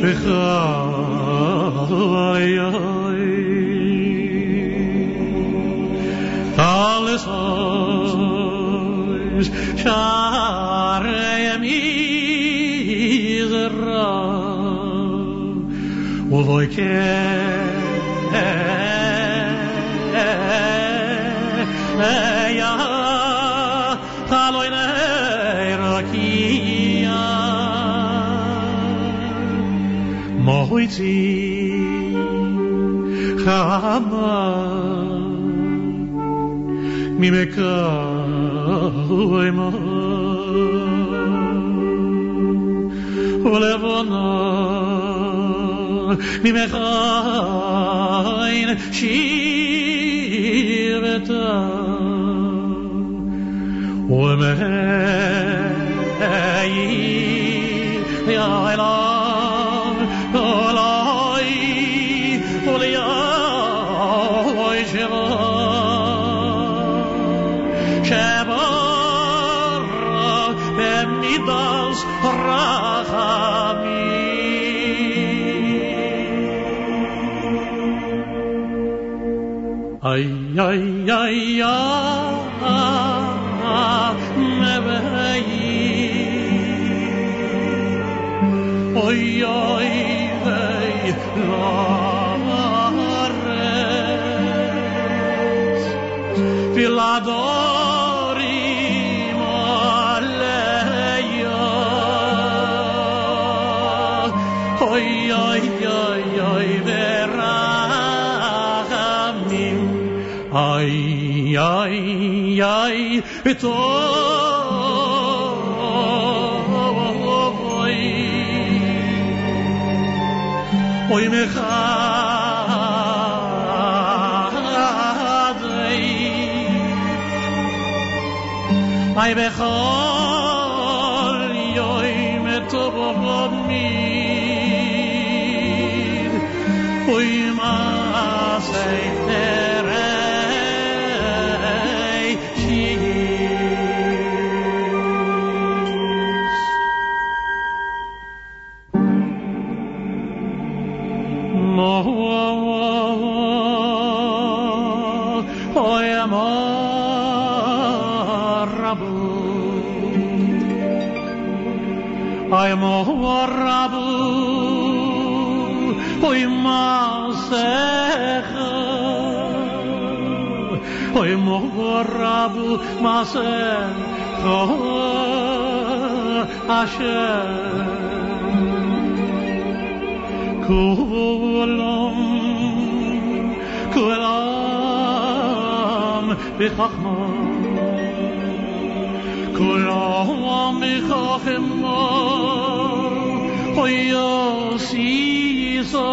Bechayoi. Alles ois. Sharei mizra. Uvoi ya mi me cae mal. O mi me cae in shiveta. O me ye, ye, ye, ye, ye, Ay, ay, toy. Oy, mechadei. Masem Toha Hashem. Kulam Kulam B'chachma Kulam B'chachma Hoyos Yisa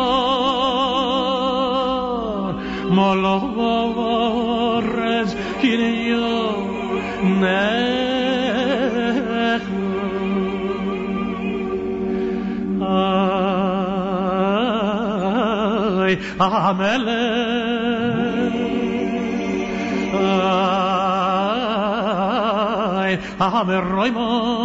ay amele. Ay roimon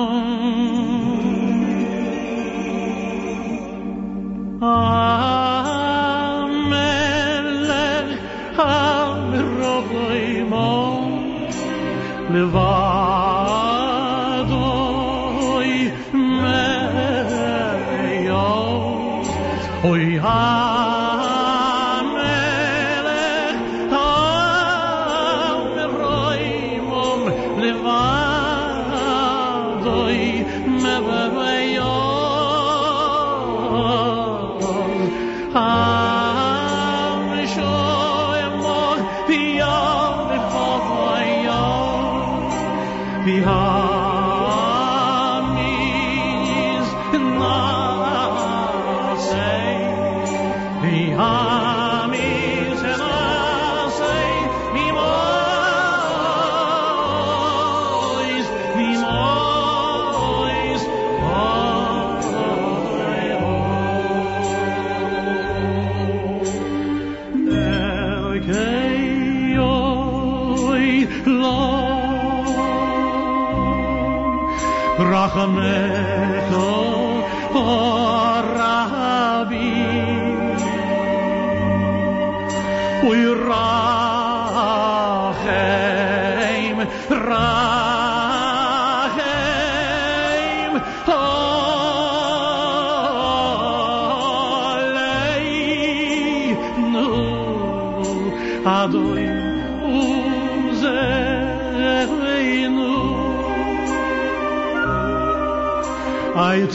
Amen.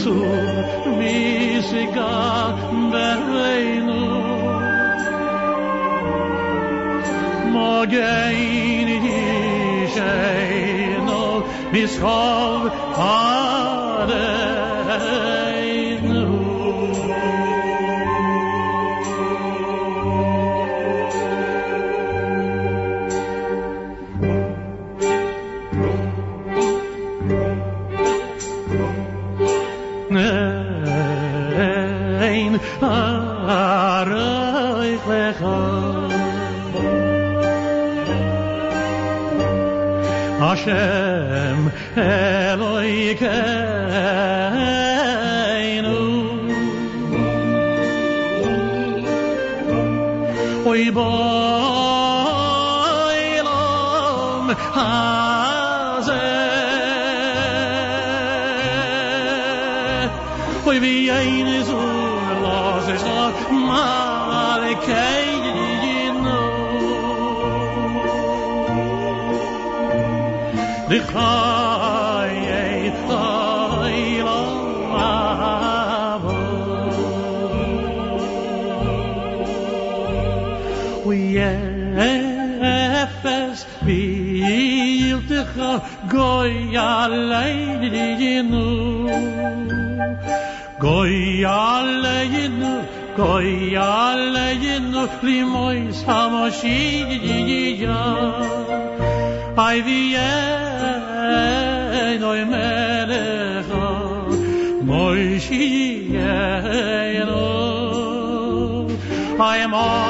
sub visiga berreinu Mogein yisheno Hashem Eloikeinu. Oy boy, хай איי גוי גוי noi melecha, Moishiach, I am all.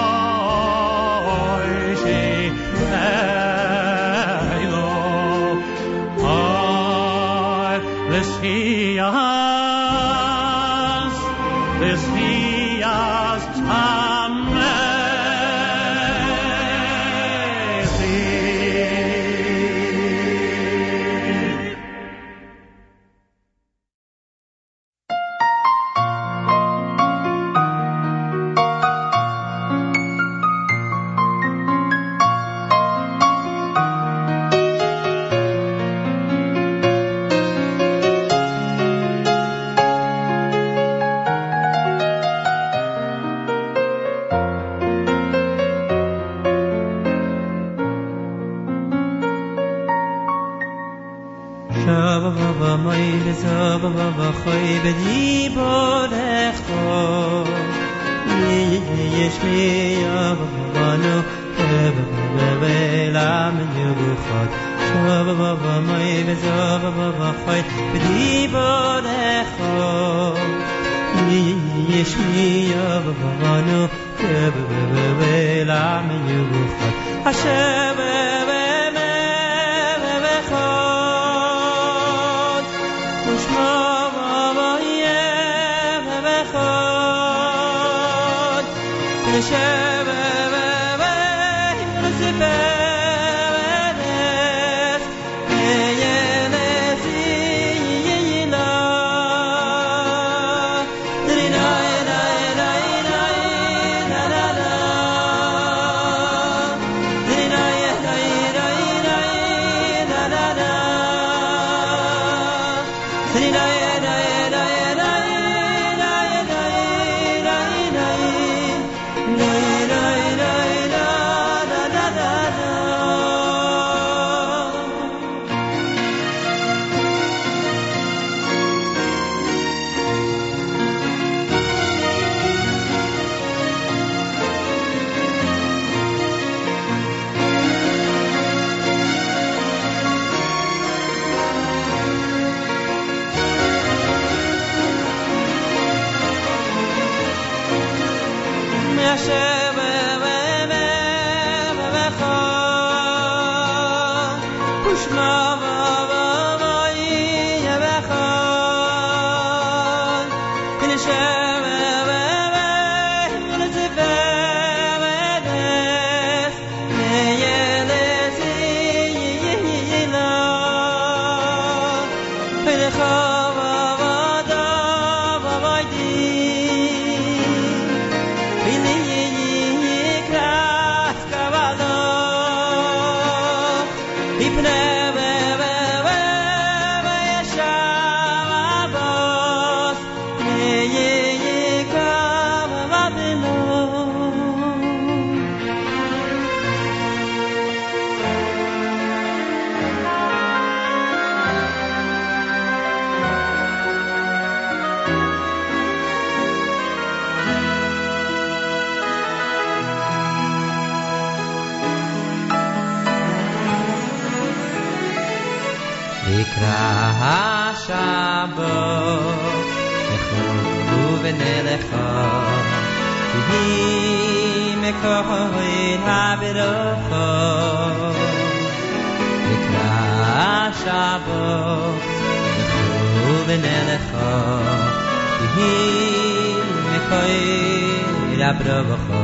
שיהיל מכויל הברובוכו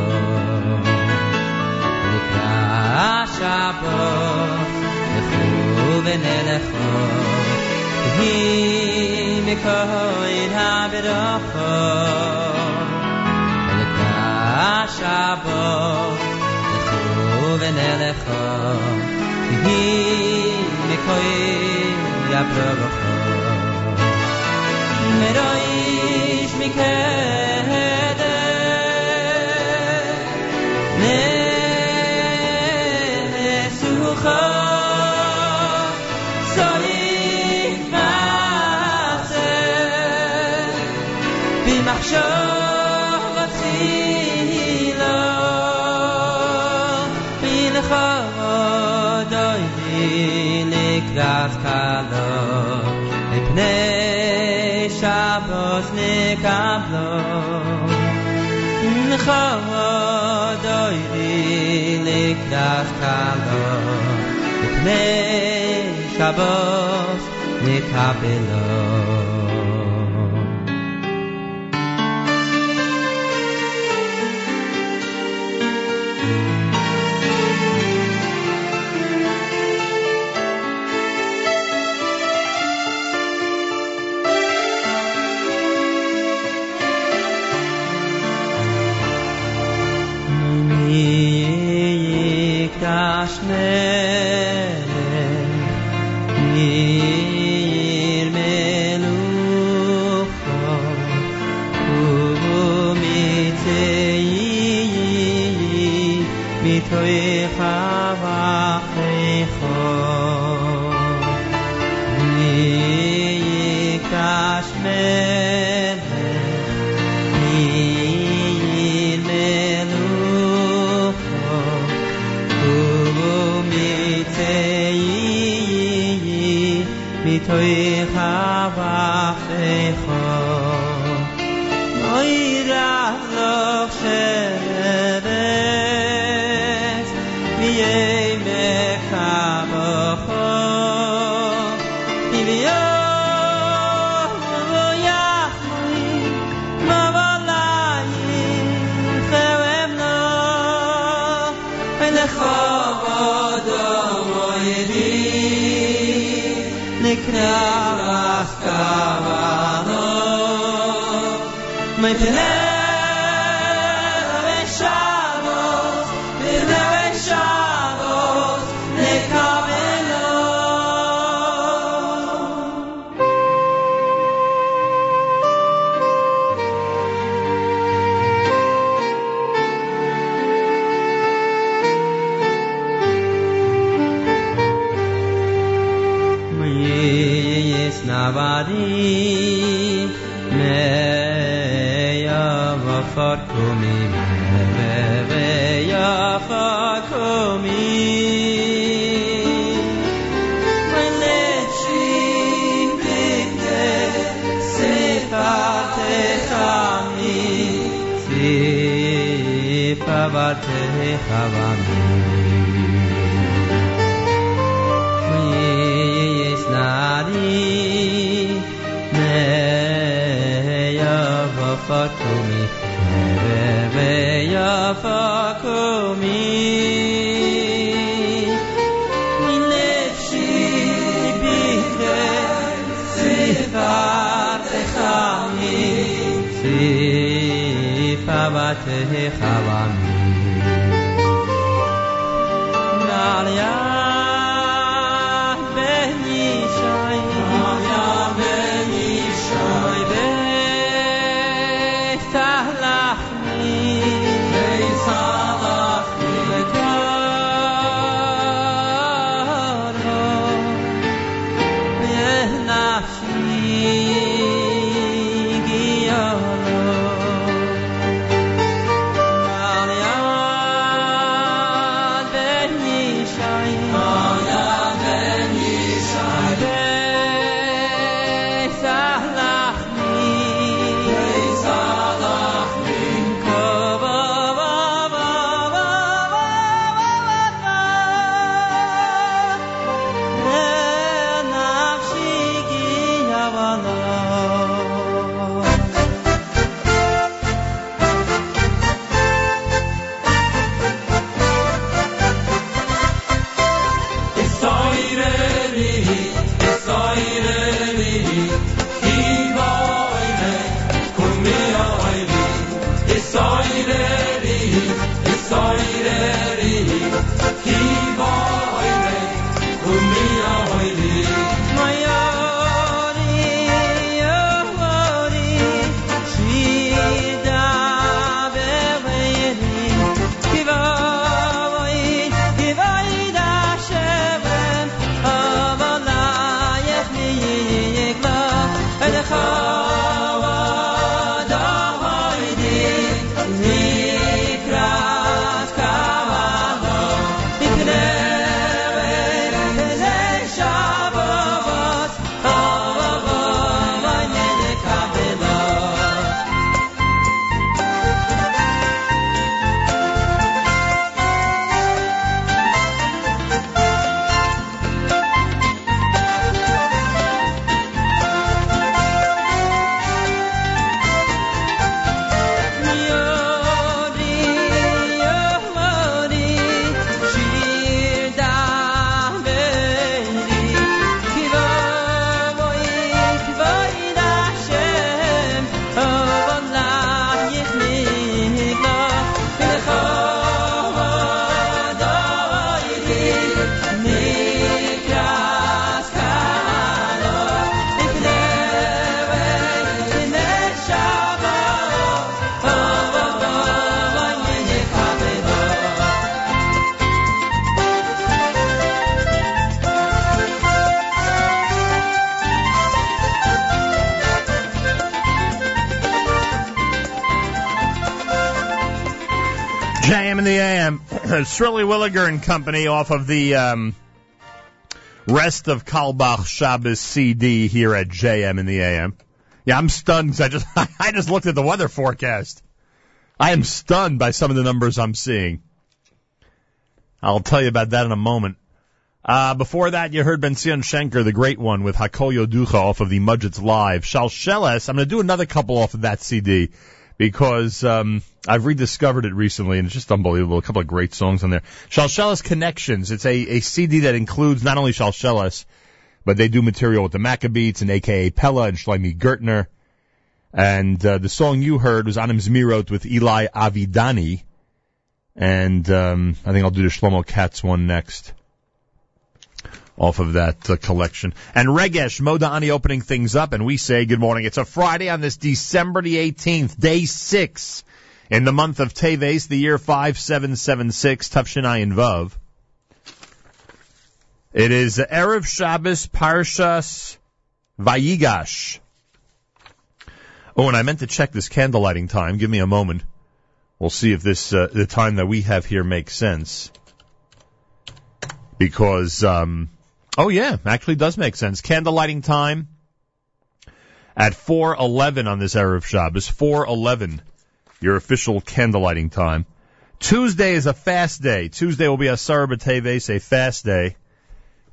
נקרא השבוס נחו ונלכו היא מכויל הברובוכו נקרא השבוס נחו ונלכו היא מכויל הברובוכו מרוי بك vos ne kablo in khodoy di ne das kablo ne shabos ne kablo Shrilly Williger and Company off of the um, rest of Kalbach Shabbos CD here at JM in the AM. Yeah, I'm stunned 'cause I just I just looked at the weather forecast. I am stunned by some of the numbers I'm seeing. I'll tell you about that in a moment. Uh, before that, you heard Ben Zion Shenker, the great one, with Hakol Yoducha off of the Modzitz Live. Shalsheles, I'm going to do another couple off of that CD because um, I've rediscovered it recently and it's just unbelievable. A couple of great songs on there. Shalsheles Connections. It's a, a CD that includes not only Shalsheles, but they do material with the Maccabeats and AKA Pella and Shlomi Gertner. And uh, the song you heard was Anim Zmirot with Eli Avidani. And um, I think I'll do the Shlomo Katz one next off of that uh, collection. And Regesh Modani opening things up, and we say good morning. It's a Friday on this December the 18th, day six in the month of Teves, the year 5776, Tav Shin Ayin Vav. It is Erev Shabbos Parshas Vayigash. Oh, and I meant to check this candle lighting time. Give me a moment. We'll see if this uh, the time that we have here makes sense. Because um oh yeah, actually does make sense. Candle lighting time at 4:11 on this Erev Shabbos. 4:11 your official candle lighting time. Tuesday is a fast day. Tuesday will be Asarah B'Teves, a fast day.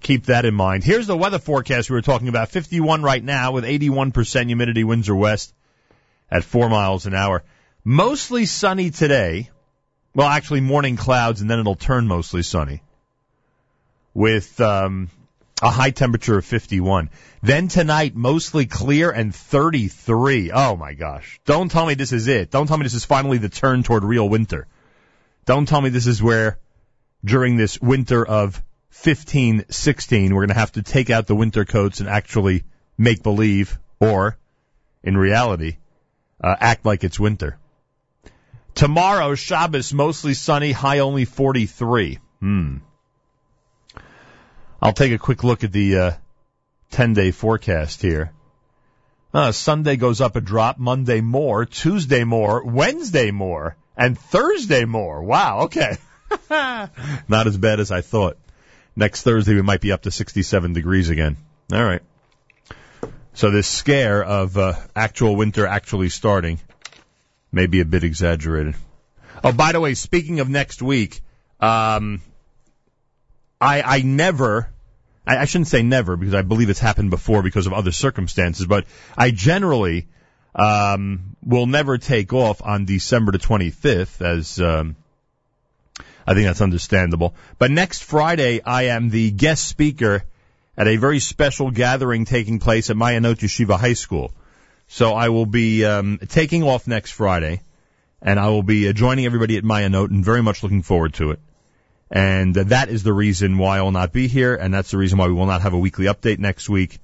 Keep that in mind. Here's the weather forecast we were talking about. 51 right now with 81% humidity, winds are west. at four miles an hour. Mostly sunny today. Well, actually, morning clouds, and then it'll turn mostly sunny with um, a high temperature of 51. Then tonight, mostly clear and 33. Oh my gosh. Don't tell me this is it. Don't tell me this is finally the turn toward real winter. Don't tell me this is where, during this winter of 15, 16, we're going to have to take out the winter coats and actually make believe, or, in reality, uh, act like it's winter. Tomorrow, Shabbos, mostly sunny, high only 43. Hmm. I'll take a quick look at the uh, 10 day forecast here. Uh, Sunday goes up a drop, Monday more, Tuesday more, Wednesday more, and Thursday more. Wow, okay. Not as bad as I thought. Next Thursday we might be up to 67 degrees again. All right. So this scare of uh, actual winter actually starting may be a bit exaggerated. Oh, by the way, speaking of next week, um, I, I never, I, I shouldn't say never because I believe it's happened before because of other circumstances, but I generally um, will never take off on December the 25th as um, I think that's understandable. But next Friday, I am the guest speaker at a very special gathering taking place at Mayanot Yeshiva High School. So I will be um, taking off next Friday, and I will be uh, joining everybody at Mayanot, and very much looking forward to it. And that is the reason why I will not be here, and that's the reason why we will not have a weekly update next week.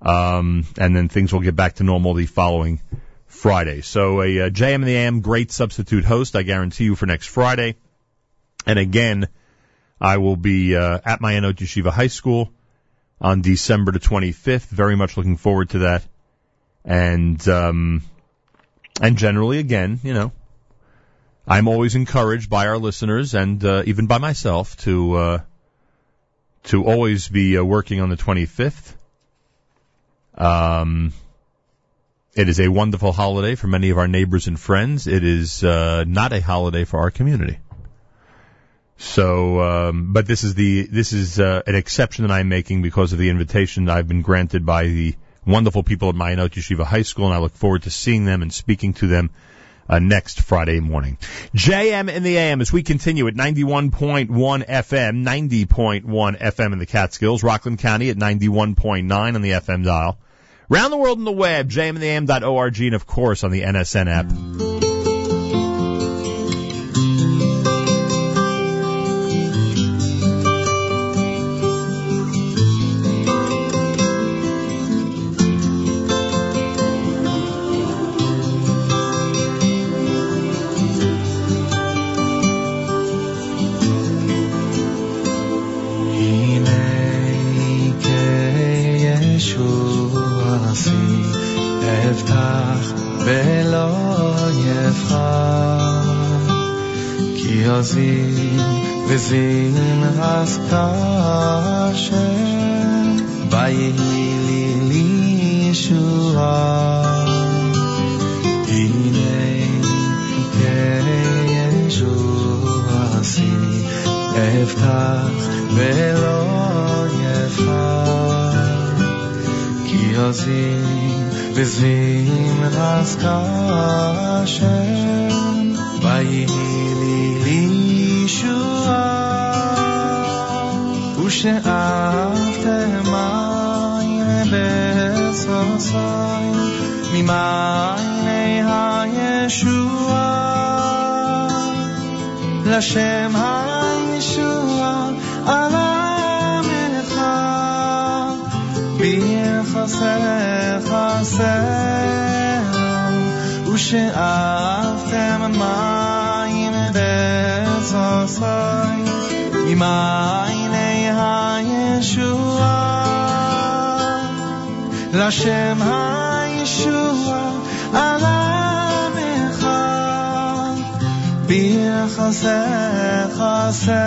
Um, and then things will get back to normal the following Friday. So a JM in the AM great substitute host, I guarantee you for next Friday. And again, I will be uh, at Mayanot Yeshiva High School on December the 25th. Very much looking forward to that. And um, and generally, again, you know, I'm always encouraged by our listeners and uh, even by myself to uh, to always be uh, working on the 25th. Um, it is a wonderful holiday for many of our neighbors and friends. It is uh, not a holiday for our community. So, um, but this is the this is uh, an exception that I'm making because of the invitation I've been granted by the wonderful people at Mayanot Yeshiva High School, and I look forward to seeing them and speaking to them uh, next Friday morning. JM in the AM as we continue at 91.1 FM, 90.1 FM in the Catskills, Rockland County at 91.9 on the FM dial. Round the world in the web, jmintheam.org, and of course on the NSN app. כי עוזים וזין אז כאשר ויהי לי לישועה. הנה כישוע עשי, אבטח ולא יבחר. כי עוזים וזבים אז כאשר ויהי לי ושאבתם מים בסוסים ממעייני הישועה. לשם הישועה על עמך, ביחסך סלם, ושאבתם מים בסוסי, ממעייני לשם הישוע על עם אחד, חסר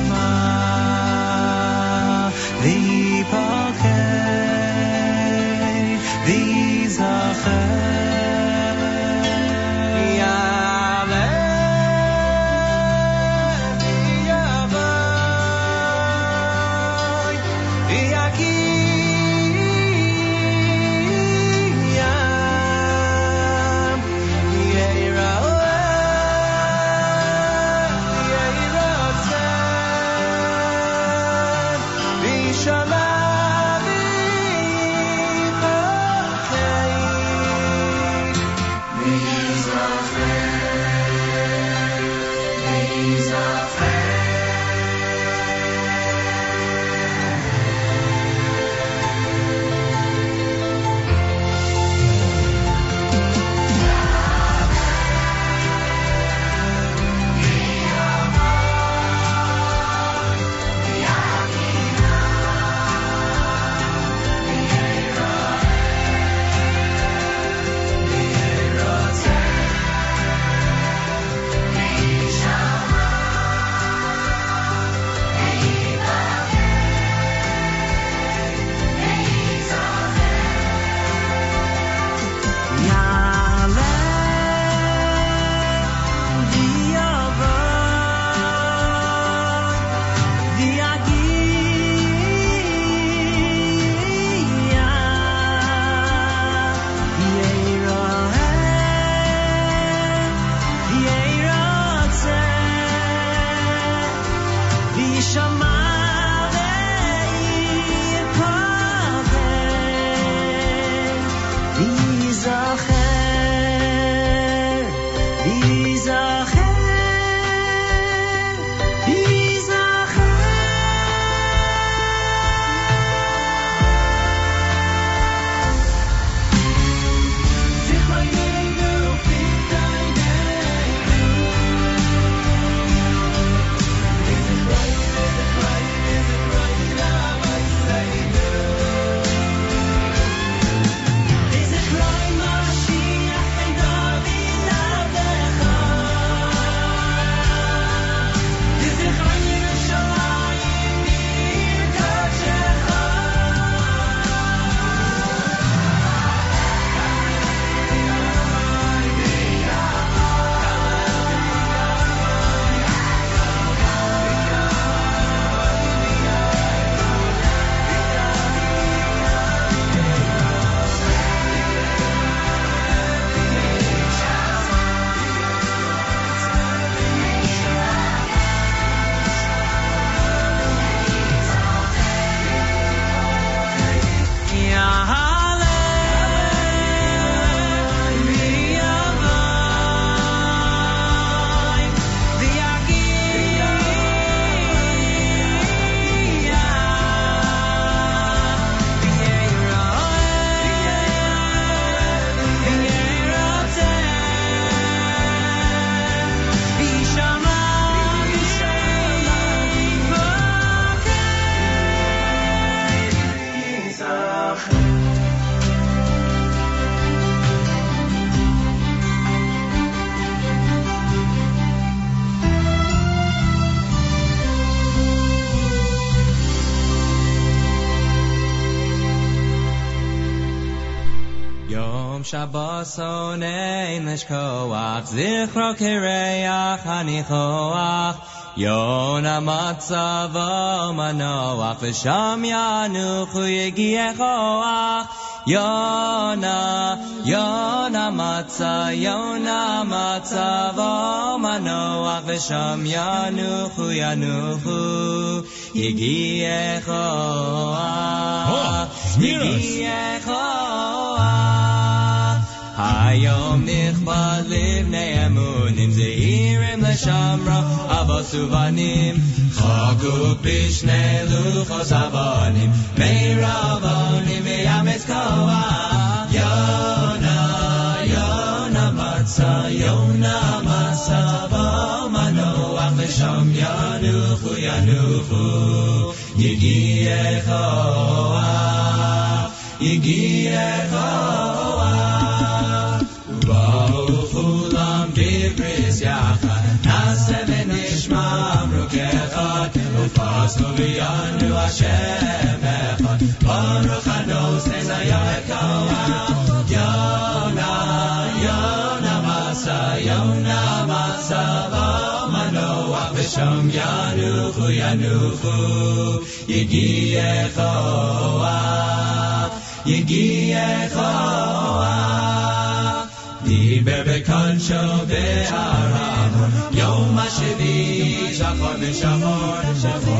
Shabbos onein eshkoach, zichro kireach hanichoach, Yona matzavo manoach, v'sham yanuchu yegiechoach, Yona, Yona matza, Yona matzavo manoach, v'sham yanuchu yanuchu yegiechoach. Oh, yegiechoach. היום נכבד לבני אמונים זהירים לשמרה אבות ובנים חגו בשני לוחות אבנים מאיר אבנים ויאמץ כוח יונה יונה מצה יונה מצה במנוח ושם ינוחו ינוחו יגיע כוח יגיע כוח ופסנו ויענו השם אחד ברוך הנושא זיה כוח יונה יונה מסע יונה מסע במנוח ושם ינוחו ינוחו יגיע כוח יגיע כוח דיבר בקודשו בארמון יום השביעי שחור ושחור שחור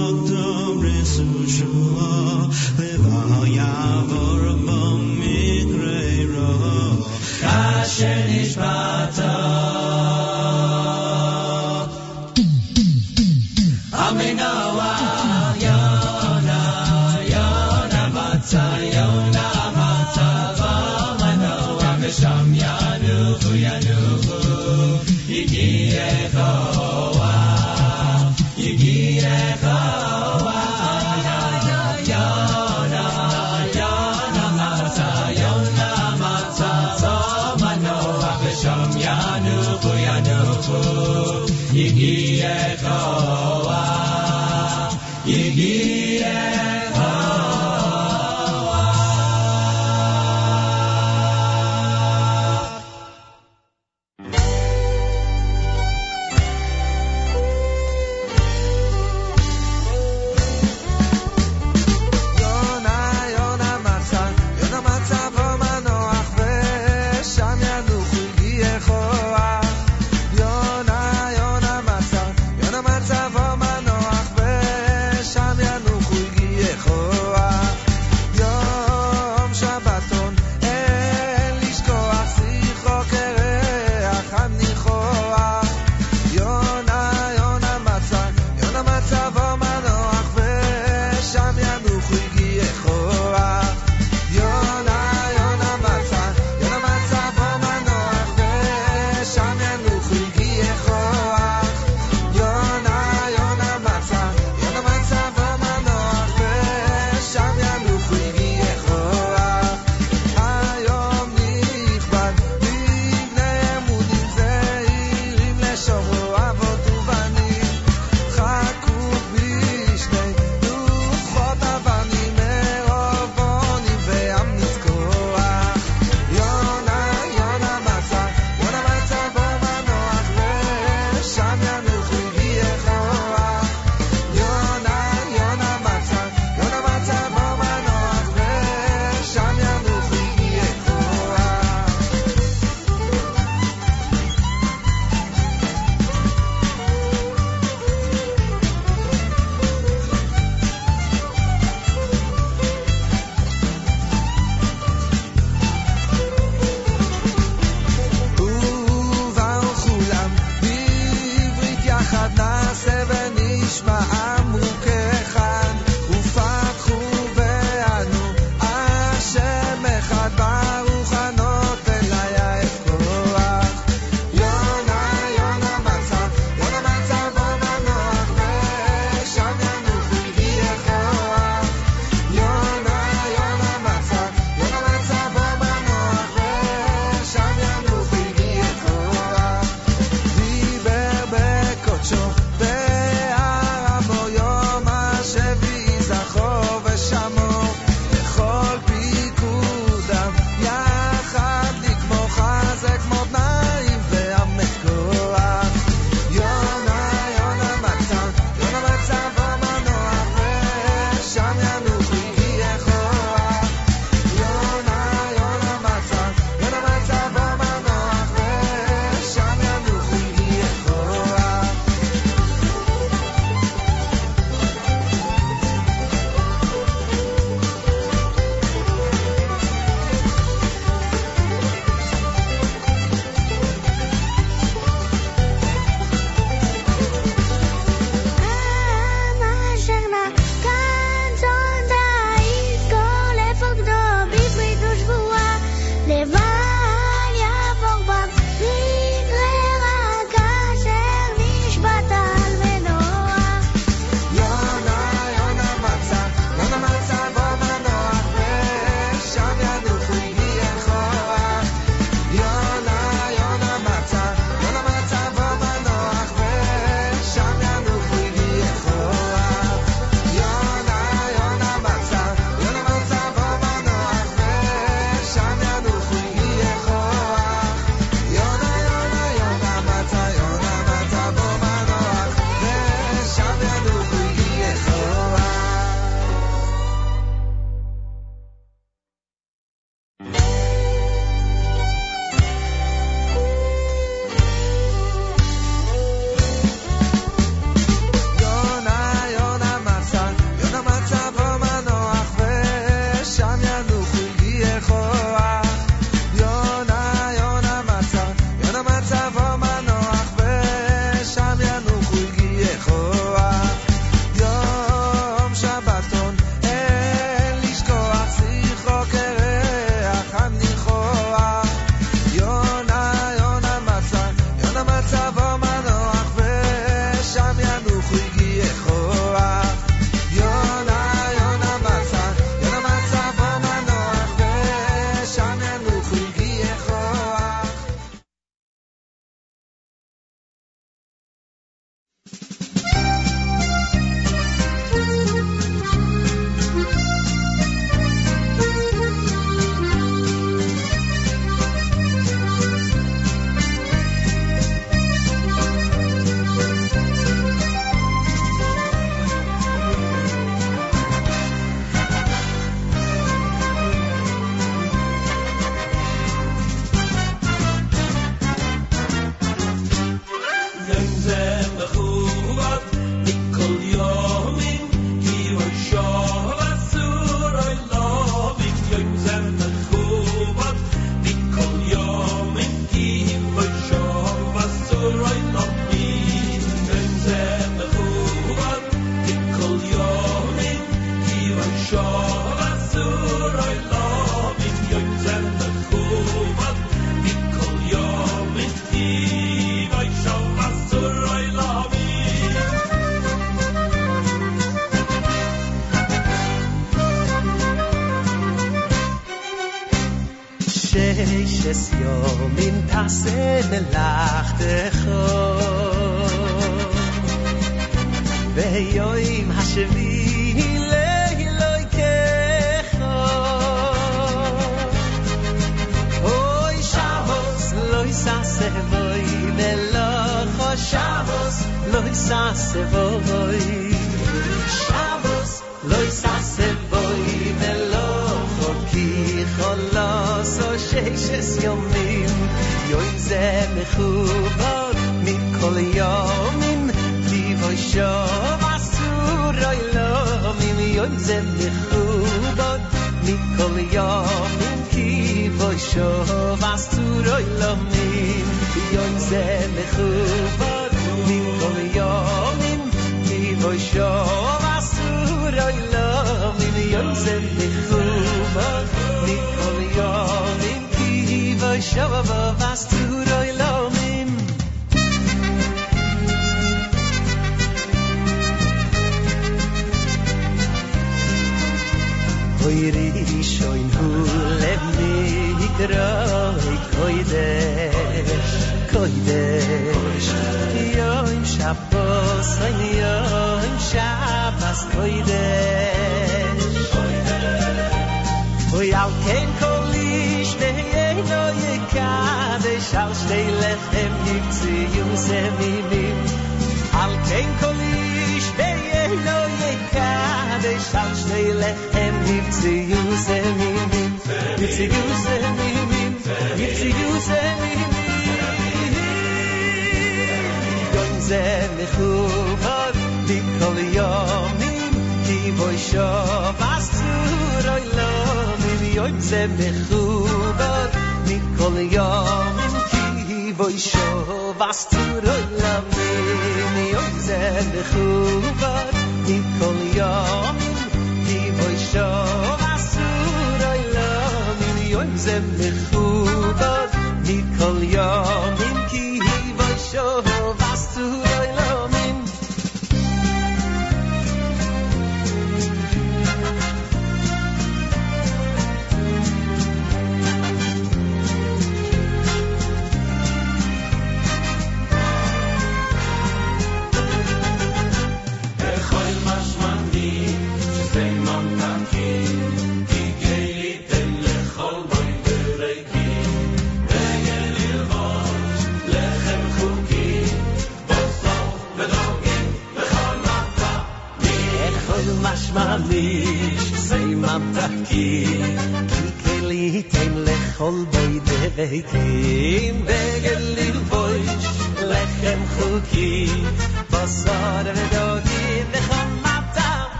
live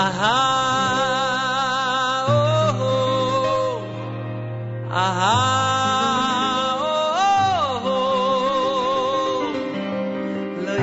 Aha, oh, oh. Aha, oh, oh. Lo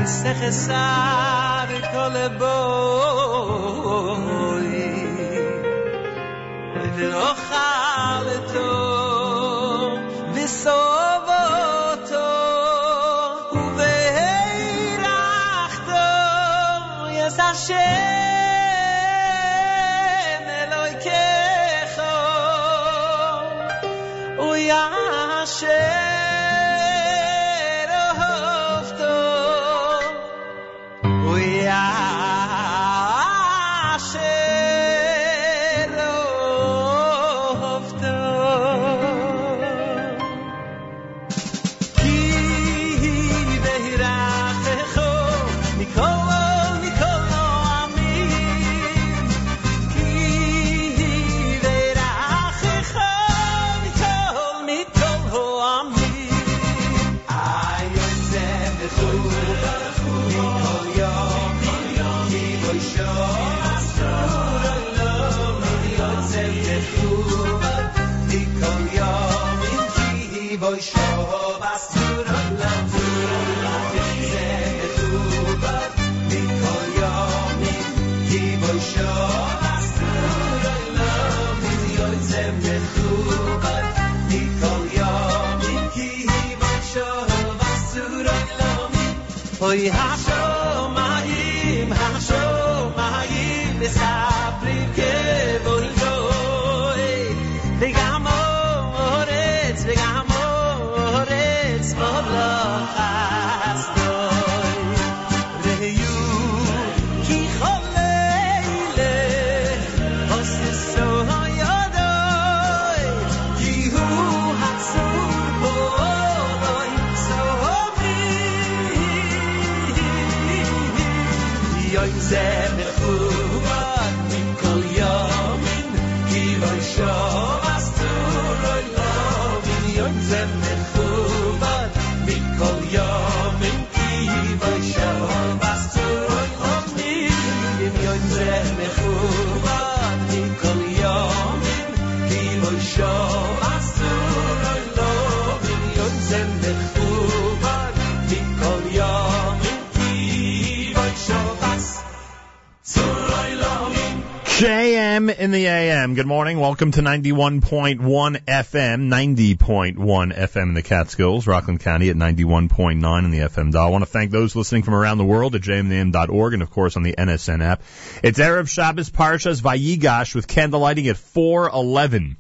morning. Welcome to 91.1 FM, 90.1 FM in the Catskills, Rockland County at 91.9 in the FM dial. I want to thank those listening from around the world at jmintheam.org and of course on the NSN app. It's Erev Shabbos Parshas Vayigash with candlelighting at 411.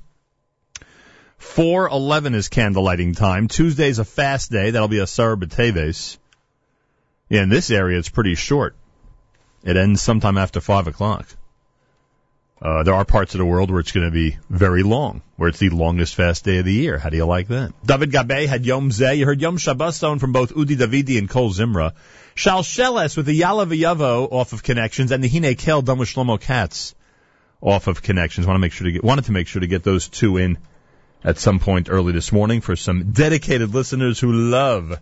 411 is candlelighting time. Tuesday's a fast day. That'll be Asarah B'Teves. Yeah, in this area it's pretty short. It ends sometime after 5 o'clock. Uh, there are parts of the world where it's going to be very long, where it's the longest fast day of the year. How do you like that? David Gabay had Yom Zeh. You heard Yom Shabbos on from both Udi Davidi and Kol Zimra. Shalsheles with the Yala V'Yavo off of Connections and the Hine Kel done with Shlomo Katz off of Connections. Want to make sure to get, wanted to make sure to get those two in at some point early this morning for some dedicated listeners who love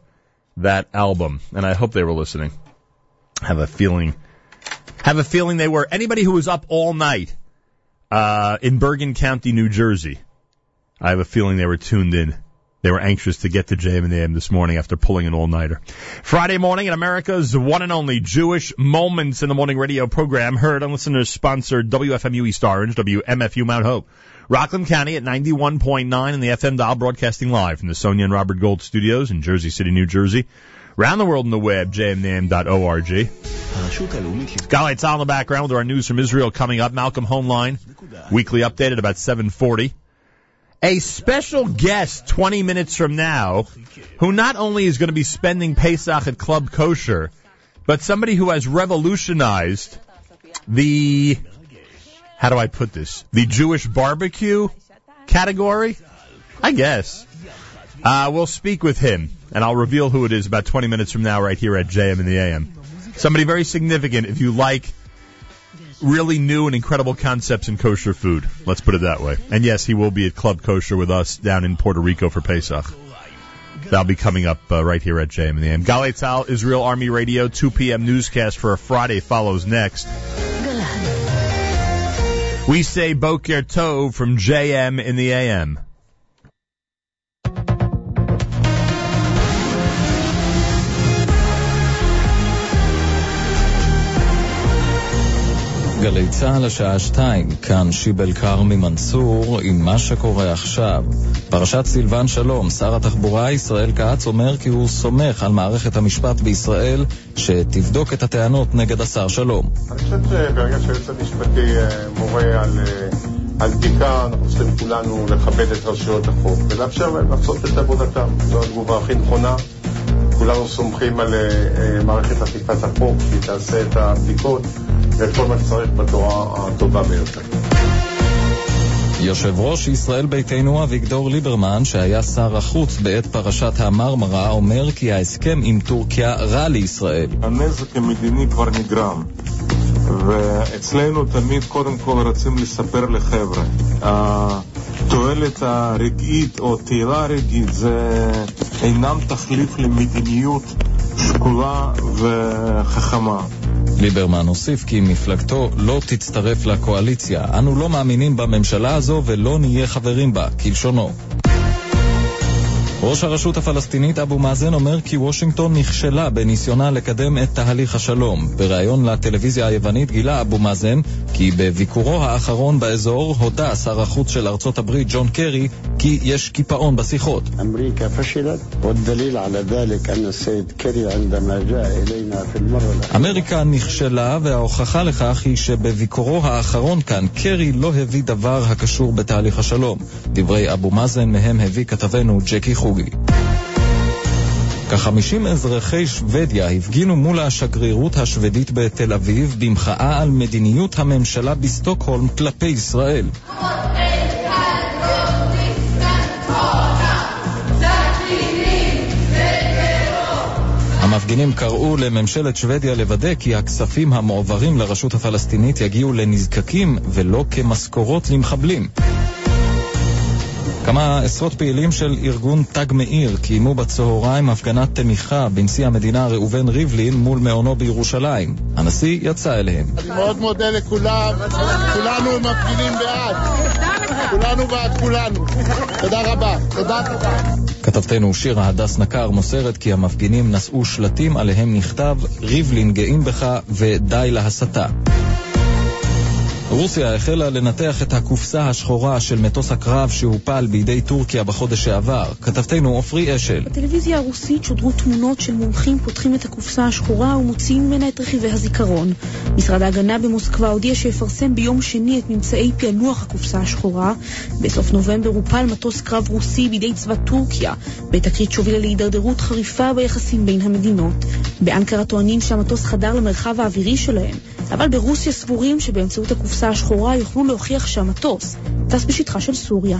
that album. And I hope they were listening. Have a feeling, have a feeling they were. Anybody who was up all night uh, in Bergen County, New Jersey. I have a feeling they were tuned in. They were anxious to get to JM and AM this morning after pulling an all-nighter. Friday morning in America's one and only Jewish Moments in the Morning radio program heard on listeners sponsored WFMU East Orange, WMFU Mount Hope. Rockland County at 91.9 in the FM dial broadcasting live from the Sonia and Robert Gold studios in Jersey City, New Jersey. Around the world in the web, jmintheam.org. Galay Tzal in the background with our news from Israel coming up. Malcolm Hoenlein, weekly update at about 740. A special guest 20 minutes from now, who not only is going to be spending Pesach at Club Kosher, but somebody who has revolutionized the, how do I put this? The Jewish barbecue category? I guess. Uh, we'll speak with him, and I'll reveal who it is about 20 minutes from now right here at JM in the AM. Somebody very significant if you like really new and incredible concepts in kosher food. Let's put it that way. And yes, he will be at Club Kosher with us down in Puerto Rico for Pesach. That'll be coming up uh, right here at JM in the AM. Tzal, Israel Army Radio, 2 p.m. newscast for a Friday follows next. We say Boker Tov from JM in the AM. גלי צה"ל השעה שתיים, כאן שיבל כרמי מנסור עם מה שקורה עכשיו. פרשת סילבן שלום, שר התחבורה ישראל כץ אומר כי הוא סומך על מערכת המשפט בישראל שתבדוק את הטענות נגד השר שלום. אני חושב שברגע שהיועץ המשפטי אה, מורה על, אה, על בדיקה, אנחנו צריכים כולנו לכבד את רשויות החוק ולאפשר להם לעשות את עבודתם. זו התגובה הכי נכונה. כולנו סומכים על אה, מערכת אכיפת החוק, שהיא תעשה את הבדיקות ואת כל מה שצריך בצורה הטובה ביותר. יושב ראש ישראל ביתנו אביגדור ליברמן, שהיה שר החוץ בעת פרשת המרמרה, אומר כי ההסכם עם טורקיה רע לישראל. הנזק המדיני כבר נגרם, ואצלנו תמיד קודם כל רוצים לספר לחבר'ה. התועלת הרגעית או תהילה הרגעית זה אינם תחליף למדיניות שקולה וחכמה. ליברמן הוסיף כי מפלגתו לא תצטרף לקואליציה. אנו לא מאמינים בממשלה הזו ולא נהיה חברים בה, כלשונו. ראש הרשות הפלסטינית אבו מאזן אומר כי וושינגטון נכשלה בניסיונה לקדם את תהליך השלום. בריאיון לטלוויזיה היוונית גילה אבו מאזן כי בביקורו האחרון באזור הודה שר החוץ של ארצות הברית ג'ון קרי כי יש קיפאון בשיחות. אמריקה נכשלה וההוכחה לכך היא שבביקורו האחרון כאן קרי לא הביא דבר הקשור בתהליך השלום. דברי אבו מאזן מהם הביא כתבנו ג'קי חו. חוגי. כ-50 אזרחי שוודיה הפגינו מול השגרירות השוודית בתל אביב במחאה על מדיניות הממשלה בסטוקהולם כלפי ישראל. המפגינים קראו לממשלת שוודיה לוודא כי הכספים המועברים לרשות הפלסטינית יגיעו לנזקקים ולא כמשכורות למחבלים. כמה עשרות פעילים של ארגון תג מאיר קיימו בצהריים הפגנת תמיכה בנשיא המדינה ראובן ריבלין מול מעונו בירושלים. הנשיא יצא אליהם. אני מאוד מודה לכולם, כולנו מפגינים בעד. כולנו בעד כולנו. תודה רבה. תודה תודה. כתבתנו שירה הדס נקר מוסרת כי המפגינים נשאו שלטים עליהם נכתב ריבלין גאים בך ודי להסתה. רוסיה החלה לנתח את הקופסה השחורה של מטוס הקרב שהופל בידי טורקיה בחודש שעבר. כתבתנו עופרי אשל. בטלוויזיה הרוסית שודרו תמונות של מומחים פותחים את הקופסה השחורה ומוציאים ממנה את רכיבי הזיכרון. משרד ההגנה במוסקבה הודיע שיפרסם ביום שני את ממצאי פענוח הקופסה השחורה. בסוף נובמבר הופל מטוס קרב רוסי בידי צבא טורקיה, בתקרית שהובילה להידרדרות חריפה ביחסים בין המדינות. באנקרה טוענים שהמטוס חדר למרחב האווירי שלהם, אבל ברוסיה סבורים שבאמצעות הקופסה השחורה יוכלו להוכיח שהמטוס טס בשטחה של סוריה.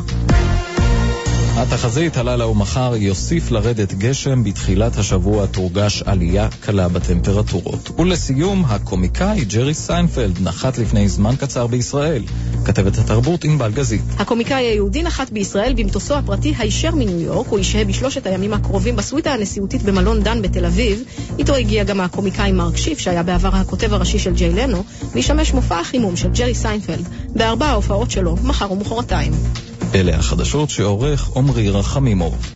התחזית הלילה ומחר יוסיף לרדת גשם, בתחילת השבוע תורגש עלייה קלה בטמפרטורות. ולסיום, הקומיקאי ג'רי סיינפלד נחת לפני זמן קצר בישראל. כתבת התרבות ענבל גזית. הקומיקאי היהודי נחת בישראל במטוסו הפרטי הישר מניו יורק, הוא ישהה בשלושת הימים הקרובים בסוויטה הנשיאותית במלון דן בתל אביב. איתו הגיע גם הקומיקאי מרק שיף, שהיה בעבר הכותב הראשי של ג'יי לנו, וישמש מופע החימום של ג'רי סיינפלד בארבע ההופעות שלו, מחר ומחרתיים. אלה החדשות שעורך עמרי רחמימוב.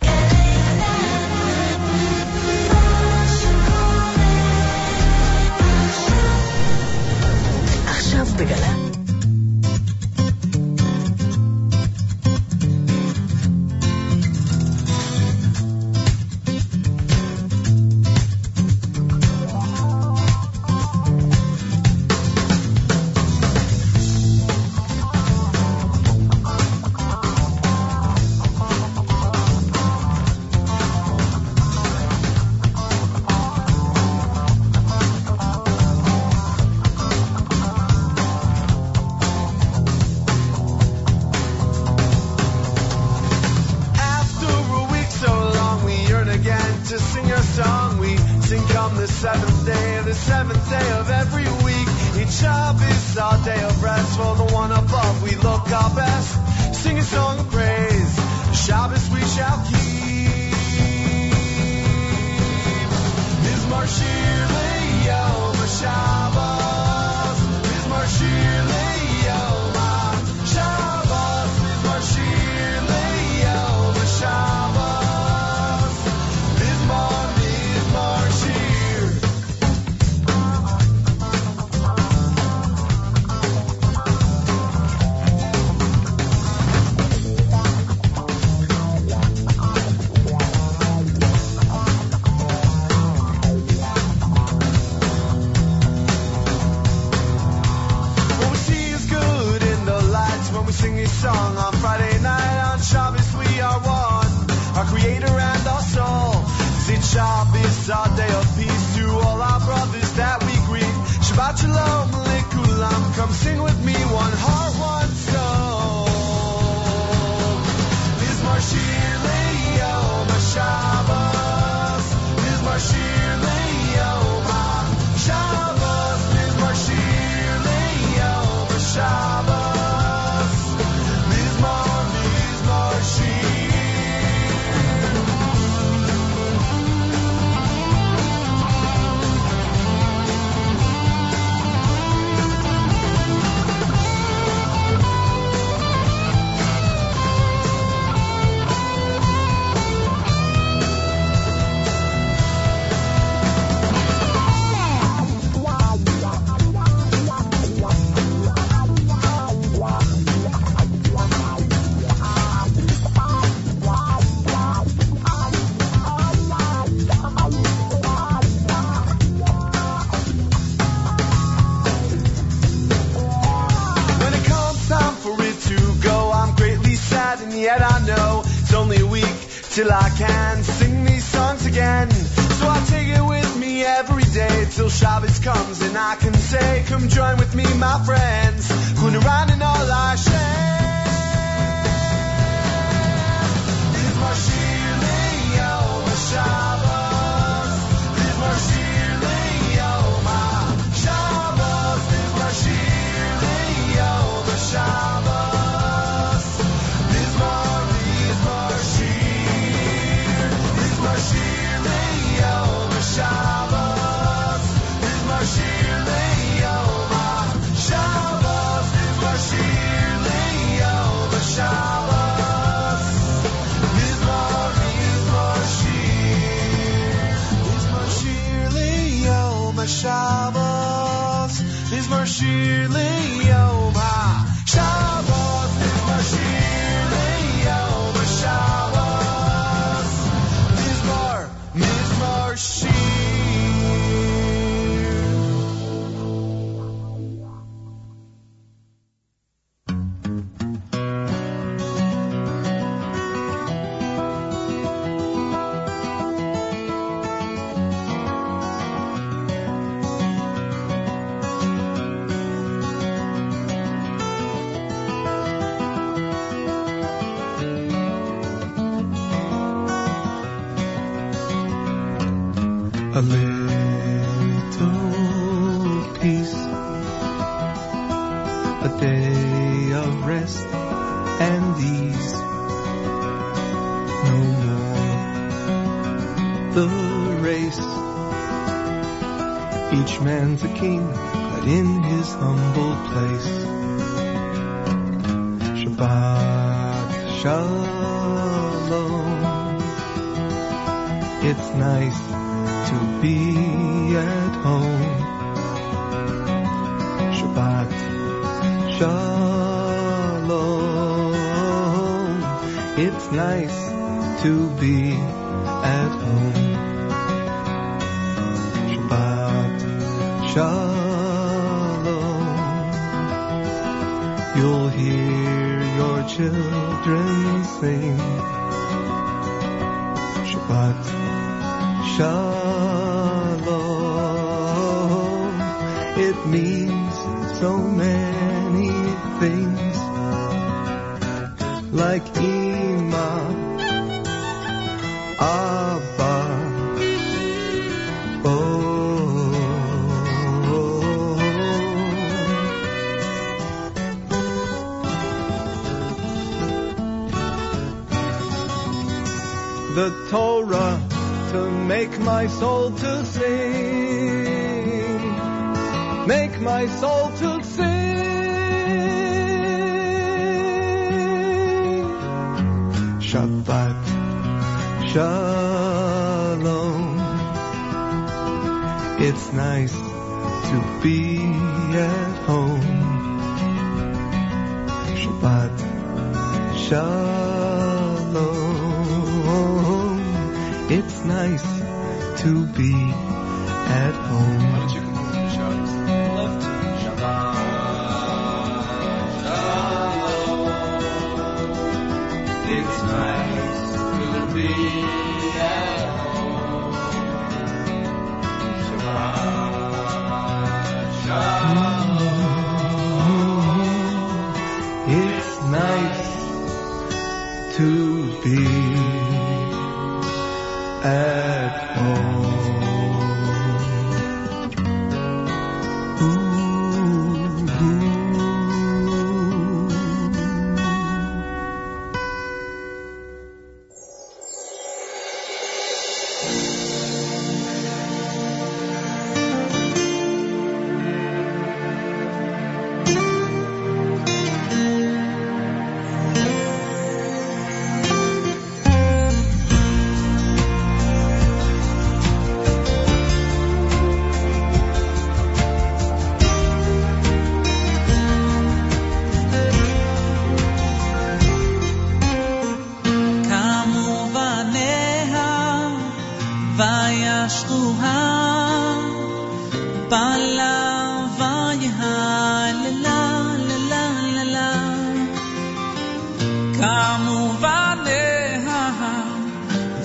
כמובניה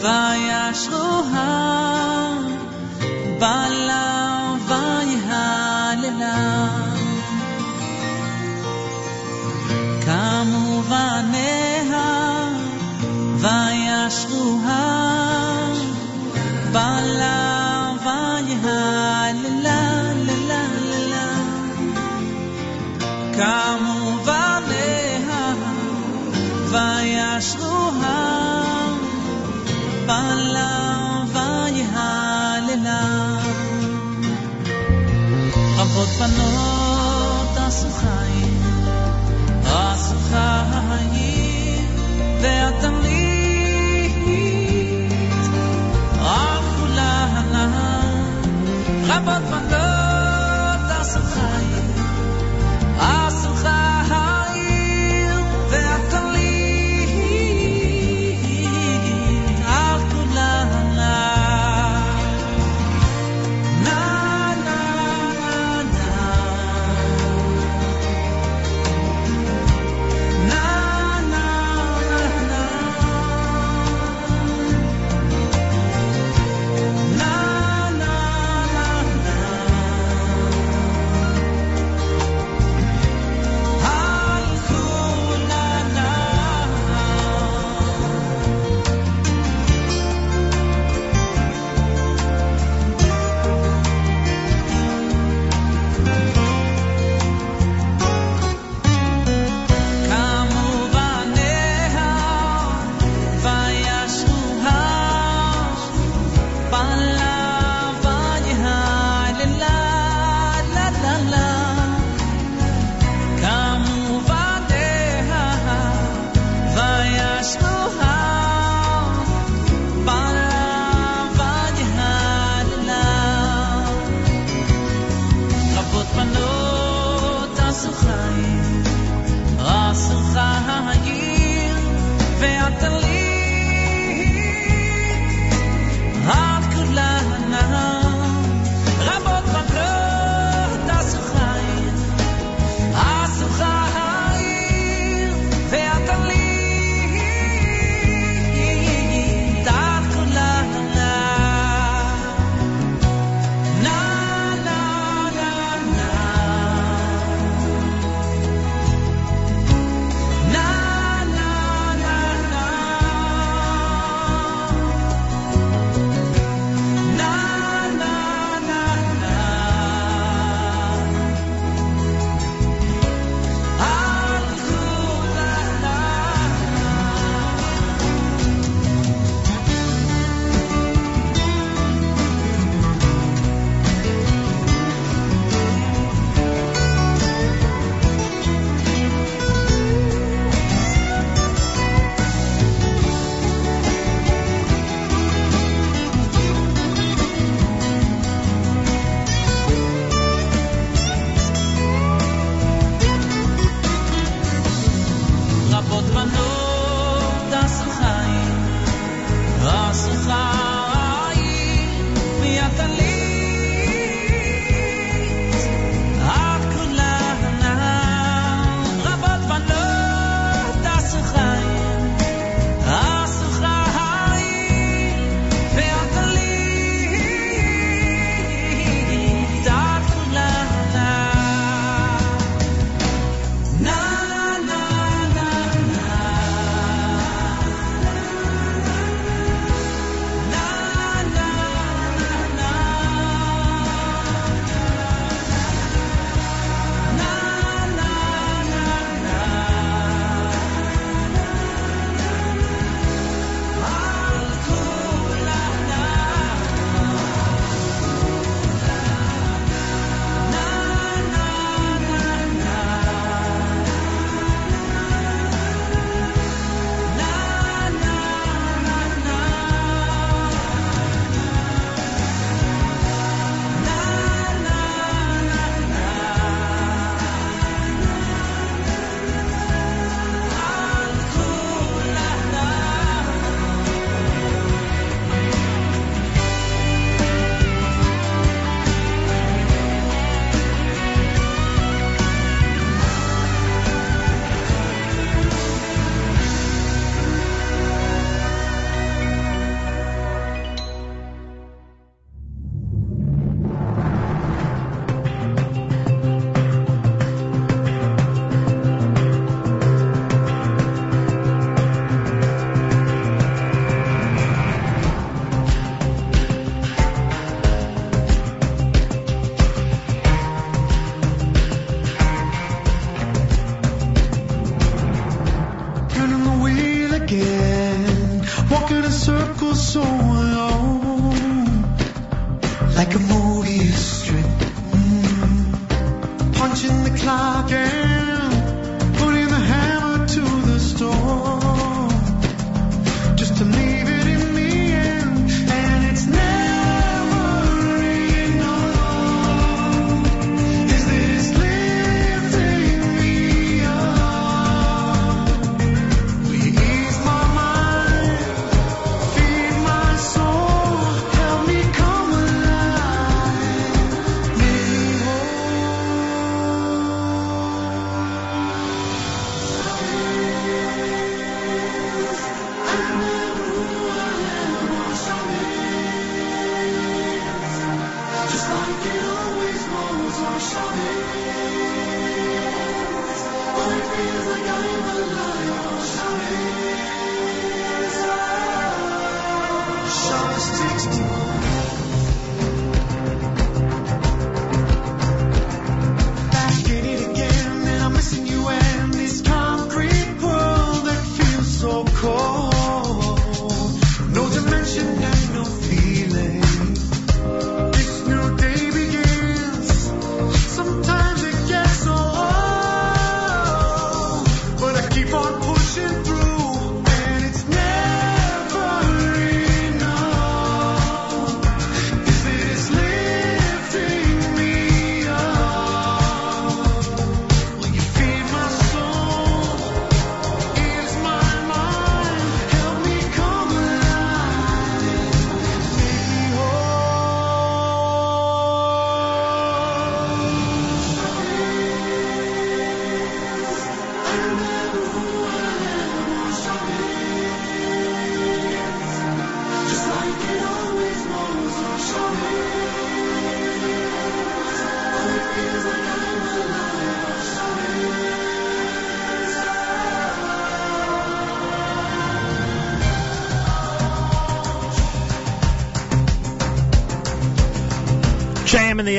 וישרוה cuando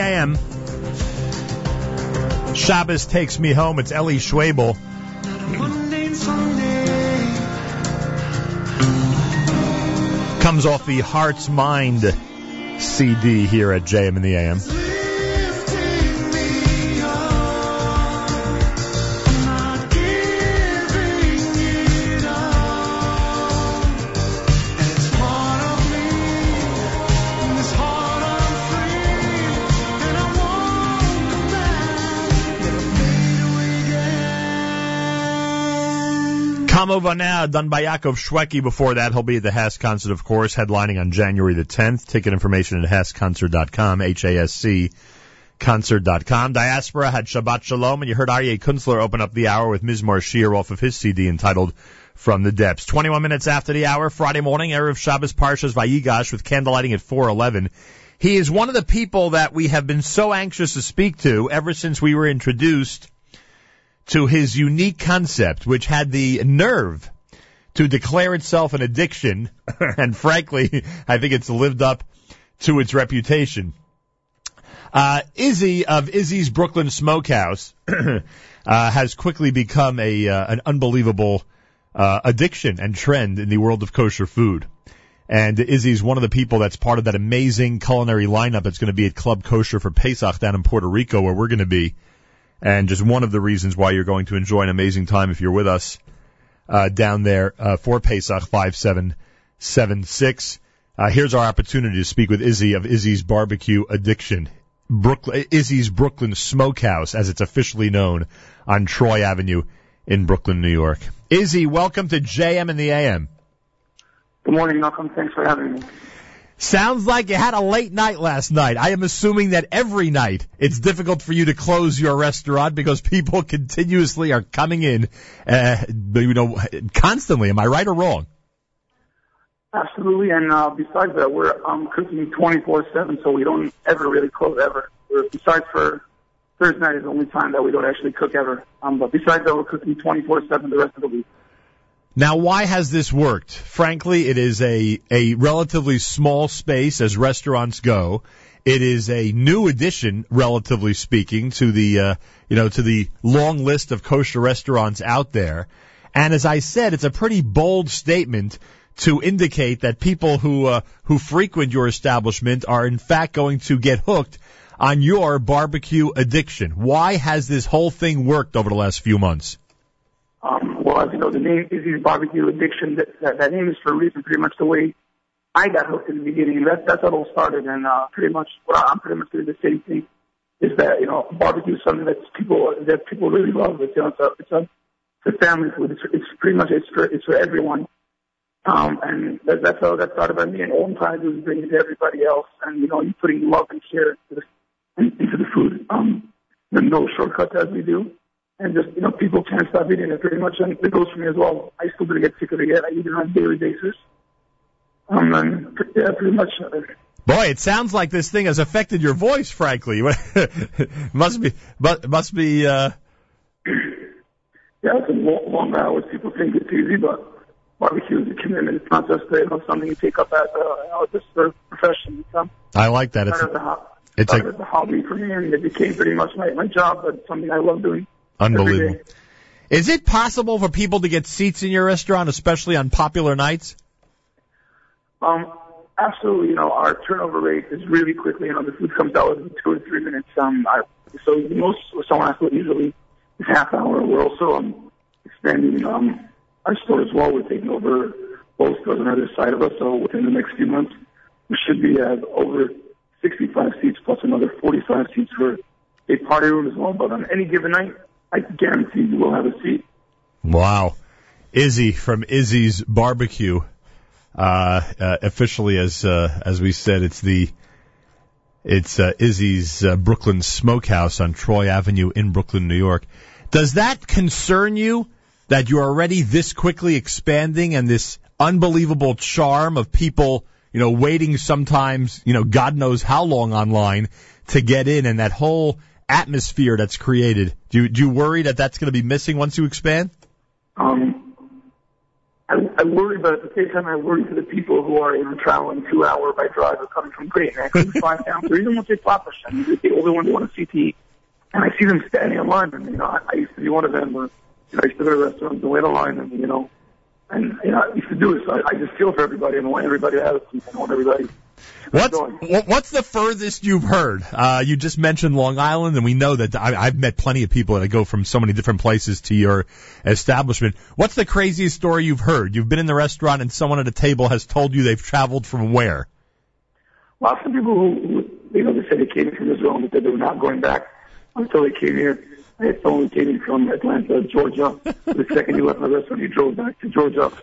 AM. Shabbos takes me home. It's Eli Schwebel. Comes off the Heart's Mind CD here at JM in the AM. Done by Yaakov Shweki. Before that, he'll be at the HASC concert, of course, headlining on January the 10th. Ticket information at HASCConcert.com, H-A-S-C concert.com. Diaspora had Shabbat Shalom, and you heard Aryeh Kunstler open up the hour with Mizmor Shir off of his CD entitled From the Depths. 21 minutes after the hour, Friday morning, Erev Shabbos Parshas Vayigash with candlelighting at 411. He is one of the people that we have been so anxious to speak to ever since we were introduced to his unique concept, which had the nerve to declare itself an addiction, and frankly, I think it's lived up to its reputation. Uh, Izzy of Izzy's Brooklyn Smokehouse uh, has quickly become a uh, an unbelievable uh, addiction and trend in the world of kosher food. And Izzy's one of the people that's part of that amazing culinary lineup that's going to be at Club Kosher for Pesach down in Puerto Rico, where we're going to be. And just one of the reasons why you're going to enjoy an amazing time if you're with us uh, down there uh, for Pesach 5776. Uh, here's our opportunity to speak with Izzy of Izzy's Barbecue Addiction. Brooklyn, Izzy's Brooklyn Smokehouse, as it's officially known, on Troy Avenue in Brooklyn, New York. Izzy, welcome to JM and the AM. Good morning, Malcolm. Thanks for having me. Sounds like you had a late night last night. I am assuming that every night it's difficult for you to close your restaurant because people continuously are coming in, uh, you know, constantly. Am I right or wrong? Absolutely. And uh, besides that, we're um, cooking 24/7, so we don't ever really close ever. We're, besides for Thursday night is the only time that we don't actually cook ever. Um, but besides that, we're cooking 24/7 the rest of the week. Now, why has this worked? Frankly, it is a, a relatively small space as restaurants go. It is a new addition, relatively speaking, to the, uh, you know, to the long list of kosher restaurants out there. And as I said, it's a pretty bold statement to indicate that people who, uh, who frequent your establishment are in fact going to get hooked on your barbecue addiction. Why has this whole thing worked over the last few months? Um, well, as you know, the name Izzy's Barbecue Addiction, that, that, that name is for a reason, pretty much the way I got hooked in the beginning. And that's, how it all started. And, uh, pretty much I- I'm pretty much doing the same thing is that, you know, barbecue is something that people, that people really love. It's, you know, it's a, it's a, family food. It's, it's pretty much, it's for, it's for everyone. Um, and that, that's how that started by me. And all I'm trying to do is bring it to everybody else. And, you know, you putting love and care into the, into the food. Um, no shortcuts as we do and just you know people can't stop eating it pretty much, and it goes for me as well. I still didn't get sick of it yet. I eat it on a daily basis. Um, and yeah, pretty much. Uh, Boy, it sounds like this thing has affected your voice. Frankly, must be, but must be. Uh, Yeah, it's a long, long hours. People think it's easy, but barbecue is a commitment. It's not just uh, you know, something you take up as a, you know, just a profession. It's um, I like that. It's a, it's a- as a hobby for me, and it became pretty much my, my job, but it's something I love doing. Unbelievable. Is it possible for people to get seats in your restaurant, especially on popular nights? Um, absolutely. You know, our turnover rate is really quickly. You know, the food comes out within two or three minutes. Um, I, so most someone has to usually is half hour. We're also um, expanding um, our store as well. We're taking over both stores on the other side of us. So within the next few months, we should be at over 65 seats plus another 45 seats for a party room as well. But on any given night, I guarantee you will have a seat. Wow. Izzy from Izzy's Barbecue. Uh, uh, officially, as uh, as we said, it's the it's uh, Izzy's uh, Brooklyn Smokehouse on Troy Avenue in Brooklyn, New York. Does that concern you that you're already this quickly expanding and this unbelievable charm of people, you know, waiting sometimes, you know, God knows how long online to get in, and that whole atmosphere that's created? Do you, do you worry that that's going to be missing once you expand? Um, I, I worry, but at the same time, I worry for the people who are know, traveling two hour by drive or coming from Great Neck, or five towns, or even once they flop Hashem, the only one who want to see to. And I see them standing in line, and you know, I, I used to be one of them. Where, you know, I used to go to restaurants and wait in line, and you know, and you know, I used to do it. So I, I just feel for everybody, and I want everybody to have seat, and want everybody. What's what- what's the furthest you've heard? Uh, you just mentioned Long Island, and we know that I, I've met plenty of people that go from so many different places to your establishment. What's the craziest story you've heard? You've been in the restaurant, and someone at a table has told you they've traveled from where? Lots of people who, you know, they said they came from Israel said they were not going back until they came here. I had someone who came in from Atlanta, Georgia. the second he left my restaurant, he drove back to Georgia.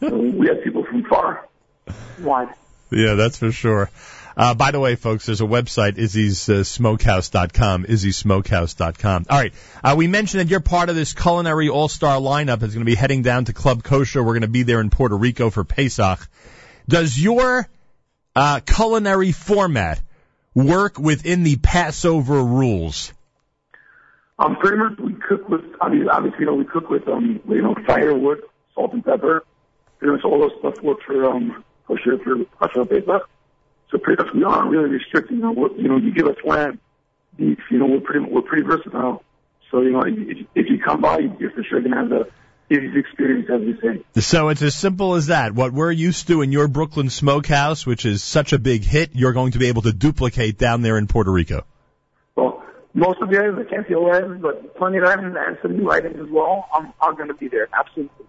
So we had people from far, wide. Yeah, that's for sure. Uh, by the way, folks, there's a website, Izzy's uh, Smokehouse.com, IzzySmokehouse.com. All right, uh, we mentioned that you're part of this culinary all-star lineup that's going to be heading down to Club Kosher. We're going to be there in Puerto Rico for Pesach. Does your uh, culinary format work within the Passover rules? Um, pretty much we cook with, obviously, obviously, you know, we cook with, um, you know, firewood, salt and pepper. Pretty much all those stuff works for, um, kosher for kosher Pesach. So pretty much we aren't really restricted. You know, what, you know, you give us land, beef, you know, we're pretty, we're pretty versatile. So, you know, if, if you come by, you're for sure going to have the experience, as we say. So it's as simple as that. What we're used to in your Brooklyn Smokehouse, which is such a big hit, you're going to be able to duplicate down there in Puerto Rico. Well, most of the items, I can't see all items, but plenty of items and some new items as well. I'm, I'm going to be there. Absolutely.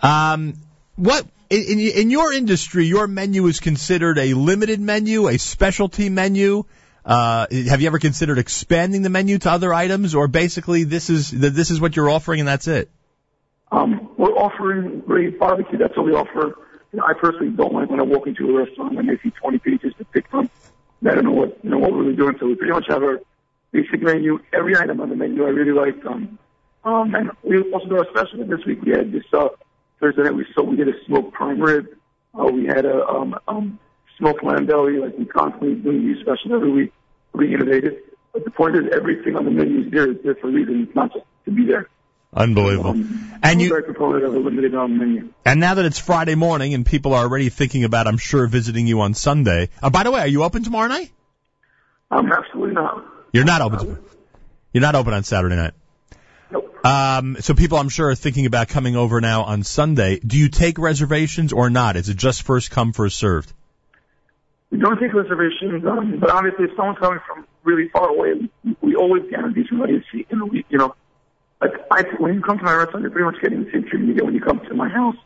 Um, what in, in your industry, your menu is considered a limited menu, a specialty menu. Uh, have you ever considered expanding the menu to other items, or basically this is this is what you're offering and that's it? Um, we're offering great barbecue. That's what we offer. You know, I personally don't like when I walk into a restaurant and I see 20 pages to pick from. I don't know what you know what we're doing. So we pretty much have our basic menu. Every item on the menu I really like. Um, um, and we also do our special this week. We had this uh, Thursday night. We so we did a smoked prime rib. Uh, we had a um, um, smoked lamb belly. Like we constantly do these specials every week. We innovative. But the point is, everything on the menu is there is there for a reason. It's not just to be there. Unbelievable. and And you- I'm a proponent of a limited um, menu. And now that it's Friday morning and people are already thinking about, I'm sure, visiting you on Sunday. Uh, by the way, are you open tomorrow night? Um, absolutely not. You're not open. Tomorrow. You're not open on Saturday night. Nope. Um, so people, I'm sure, are thinking about coming over now on Sunday. Do you take reservations or not? Is it just first come, first served? We don't take reservations, um, but obviously, if someone's coming from really far away, we, we always guarantee somebody a seat. You know, we, you know, like I, when you come to my restaurant, you're pretty much getting the same treatment you get when you come to my house.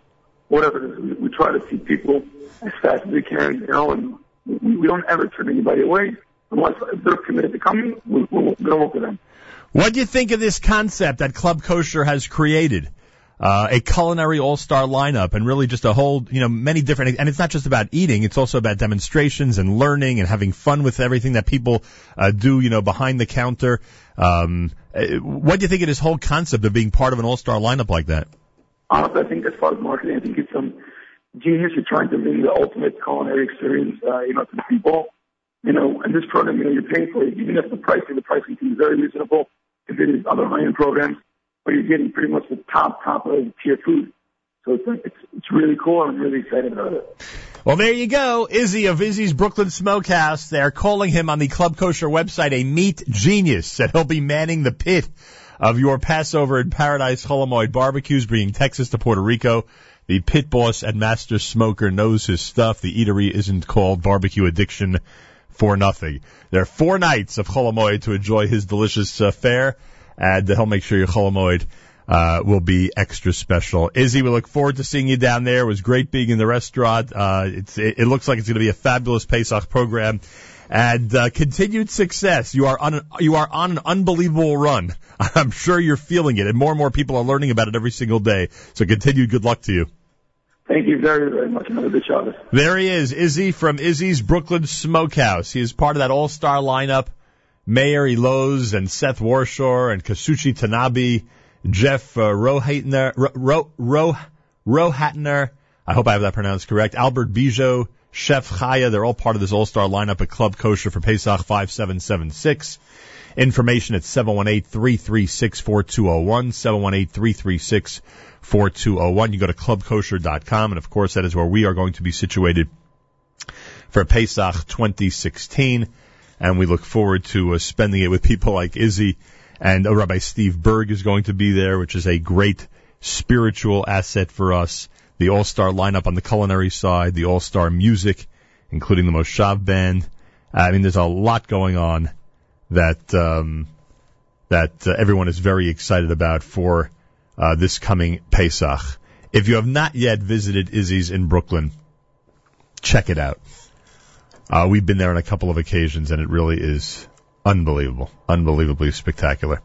Whatever it is, we, we try to see people as fast as we can, you know, and we, we don't ever turn anybody away unless they're committed to coming. We, we'll, we'll work with them. What do you think of this concept that Club Kosher has created? Uh, a culinary all-star lineup and really just a whole, you know, many different, and it's not just about eating, it's also about demonstrations and learning and having fun with everything that people, uh, do, you know, behind the counter. Um, uh, what do you think of this whole concept of being part of an all-star lineup like that? Honestly, I think as far as marketing, I think it's some genius. You're trying to bring the ultimate culinary experience, uh, you know, to people. You know, and this program, you know, you're paying for it. Even if the pricing, the pricing seems very reasonable compared to other high-end programs, but you're getting pretty much the top, top of tier food. So it's it's, it's really cool. I'm really excited about it. Well, there you go. Izzy of Izzy's Brooklyn Smokehouse. They're calling him on the Club Kosher website a meat genius, and he'll be manning the pit of your Passover in Paradise Chol Hamoed barbecues, bringing Texas to Puerto Rico. The pit boss and master smoker knows his stuff. The eatery isn't called Barbecue Addiction for nothing. There are four nights of Chol Hamoed to enjoy his delicious uh, fare, and he'll make sure your Chol Hamoed uh, will be extra special. Izzy, we look forward to seeing you down there. It was great being in the restaurant. Uh, it's, it, it looks like it's going to be a fabulous Pesach program. And uh, continued success. You are on an, you are on an unbelievable run. I'm sure you're feeling it, and more and more people are learning about it every single day. So continued good luck to you. Thank you very, very much. Another good Shabbos. There he is, Izzy from Izzy's Brooklyn Smokehouse. He is part of that all-star lineup. Mayor Eloz and Seth Warshaw and Kasuchi Tanabe, Jeff uh, Rohatner, Ro, Ro, Rohatner. I hope I have that pronounced correct. Albert Bijou, Chef Chaya. They're all part of this all-star lineup at Club Kosher for Pesach 5776. Information at 718-336-4201, 718-336-4201. You go to clubkosher.com, and of course that is where we are going to be situated for Pesach 2016. And we look forward to uh, spending it with people like Izzy and uh, Rabbi Steve Berg is going to be there, which is a great spiritual asset for us. The all-star lineup on the culinary side, the all-star music, including the Moshav band. I mean, there's a lot going on that um, that uh, everyone is very excited about for uh, this coming Pesach. If you have not yet visited Izzy's in Brooklyn, check it out. Uh, we've been there on a couple of occasions, and it really is unbelievable, unbelievably spectacular.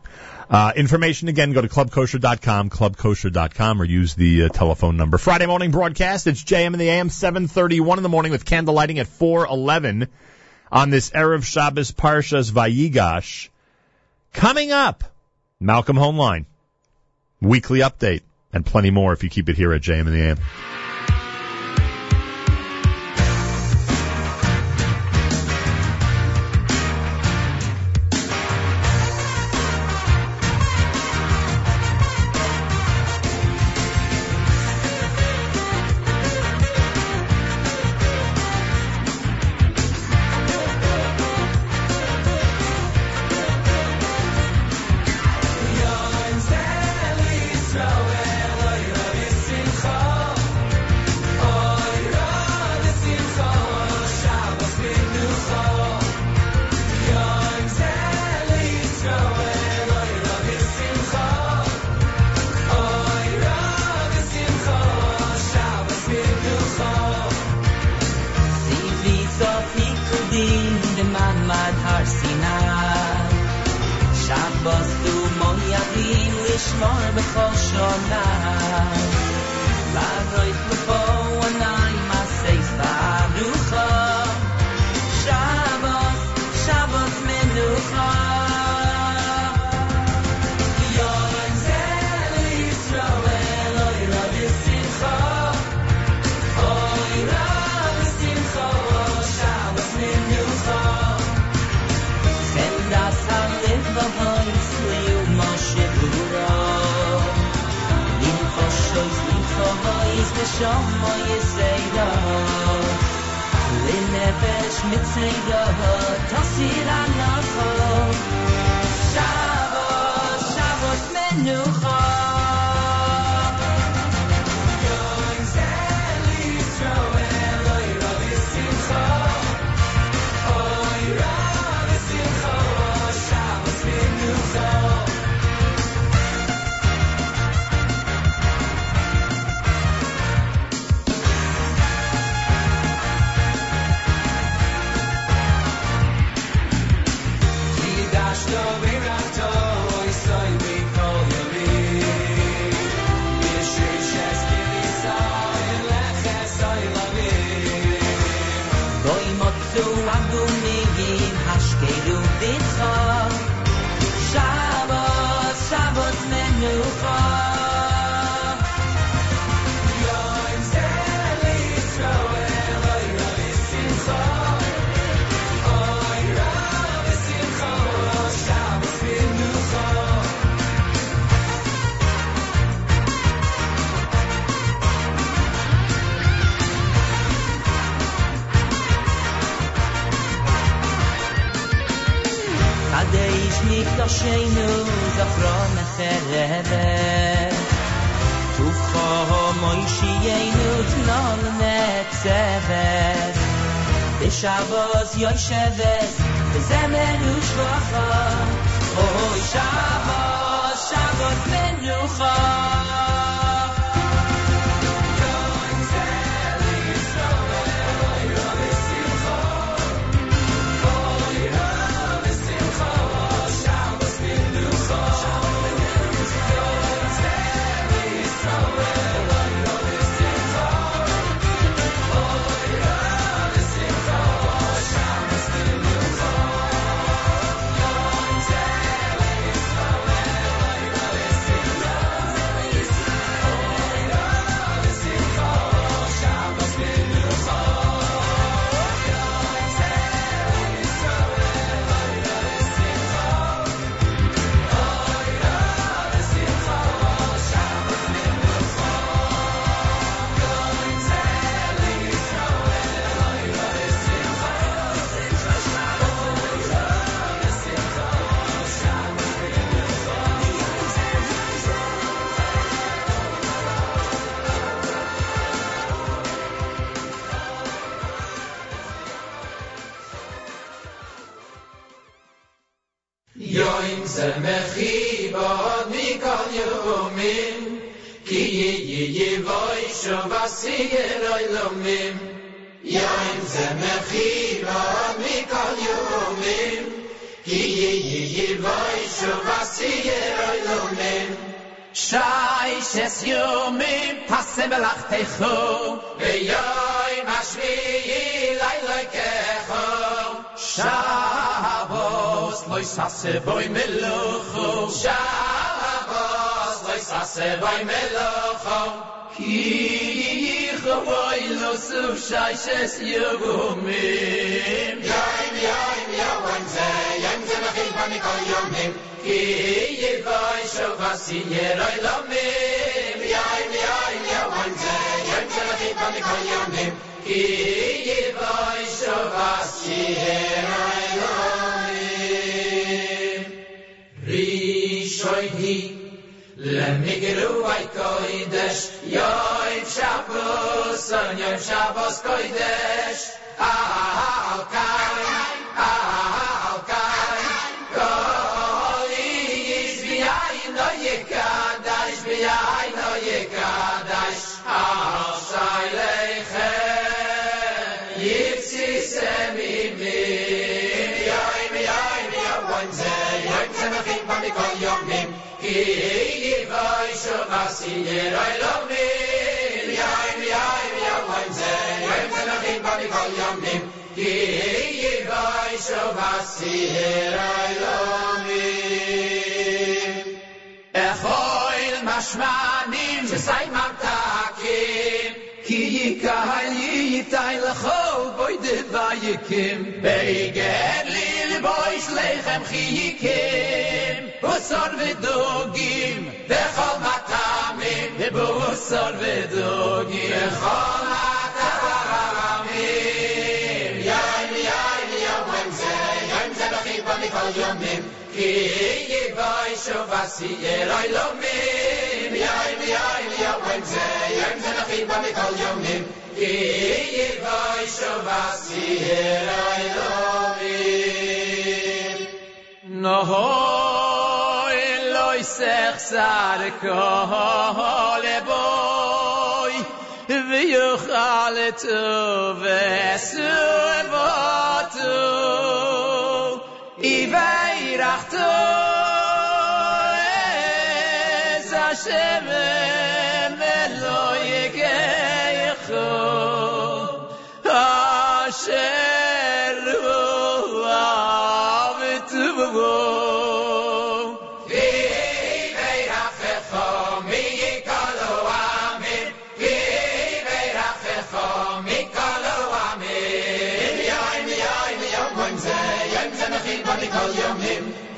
Uh, information again, go to clubkosher.com, clubkosher.com, or use the uh, telephone number. Friday morning broadcast. It's JM in the AM, 7:31 in the morning with candle lighting at 4:11 on this erev Shabbos Parshas Vayigash. Coming up, Malcolm Hoenlein, weekly update, and plenty more if you keep it here at JM in the AM. Beshavos yosheves مسيقهم tiher ailomim Echoil mashmanim שסי מרתקים כי יקהל ייתי לכל בוי דווייקים ויגד חייקים בוסון ודוגים וכל מטעמים בוסון ודוגים וכל yomim ki ye vay sho vasi eloy lo mi mi ay mi ay mi ay when say yem ze nafi ba mi kol yomim ki ye vay sho vasi eloy lo mi no ho sar boy yo khalet ve יביירחתו אז השם אלוהיכו אשר הוא אהבתו Kol yomim ki yivoy shovasi yeroy lomim yoim yoim yoim ze yoim ze lachim bami kol yomim ki yivoy shovasi yeroy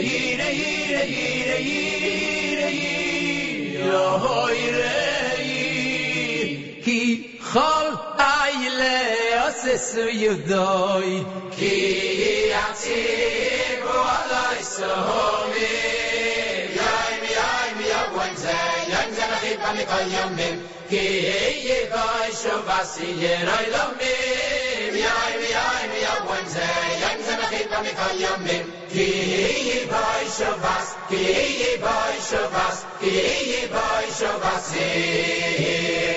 yire yire yire yire yire yo hoyre ki khol ayle os su yudoy ki yatsi bo alay so homi yaim mi yai mi ya wanze yan zan khib ki ye gay sho vasiye ray yaim yaim yai mi yai mi ya wanze yan zan khib Kyrie Baishavas, Kyrie Baishavas, Kyrie Baishavas, Kyrie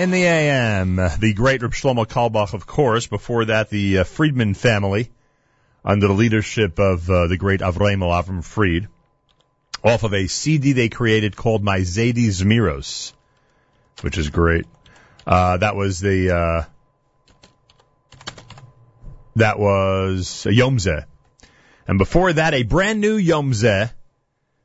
in the AM. The great Reb Shlomo Carlebach, of course. Before that, the uh, Friedman family, under the leadership of uh, the great Avramo Avram Fried, off of a CD they created called My Zaidi Zmiros, which is great. Uh, that was the, uh, that was a Yom Zeh. And before that, a brand new Yom Zeh,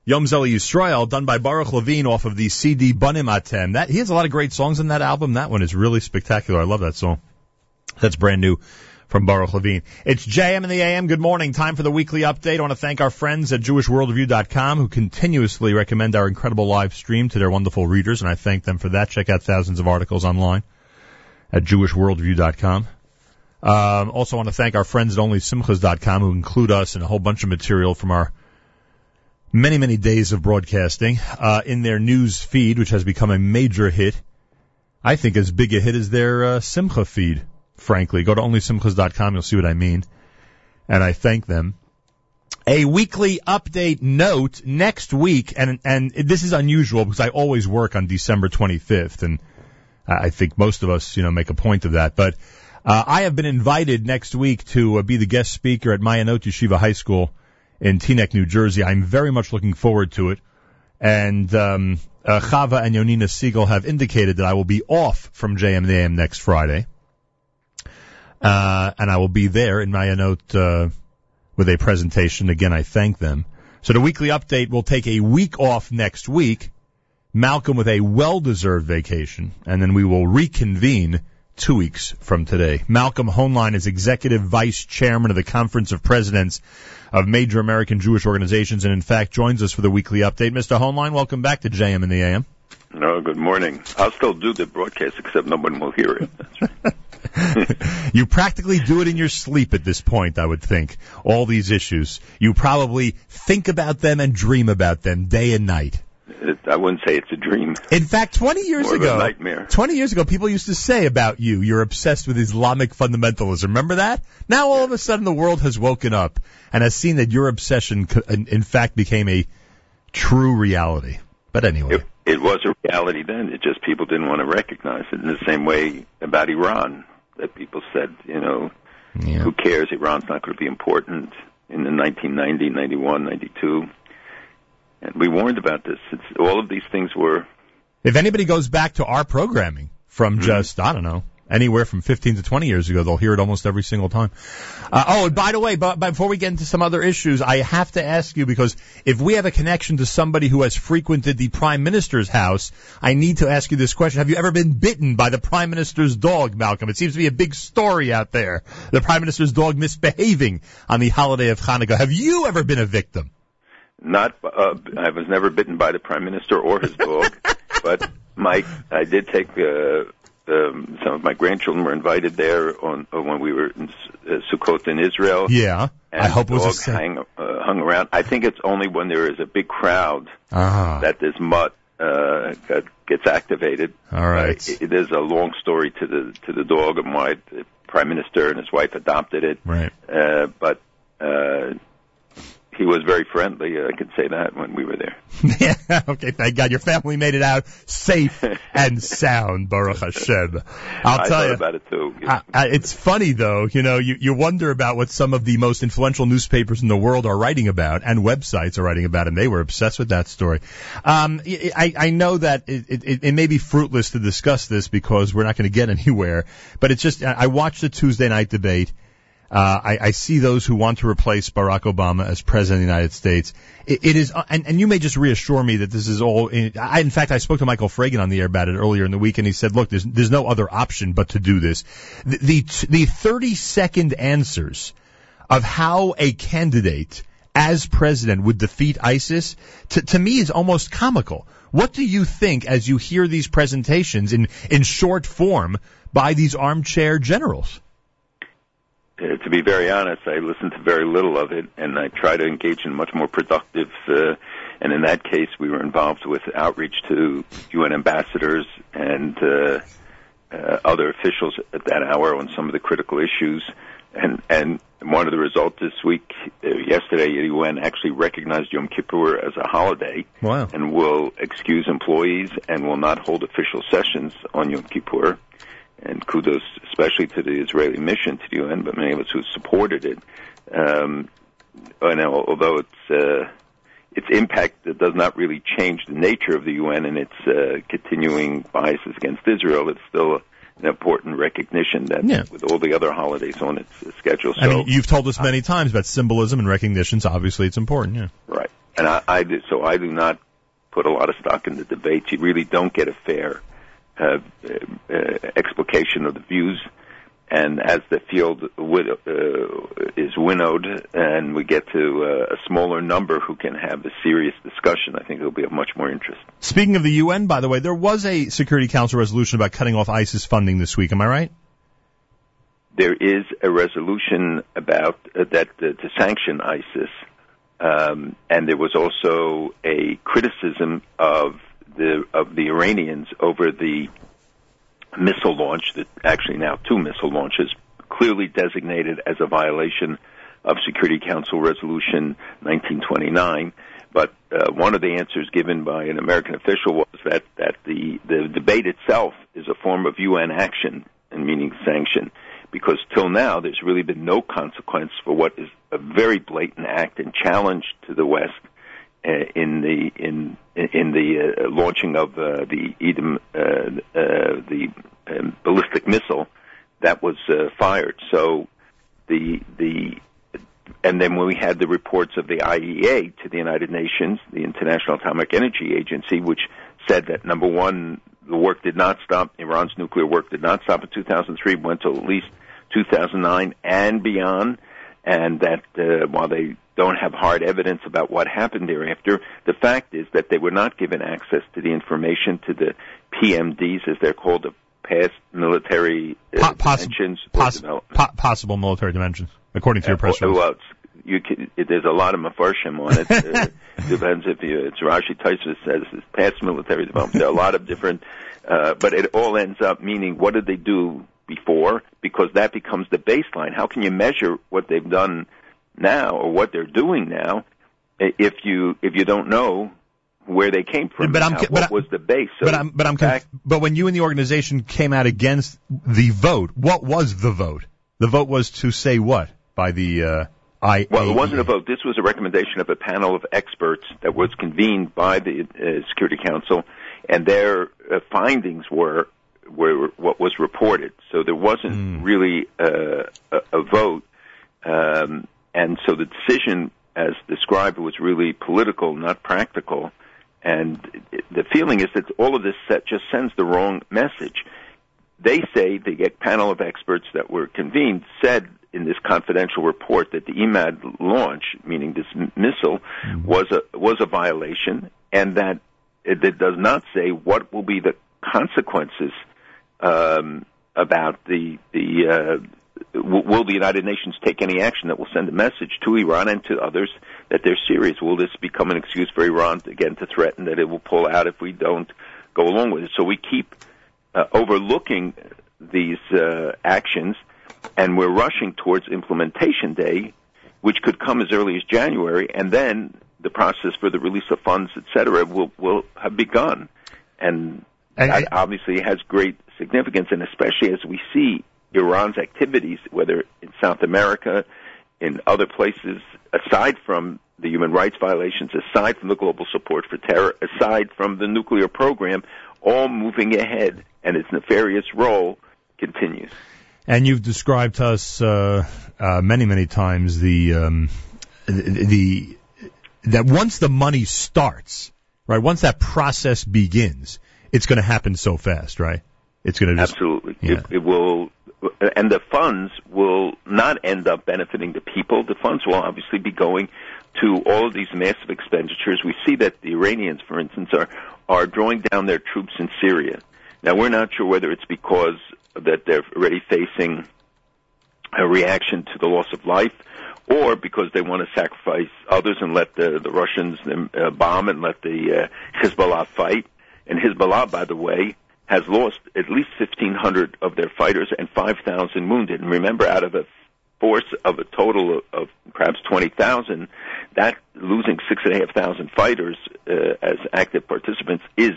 Yom Zeh Yisrael, done by Baruch Levine off of the CD Banim Atem. That, he has a lot of great songs in that album. That one is really spectacular. I love that song. That's brand new from Baruch Levine. It's JM in the AM. Good morning. Time for the weekly update. I want to thank our friends at JewishWorldReview.com who continuously recommend our incredible live stream to their wonderful readers, and I thank them for that. Check out thousands of articles online at JewishWorldReview.com. Um, also want to thank our friends at OnlySimchas.com who include us in a whole bunch of material from our many, many days of broadcasting uh, in their news feed, which has become a major hit. I think as big a hit as their uh, Simcha feed, frankly. Go to OnlySimchas.com, you'll see what I mean. And I thank them. A weekly update note next week, and and this is unusual because I always work on December 25th, and I think most of us, you know, make a point of that. But uh, I have been invited next week to uh, be the guest speaker at Ma'ayanot Yeshiva High School in Teaneck, New Jersey. I'm very much looking forward to it. And um, uh, Chava and Yonina Siegel have indicated that I will be off from JM the AM next Friday. Uh, and I will be there in Ma'ayanot uh, with a presentation. Again, I thank them. So the weekly update will take a week off next week. Malcolm with a well-deserved vacation, and then we will reconvene two weeks from today. Malcolm Hoenlein is executive vice chairman of the Conference of Presidents of major American Jewish organizations, and in fact joins us for the weekly update. Mr. Hoenlein, welcome back to JM in the AM. No, good morning. I'll still do the broadcast, except no one will hear it. you practically do it in your sleep at this point, I would think. All these issues. You probably think about them and dream about them day and night. It, I wouldn't say it's a dream. In fact, 20 years More ago, nightmare. 20 years ago, people used to say about you, you're obsessed with Islamic fundamentalism. Remember that? Now all of a sudden the world has woken up and has seen that your obsession, in in fact, became a true reality. But anyway. It, it was a reality then. It just people didn't want to recognize it in the same way about Iran that people said, you know, who cares? Iran's not going to be important in the 1990, 91, 92. And we warned about this. It's, all of these things were If anybody goes back to our programming from just, I don't know, anywhere from 15 to 20 years ago, they'll hear it almost every single time. Uh, oh, and by the way, but, but before we get into some other issues, I have to ask you because if we have a connection to somebody who has frequented the Prime Minister's house, I need to ask you this question. Have you ever been bitten by the Prime Minister's dog, Malcolm? It seems to be a big story out there. The Prime Minister's dog misbehaving on the holiday of Hanukkah. Have you ever been a victim? Not. Uh, I was never bitten by the prime minister or his dog, but my I did take. Uh, um, some of my grandchildren were invited there on uh, when we were in uh, Sukkot in Israel. Yeah. And I hope it the was a dog hang, uh, hung around. I think it's only when there is a big crowd Ah. that this mutt uh, that gets activated. All right. Uh, it, it is a long story to the to the dog and why the prime minister and his wife adopted it. Right. Uh, but uh, he was very friendly. I can say that when we were there. yeah, okay, thank God your family made it out safe and sound, Baruch Hashem. I'll I tell you. about it too. I, I, it's funny though, you know, you, you wonder about what some of the most influential newspapers in the world are writing about and websites are writing about, and they were obsessed with that story. Um, I, I know that it, it, it may be fruitless to discuss this because we're not going to get anywhere, but it's just, I I watched the Tuesday night debate. Uh, I, I see those who want to replace Barack Obama as president of the United States. It, it is, and, and you may just reassure me that this is all. In, I, in fact, I spoke to Michael Fragin on the air about it earlier in the week, and he said, "Look, there's there's no other option but to do this." The the, the 30 second answers of how a candidate as president would defeat ISIS to, to me is almost comical. What do you think as you hear these presentations in in short form by these armchair generals? Uh, to be very honest, I listened to very little of it, and I try to engage in much more productive. Uh, and in that case, we were involved with outreach to UN ambassadors and uh, uh, other officials at that hour on some of the critical issues. and and one of the results this week, uh, yesterday, the UN actually recognized Yom Kippur as a holiday Wow. and will excuse employees and will not hold official sessions on Yom Kippur. And kudos, especially to the Israeli mission to the UN, but many of us who supported it. Um, and although it's uh, its impact does not really change the nature of the UN and its uh, continuing biases against Israel, it's still an important recognition that Yeah. with all the other holidays on its uh, schedule. So I mean, you've told us many times about symbolism and recognitions. Obviously, it's important. Yeah. Right. And I, I do, so I do not put a lot of stock in the debates. You really don't get a fair uh, uh, explication of the views. And as the field wid- uh, is winnowed, and we get to uh, a smaller number who can have a serious discussion, I think it'll be of much more interest. Speaking of the UN, by the way, there was a Security Council resolution about cutting off ISIS funding this week. Am I right? there is a resolution about uh, that uh, to sanction ISIS, um, and there was also a criticism of the of the Iranians over the missile launch. That actually now two missile launches, clearly designated as a violation of Security Council Resolution 1929. But uh, one of the answers given by an American official was that that the the debate itself is a form of UN action, and meaning sanction because till now there's really been no consequence for what is a very blatant act and challenge to the West in the in in the uh, launching of uh, the Edom uh, uh, the um, ballistic missile that was uh, fired. So the the and then when we had the reports of the IAEA to the United Nations, the International Atomic Energy Agency, which said that number one, the work did not stop. Iran's nuclear work did not stop in 2003, went to at least 2009 and beyond, and that uh, while they don't have hard evidence about what happened thereafter, the fact is that they were not given access to the information to the PMDs, as they're called, the past military uh, Poss- dimensions poss- po- possible military dimensions, according to your press release. Well, you can, it, there's a lot of mafarshim on it. Uh, depends if you, it's Rashi Taisa says it's past military development. There are a lot of different, uh, but it all ends up meaning what did they do before? Because that becomes the baseline. How can you measure what they've done now or what they're doing now if you if you don't know where they came from? But I'm ca- what I- was the base? So but I'm, but I'm, but when you and the organization came out against the vote, what was the vote? The vote was to say what by the uh, I. Well, it wasn't a vote. This was a recommendation of a panel of experts that was convened by the uh, Security Council, and their uh, findings were were what was reported. So there wasn't really uh, a, a vote, um, and so the decision, as described, was really political, not practical. And the feeling is that all of this set just sends the wrong message. They say the panel of experts that were convened said in this confidential report that the EMAD launch, meaning this missile, was a was a violation, and that it, it does not say what will be the consequences um, about the the. Uh, Will the United Nations take any action that will send a message to Iran and to others that they're serious? Will this become an excuse for Iran again to threaten that it will pull out if we don't go along with it? So we keep uh, overlooking these uh, actions, and we're rushing towards implementation day, which could come as early as January, and then the process for the release of funds, et cetera, will will have begun, and that obviously has great significance, and especially as we see Iran's activities, whether in South America, in other places, aside from the human rights violations, aside from the global support for terror, aside from the nuclear program, all moving ahead, and its nefarious role continues. And you've described to us uh, uh, many, many times the um, the, the that once the money starts, right? Once that process begins, it's going to happen so fast, right? It's going to just Absolutely. It, it will, and the funds will not end up benefiting the people. The funds will obviously be going to all of these massive expenditures. We see that the Iranians, for instance, are are drawing down their troops in Syria. Now we're not sure whether it's because that they're already facing a reaction to the loss of life, or because they want to sacrifice others and let the the Russians uh, bomb and let the uh, Hezbollah fight. And Hezbollah, by the way, has lost at least 1,500 of their fighters and 5,000 wounded. And remember, out of a force of a total of, of perhaps 20,000, that losing six and a half thousand fighters uh, as active participants is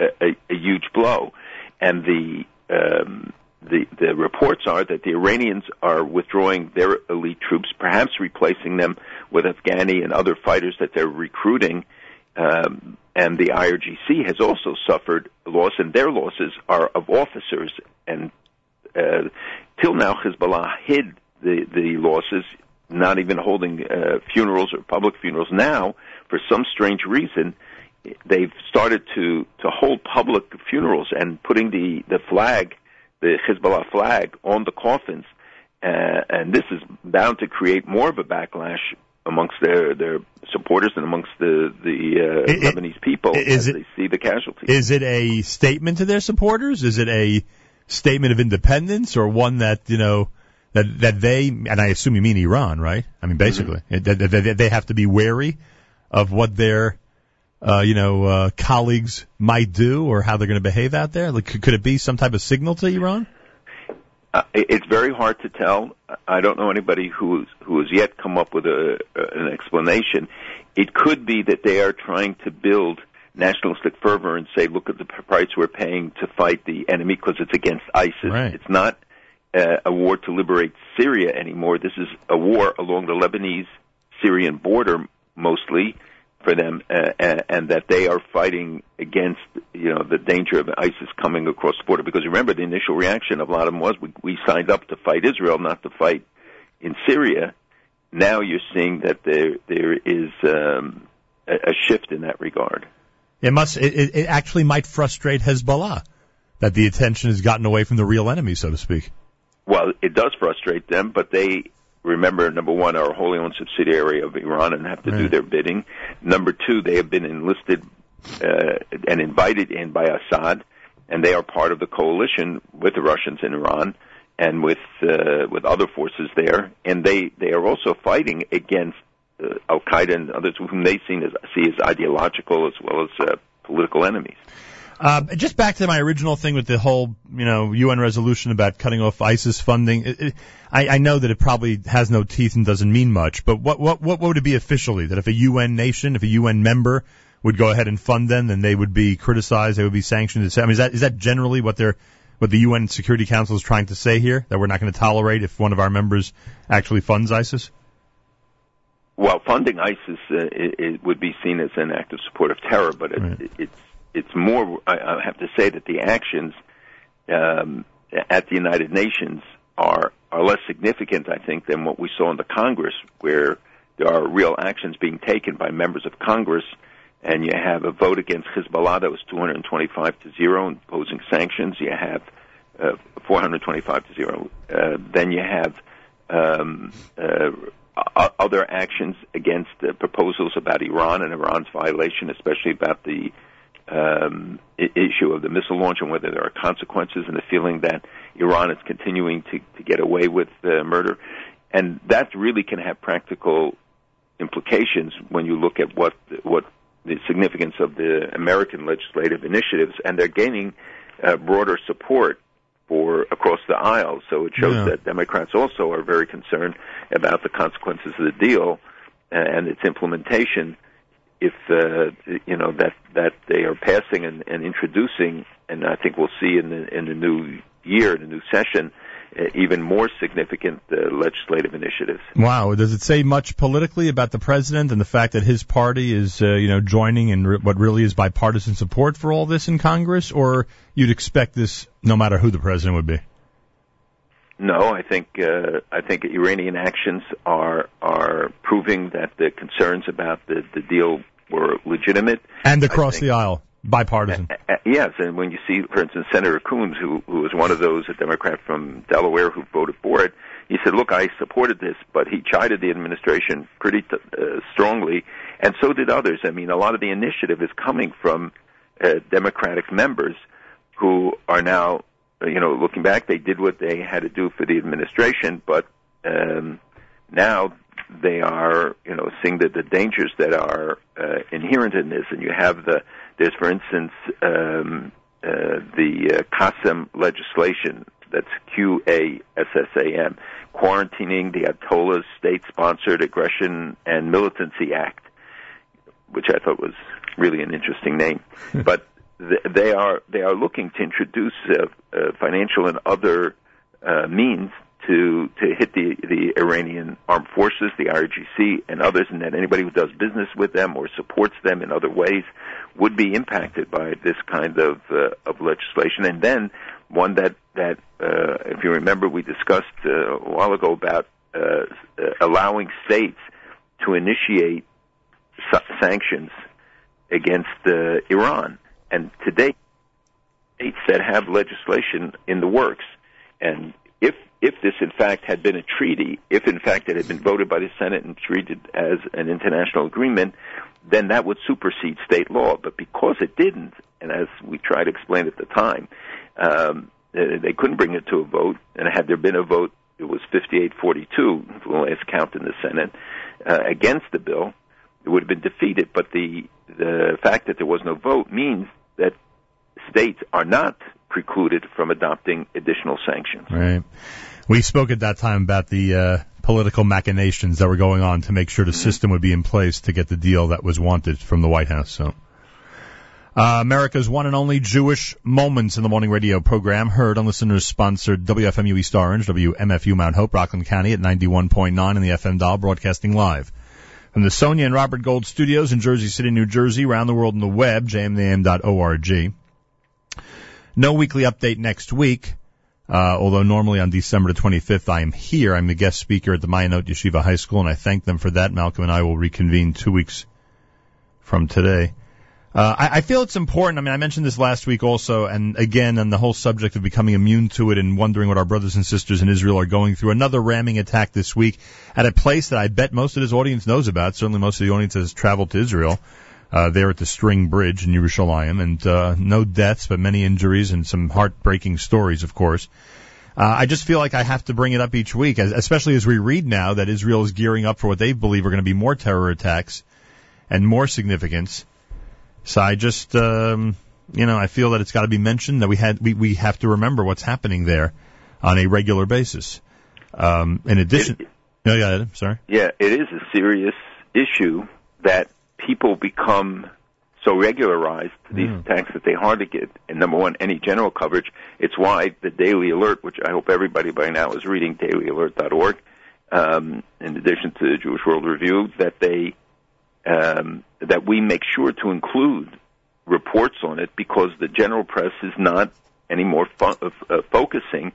a, a, a huge blow. And the, um, the the reports are that the Iranians are withdrawing their elite troops, perhaps replacing them with Afghani and other fighters that they're recruiting. Um, and the IRGC has also suffered loss, and their losses are of officers. And uh, till now, Hezbollah hid the the losses, not even holding uh, funerals or public funerals. Now, for some strange reason, they've started to to hold public funerals and putting the the flag, the Hezbollah flag, on the coffins. Uh, and this is bound to create more of a backlash amongst their their supporters and amongst the the uh, It- Lebanese people is as it- they see the casualties. Is it a statement to their supporters? Is it a statement of independence, or one that you know that that they and I assume you mean Iran, right? I mean, basically, Mm-hmm. that, that, that they have to be wary of what their uh, you know uh, colleagues might do or how they're going to behave out there. Like, could it be some type of signal to Iran? Uh, it's very hard to tell. I don't know anybody who's who has yet come up with a, an explanation. It could be that they are trying to build nationalistic fervor and say, "Look at the price we're paying to fight the enemy because it's against ISIS. It's not uh, a war to liberate Syria anymore. This is a war along the Lebanese-Syrian border, mostly." For them, uh, and, and that they are fighting against, you know, the danger of ISIS coming across the border. Because remember, the initial reaction of a lot of them was, we, we signed up to fight Israel, not to fight in Syria. Now you're seeing that there there is um, a, a shift in that regard. It must. It, it it actually might frustrate Hezbollah that the attention has gotten away from the real enemy, so to speak. Well, it does frustrate them, but they remember number one are a wholly owned subsidiary of Iran and have to do their bidding. Number two, they have been enlisted uh, and invited in by Assad, and they are part of the coalition with the Russians in Iran and with uh, with other forces there, and they they are also fighting against uh, Al Qaeda and others whom they see as see as ideological as well as uh, political enemies. Uh, just back to my original thing with the whole, you know, UN resolution about cutting off ISIS funding. It, it, I, I know that it probably has no teeth and doesn't mean much, but what, what, what would it be officially? That if a UN nation, if a UN member would go ahead and fund them, then they would be criticized, they would be sanctioned. I mean, is that, is that generally what they're, what the UN Security Council is trying to say here? That we're not going to tolerate if one of our members actually funds ISIS? Well, funding ISIS uh, it, it would be seen as an act of support of terror, but it, it's it's more. I, have to say that the actions um, at the United Nations are are less significant, I think, than what we saw in the Congress, where there are real actions being taken by members of Congress, and you have a vote against Hezbollah that was 225 to zero, imposing sanctions. You have uh, 425 to zero. Uh, then you have um, uh, other actions against proposals about Iran and Iran's violation, especially about the um, issue of the missile launch and whether there are consequences, and the feeling that Iran is continuing to, to get away with uh, murder, and that really can have practical implications when you look at what what the significance of the American legislative initiatives, and they're gaining uh, broader support for across the aisle. So it shows Yeah. that Democrats also are very concerned about the consequences of the deal and its implementation. If uh, you know that that they are passing and, and introducing, and I think we'll see in the in the new year, the new session, uh, even more significant uh, legislative initiatives. Wow. Does it say much politically about the president and the fact that his party is, uh, you know, joining in re- what really is bipartisan support for all this in Congress, or you'd expect this no matter who the president would be? No, I think uh, I think Iranian actions are are proving that the concerns about the the deal were legitimate. And across the aisle, bipartisan. Uh, yes, and when you see, for instance, Senator Coons, who who was one of those, a Democrat from Delaware, who voted for it, he said, "Look, I supported this, but he chided the administration pretty t- uh, strongly, and so did others. I mean, a lot of the initiative is coming from uh, Democratic members who are now, uh, you know, looking back, they did what they had to do for the administration, but um, now they are, you know, seeing the, the dangers that are uh, inherent in this. And you have the, there's, for instance, um, uh, the uh, QASSAM legislation That's Q A S S A M. Quarantining the Ayatollah's state-sponsored aggression and militancy act, which I thought was really an interesting name. but they are they are looking to introduce uh, uh, financial and other uh, means to to hit the the Iranian armed forces, the IRGC, and others, and that anybody who does business with them or supports them in other ways would be impacted by this kind of uh, of legislation. And then one that that uh, if you remember, we discussed uh, a while ago about allowing states to initiate sa- sanctions against Iran. And today, states that have legislation in the works, and if if this in fact had been a treaty, if in fact it had been voted by the Senate and treated as an international agreement, then that would supersede state law. But because it didn't, and as we tried to explain at the time, um, they couldn't bring it to a vote. And had there been a vote, it was 58-42, the last count in the Senate, uh, against the bill. It would have been defeated. But the the fact that there was no vote means that states are not precluded from adopting additional sanctions. Right. We spoke at that time about the uh, political machinations that were going on to make sure the system would be in place to get the deal that was wanted from the White House. So. Uh, America's one and only Jewish Moments in the Morning Radio program, heard on listeners sponsored WFMU East Orange, WMFU Mount Hope, Rockland County at 91.9 in the FM dial, broadcasting live. From the Sonia and Robert Gold studios in Jersey City, New Jersey, around the world on the web, jmintheam.org. No weekly update next week, uh, although normally on December the 25th I am here. I'm the guest speaker at the Ma'ayanot Yeshiva High School, and I thank them for that. Malcolm and I will reconvene two weeks from today. Uh, I, I feel it's important. I mean, I mentioned this last week also, and again, on the whole subject of becoming immune to it and wondering what our brothers and sisters in Israel are going through. Another ramming attack this week at a place that I bet most of this audience knows about. Certainly, most of the audience has traveled to Israel. Uh, there at the String Bridge in Yerushalayim, and uh, no deaths, but many injuries and some heartbreaking stories, of course. Uh, I just feel like I have to bring it up each week, as, especially as we read now that Israel is gearing up for what they believe are going to be more terror attacks and more significance. So I just, um, you know, I feel that it's got to be mentioned that we had we, we have to remember what's happening there on a regular basis. Um, in addition, no, yeah, Adam, sorry. Yeah, it is a serious issue that people become so regularized to these Mm. attacks that they hardly get, and number one, any general coverage. It's why the Daily Alert, which I hope everybody by now is reading, dailyalert.org, um, in addition to the Jewish World Review, that they um, that we make sure to include reports on it because the general press is not anymore fo- uh, focusing.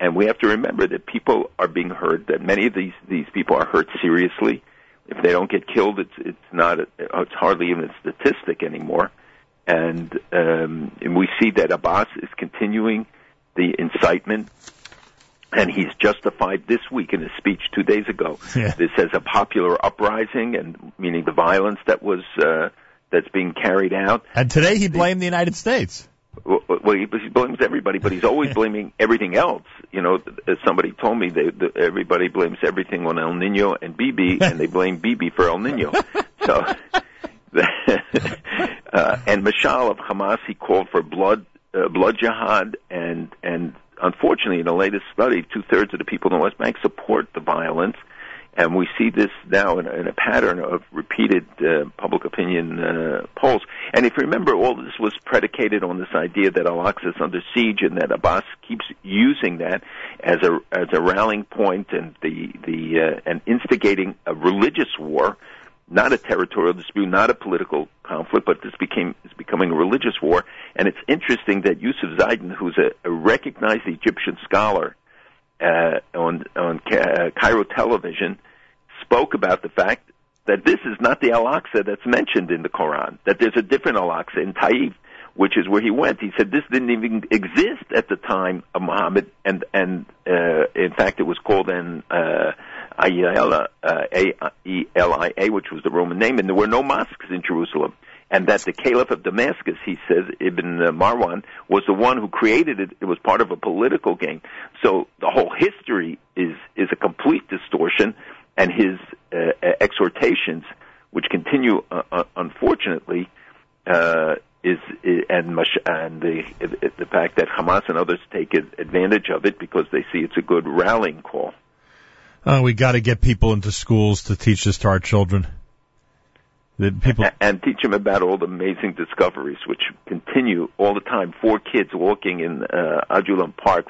And we have to remember that people are being hurt. That many of these these people are hurt seriously. If they don't get killed, it's it's not a, it's hardly even a statistic anymore. And um, and we see that Abbas is continuing the incitement, and he's justified this week in his speech two days ago. Yeah. This as a popular uprising, and meaning the violence that was uh, that's being carried out. And today he blamed the United States. Well, he blames everybody, but he's always blaming everything else. You know, as somebody told me, they, the, everybody blames everything on El Nino and Bibi, and they blame Bibi for El Nino. So, uh, and Mashal of Hamas, he called for blood, uh, blood jihad, and and unfortunately, in the latest study, two thirds of the people in the West Bank support the violence. And we see this now in, in a pattern of repeated uh, public opinion uh, polls. And if you remember, all this was predicated on this idea that Al-Aqsa is under siege, and that Abbas keeps using that as a as a rallying point and the the uh, and instigating a religious war, not a territorial dispute, not a political conflict, but this became is becoming a religious war. And it's interesting that Yusuf Ziedan, who's a, a recognized Egyptian scholar, uh, on on Ca- Cairo television spoke about the fact that this is not the Al Aqsa that's mentioned in the Quran. That there's a different Al Aqsa in Taif, which is where he went. He said this didn't even exist at the time of Muhammad, and and uh, in fact it was called an uh, Aelia, uh, which was the Roman name, and there were no mosques in Jerusalem and that the Caliph of Damascus, he says, Ibn Marwan, was the one who created it. It was part of a political game. So the whole history is is a complete distortion, and his uh, exhortations, which continue, uh, uh, unfortunately, uh, is and Mash- and the the fact that Hamas and others take advantage of it because they see it's a good rallying call. Uh, we got to get people into schools to teach this to our children. The people and teach them about all the amazing discoveries which continue all the time. Four kids walking in uh, Adulam Park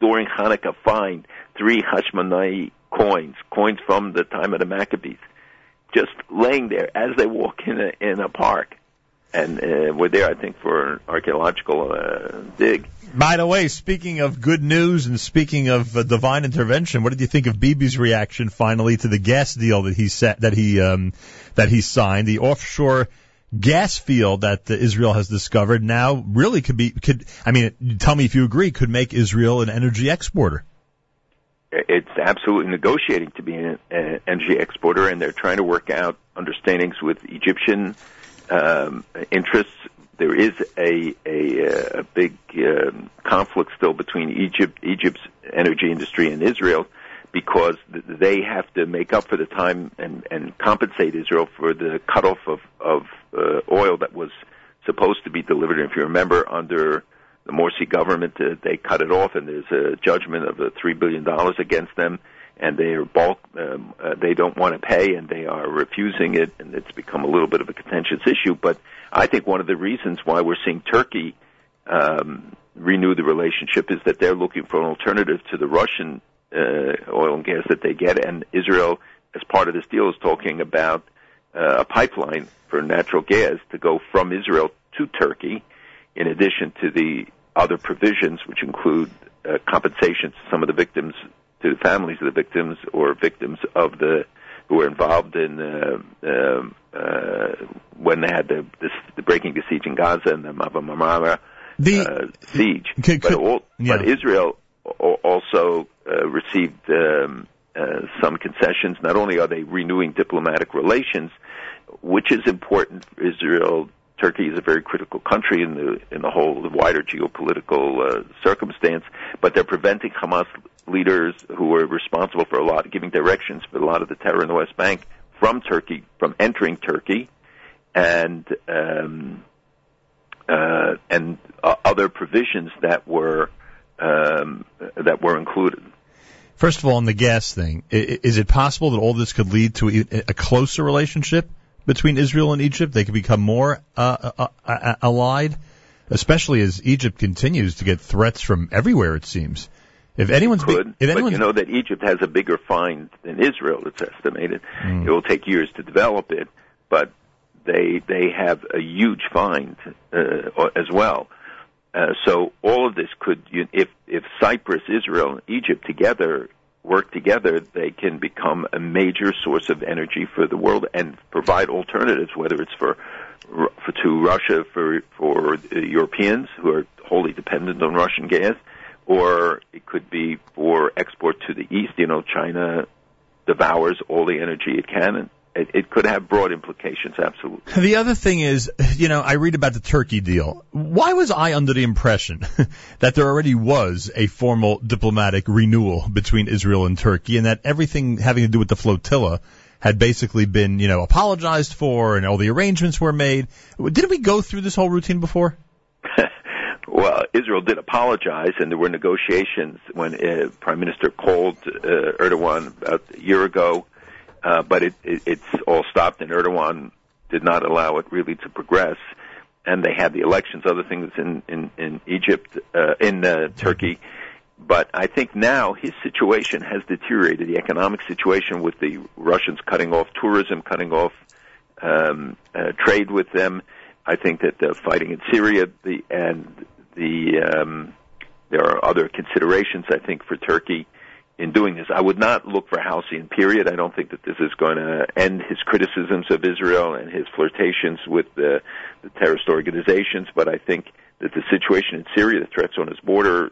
during Hanukkah find three Hashmonai coins, coins from the time of the Maccabees, just laying there as they walk in a, in a park. And uh, we're there, I think, for an archaeological uh, dig. By the way, speaking of good news and speaking of uh, divine intervention, what did you think of Bibi's reaction finally to the gas deal that he set that he um, that he signed? The offshore gas field that uh, Israel has discovered now really could be could I mean, tell me if you agree, could make Israel an energy exporter. It's absolutely negotiating to be an an energy exporter, and they're trying to work out understandings with Egyptian um, interests. There is a a, a big um, conflict still between Egypt, Egypt's energy industry, and Israel, because th- they have to make up for the time and, and compensate Israel for the cutoff of of uh, oil that was supposed to be delivered. And if you remember, under the Morsi government, uh, they cut it off, and there's a judgment of uh, three billion dollars against them, and they are bulk. Um, uh, they don't want to pay, and they are refusing it, and it's become a little bit of a contentious issue. But I think one of the reasons why we're seeing Turkey um, renew the relationship is that they're looking for an alternative to the Russian uh, oil and gas that they get, and Israel, as part of this deal, is talking about uh, a pipeline for natural gas to go from Israel to Turkey, in addition to the other provisions, which include uh, compensation to some of the victims, to the families of the victims or victims of the who were involved in uh, um, uh, when they had the, this, the breaking the siege in Gaza and the Mavi Marmara uh, siege. but, all, but Israel also uh, received um, uh, some concessions. Not only are they renewing diplomatic relations, which is important for Israel. Turkey is a very critical country in the in the whole wider geopolitical uh, circumstance, but they're preventing Hamas leaders who were responsible for a lot, giving directions for a lot of the terror in the West Bank from Turkey from entering Turkey, and um, uh, and uh, other provisions that were um, that were included. First of all, on the gas thing, is it possible that all this could lead to a a closer relationship between Israel and Egypt? They could become more uh, uh, uh, allied, especially as Egypt continues to get threats from everywhere. It seems. If anyone's could, if but anyone's you know that Egypt has a bigger find than Israel. It's estimated. It will take years to develop it, but they they have a huge find uh, as well. Uh, so all of this could, you- if if Cyprus, Israel, and Egypt together work together, they can become a major source of energy for the world and provide alternatives, whether it's for, for to Russia for for Europeans who are wholly dependent on Russian gas, or it could be for export to the east. You know, China devours all the energy it can, and it, it could have broad implications. Absolutely. The other thing is, you know, I read about the Turkey deal. Why was I under the impression that there already was a formal diplomatic renewal between Israel and Turkey and that everything having to do with the flotilla had basically been, you know, apologized for and all the arrangements were made? Didn't we go through this whole routine before? Well, Israel did apologize, and there were negotiations when uh, Prime Minister called uh, Erdogan about a year ago, uh, but it, it, it's all stopped, and Erdogan did not allow it really to progress. And they had the elections, other things in in, in Egypt, uh, in uh, Turkey. But I think now his situation has deteriorated. The economic situation with the Russians cutting off tourism, cutting off um, uh, trade with them. I think that the fighting in Syria, the and the um, there are other considerations. I think for Turkey in doing this, I would not look for halcyon period. I don't think that this is going to end his criticisms of Israel and his flirtations with the, the terrorist organizations. But I think that the situation in Syria, the threats on his border,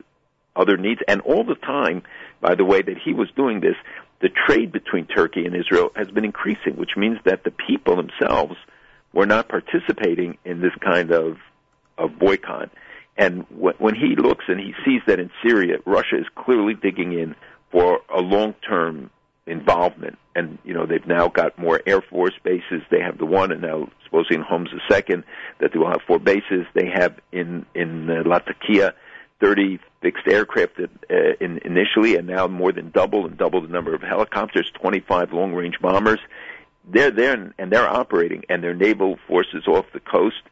other needs, and all the time, by the way that he was doing this, the trade between Turkey and Israel has been increasing, which means that the people themselves were not participating in this kind of of boycott. And when he looks and he sees that in Syria, Russia is clearly digging in for a long-term involvement. And you know they've now got more Air Force bases. They have the one, and now supposedly in Homs the second. That they will have four bases. They have in in uh, Latakia thirty fixed aircraft that, uh, in, initially, and now more than double and double the number of helicopters. Twenty five long range bombers. They're there and they're operating, and their naval forces off the coast.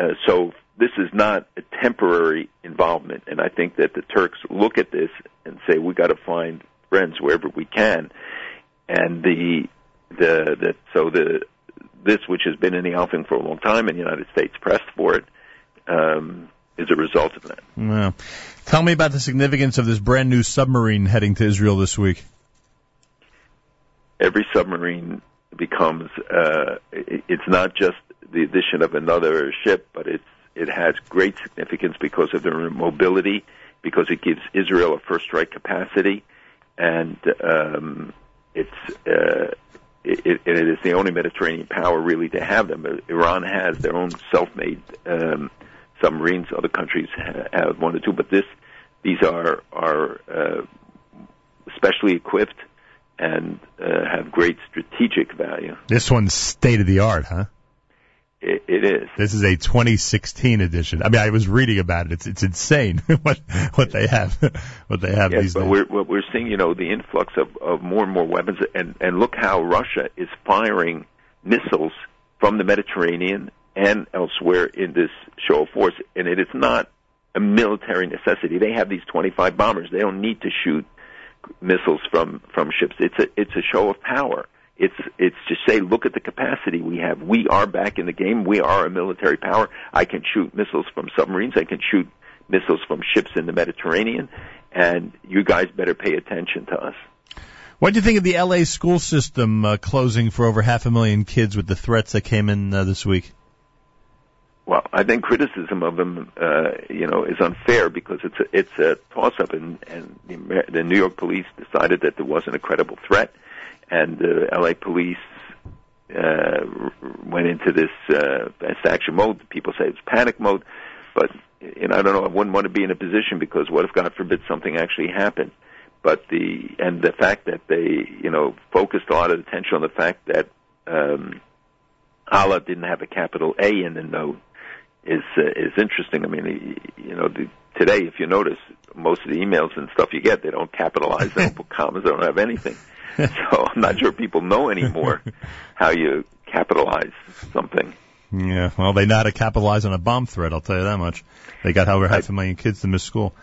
Uh, so this is not a temporary involvement, and I think that the Turks look at this and say we got to find friends wherever we can, and the the the so the this which has been in the offing for a long time, and the United States pressed for it, um, is a result of that. Well, tell me about the significance of this brand new submarine heading to Israel this week. Every submarine becomes uh, it's not just the addition of another ship, but it's it has great significance because of their mobility, because it gives Israel a first strike capacity, and um, it's uh, it, it is the only Mediterranean power really to have them. Iran has their own self-made um, submarines. Other countries have one or two, but this these are are uh, specially equipped and uh, have great strategic value. This one's state of the art, huh? It, it is. This is a 2016 edition. I mean, I was reading about it. It's it's insane what what they have what they have these but days. we're what we're seeing, you know, the influx of, of more and more weapons, and and look how Russia is firing missiles from the Mediterranean and elsewhere in this show of force, and it is not a military necessity. They have these 25 bombers. They don't need to shoot missiles from from ships. It's a it's a show of power. It's it's to say, look at the capacity we have. We are back in the game. We are a military power. I can shoot missiles from submarines. I can shoot missiles from ships in the Mediterranean, and you guys better pay attention to us. What do you think of the LA school system uh, closing for over half a million kids with the threats that came in uh, this week? Well, I think criticism of them, uh, you know, is unfair because it's a, it's a toss-up, and, and the, the New York police decided that there wasn't a credible threat, and the LA police uh, went into this uh, action mode. People say it's panic mode, but you know, I don't know. I wouldn't want to be in a position because what if, God forbid, something actually happened? But the and the fact that they, you know, focused a lot of attention on the fact that um, Allah didn't have a capital A in the note is uh, is interesting. I mean, you know, the, today if you notice, most of the emails and stuff you get, they don't capitalize, they don't put commas, they don't have anything. so I'm not sure people know anymore how you capitalize something. Yeah, well, they know how to capitalize on a bomb threat. I'll tell you that much. They got over half a million kids to miss school.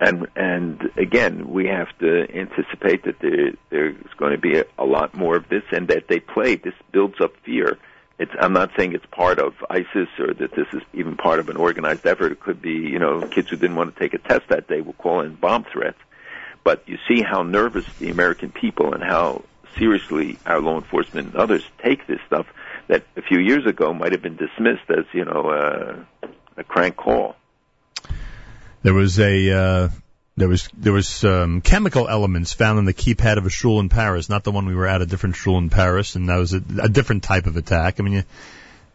And and again, we have to anticipate that there there's going to be a, a lot more of this, and that they play. This builds up fear. It's, I'm not saying it's part of ISIS or that this is even part of an organized effort. It could be, you know, kids who didn't want to take a test that day will call in bomb threats. But you see how nervous the American people and how seriously our law enforcement and others take this stuff that a few years ago might have been dismissed as, you know, uh, a crank call. There was a uh, there was there was um, chemical elements found in the keypad of a shul in Paris, not the one we were at, a different shul in Paris, and that was a, a different type of attack. I mean, you,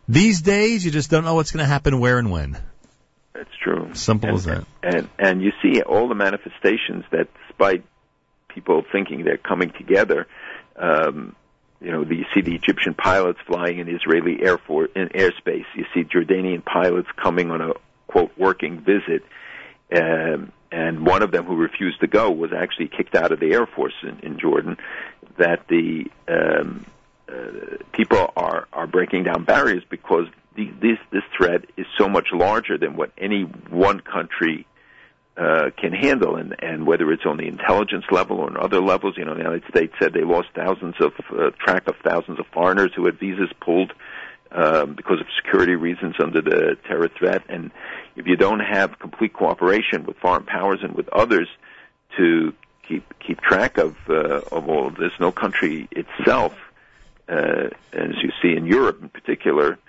these days you just don't know what's going to happen, where, and when. That's true. Simple and, as that. And and you see all the manifestations that, despite people thinking they're coming together, um, you know, you see the Egyptian pilots flying in Israeli air force in airspace. You see Jordanian pilots coming on a quote working visit, um, and one of them who refused to go was actually kicked out of the air force in, in Jordan. That the um, uh, people are are breaking down barriers because the, this this threat is so much larger than what any one country uh, can handle, and, and whether it's on the intelligence level or on other levels, you know, the United States said they lost thousands of uh, track of thousands of foreigners who had visas pulled um, because of security reasons under the terror threat, and if you don't have complete cooperation with foreign powers and with others to keep keep track of uh, of all of this, no country itself, uh, as you see in Europe in particular,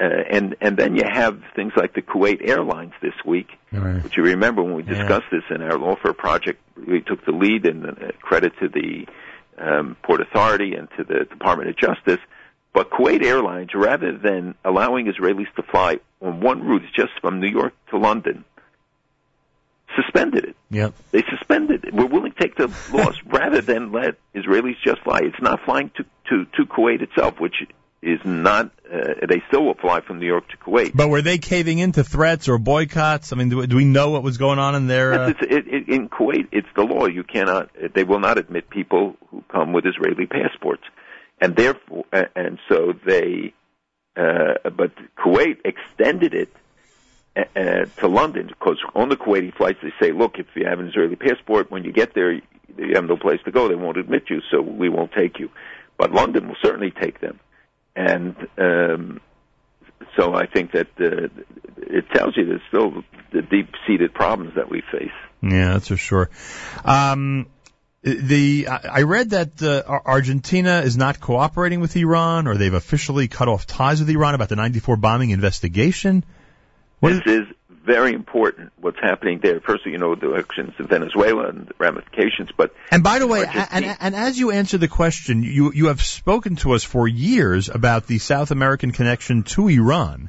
uh, and and then you have things like the Kuwait Airlines this week, Right. which you remember when we Yeah. discussed this in our lawfare project, we took the lead and uh, credit to the um, Port Authority and to the Department of Justice. But Kuwait Airlines, rather than allowing Israelis to fly on one route just from New York to London, suspended it. Yep. They suspended it. We're willing to take the loss rather than let Israelis just fly. It's not flying to to, to Kuwait itself, which is not. Uh, they still will fly from New York to Kuwait. But were they caving into threats or boycotts? I mean, do, do we know what was going on in there? Uh... Yes, it, it, in Kuwait, it's the law. You cannot. They will not admit people who come with Israeli passports, and therefore, uh, and so they. Uh, but Kuwait extended it uh, to London because on the Kuwaiti flights they say, look, if you have an Israeli passport, when you get there, you have no place to go. They won't admit you, so we won't take you. But London will certainly take them, and um, so I think that uh, it tells you there's still the deep-seated problems that we face. Yeah, that's for sure. Um, the I read that uh, Argentina is not cooperating with Iran, or they've officially cut off ties with Iran about the '94 bombing investigation. What this is, is very important. What's happening there? First, you know the elections in Venezuela and the ramifications, but and by the way, and, and as you answer the question, you you have spoken to us for years about the South American connection to Iran,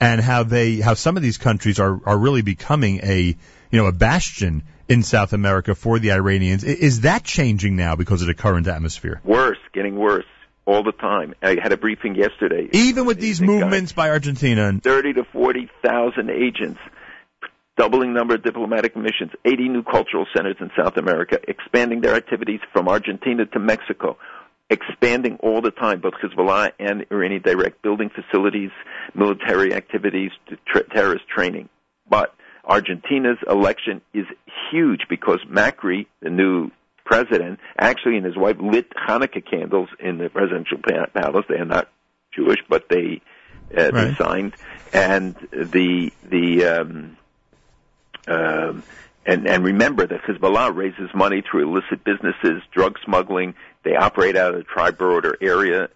and how they how some of these countries are are really becoming a you know a bastion in South America for the Iranians. Is that changing now because of the current atmosphere? Worse, getting worse all the time. I had a briefing yesterday. Even with these movements by Argentina, thirty to forty thousand agents, doubling number of diplomatic missions, eighty new cultural centers in South America, expanding their activities from Argentina to Mexico. Expanding all the time, both Hezbollah and Iranian direct building facilities, military activities, tra- terrorist training. But Argentina's election is huge because Macri, the new president, actually and his wife lit Hanukkah candles in the presidential palace. They are not Jewish, but they uh, Right. they signed, and the the um, um, and and remember that Hezbollah raises money through illicit businesses, drug smuggling. They operate out of the tri-border area.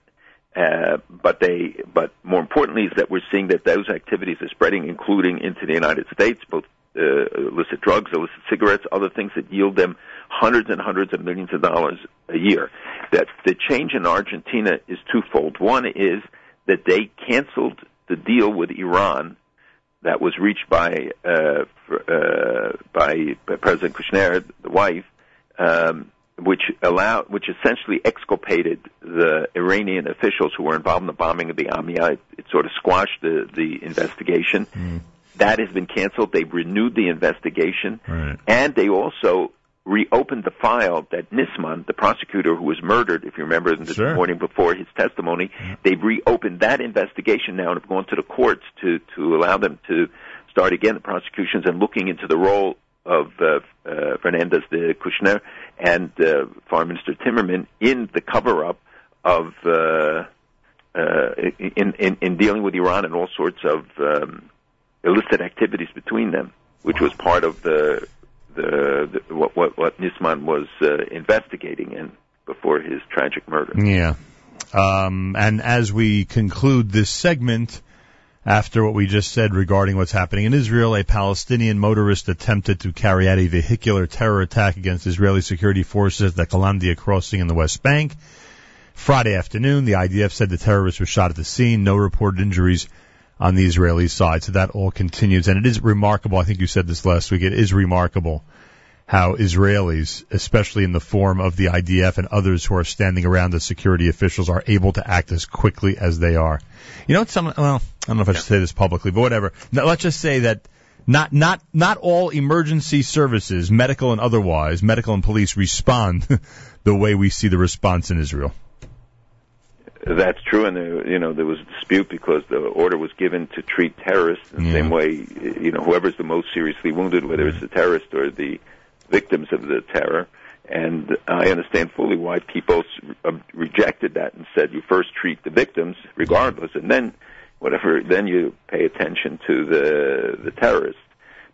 Uh, but they, but more importantly, is that we're seeing that those activities are spreading, including into the United States, both uh, illicit drugs, illicit cigarettes, other things that yield them hundreds and hundreds of millions of dollars a year. That the change in Argentina is twofold. One is that they canceled the deal with Iran that was reached by uh, for, uh, by President Kirchner, the wife, um, which allowed, which essentially exculpated the Iranian officials who were involved in the bombing of the Amia. It, it sort of squashed the the investigation. That has been canceled. They've renewed the investigation, Right. and they also reopened the file that Nisman, the prosecutor who was murdered, if you remember this Sure. morning before his testimony, they've reopened that investigation now and have gone to the courts to to allow them to start again the prosecutions and looking into the role of uh, uh, Fernandez de Kirchner and uh, Foreign Minister Timerman in the cover up of uh, uh, in, in in dealing with Iran and all sorts of um, illicit activities between them, which was part of the the, the what, what what Nisman was uh, investigating and before his tragic murder. Yeah. Um, and as we conclude this segment, after what we just said regarding what's happening in Israel, a Palestinian motorist attempted to carry out a vehicular terror attack against Israeli security forces at the Kalandia crossing in the West Bank. Friday afternoon, the IDF said the terrorist was shot at the scene. No reported injuries on the Israeli side. So that all continues. And it is remarkable. I think you said this last week. It is remarkable how Israelis, especially in the form of the IDF and others who are standing around as security officials, are able to act as quickly as they are. You know? Some well, I don't know if I should say this publicly, but whatever. Now, let's just say that not not not all emergency services, medical and otherwise, medical and police respond the way we see the response in Israel. That's true, and there, you know there was a dispute because the order was given to treat terrorists in the Yeah. same way. You know, whoever's the most seriously wounded, whether it's the terrorist or the victims of the terror. And I understand fully why people uh, rejected that and said you first treat the victims, regardless, and then whatever, then you pay attention to the the terrorists.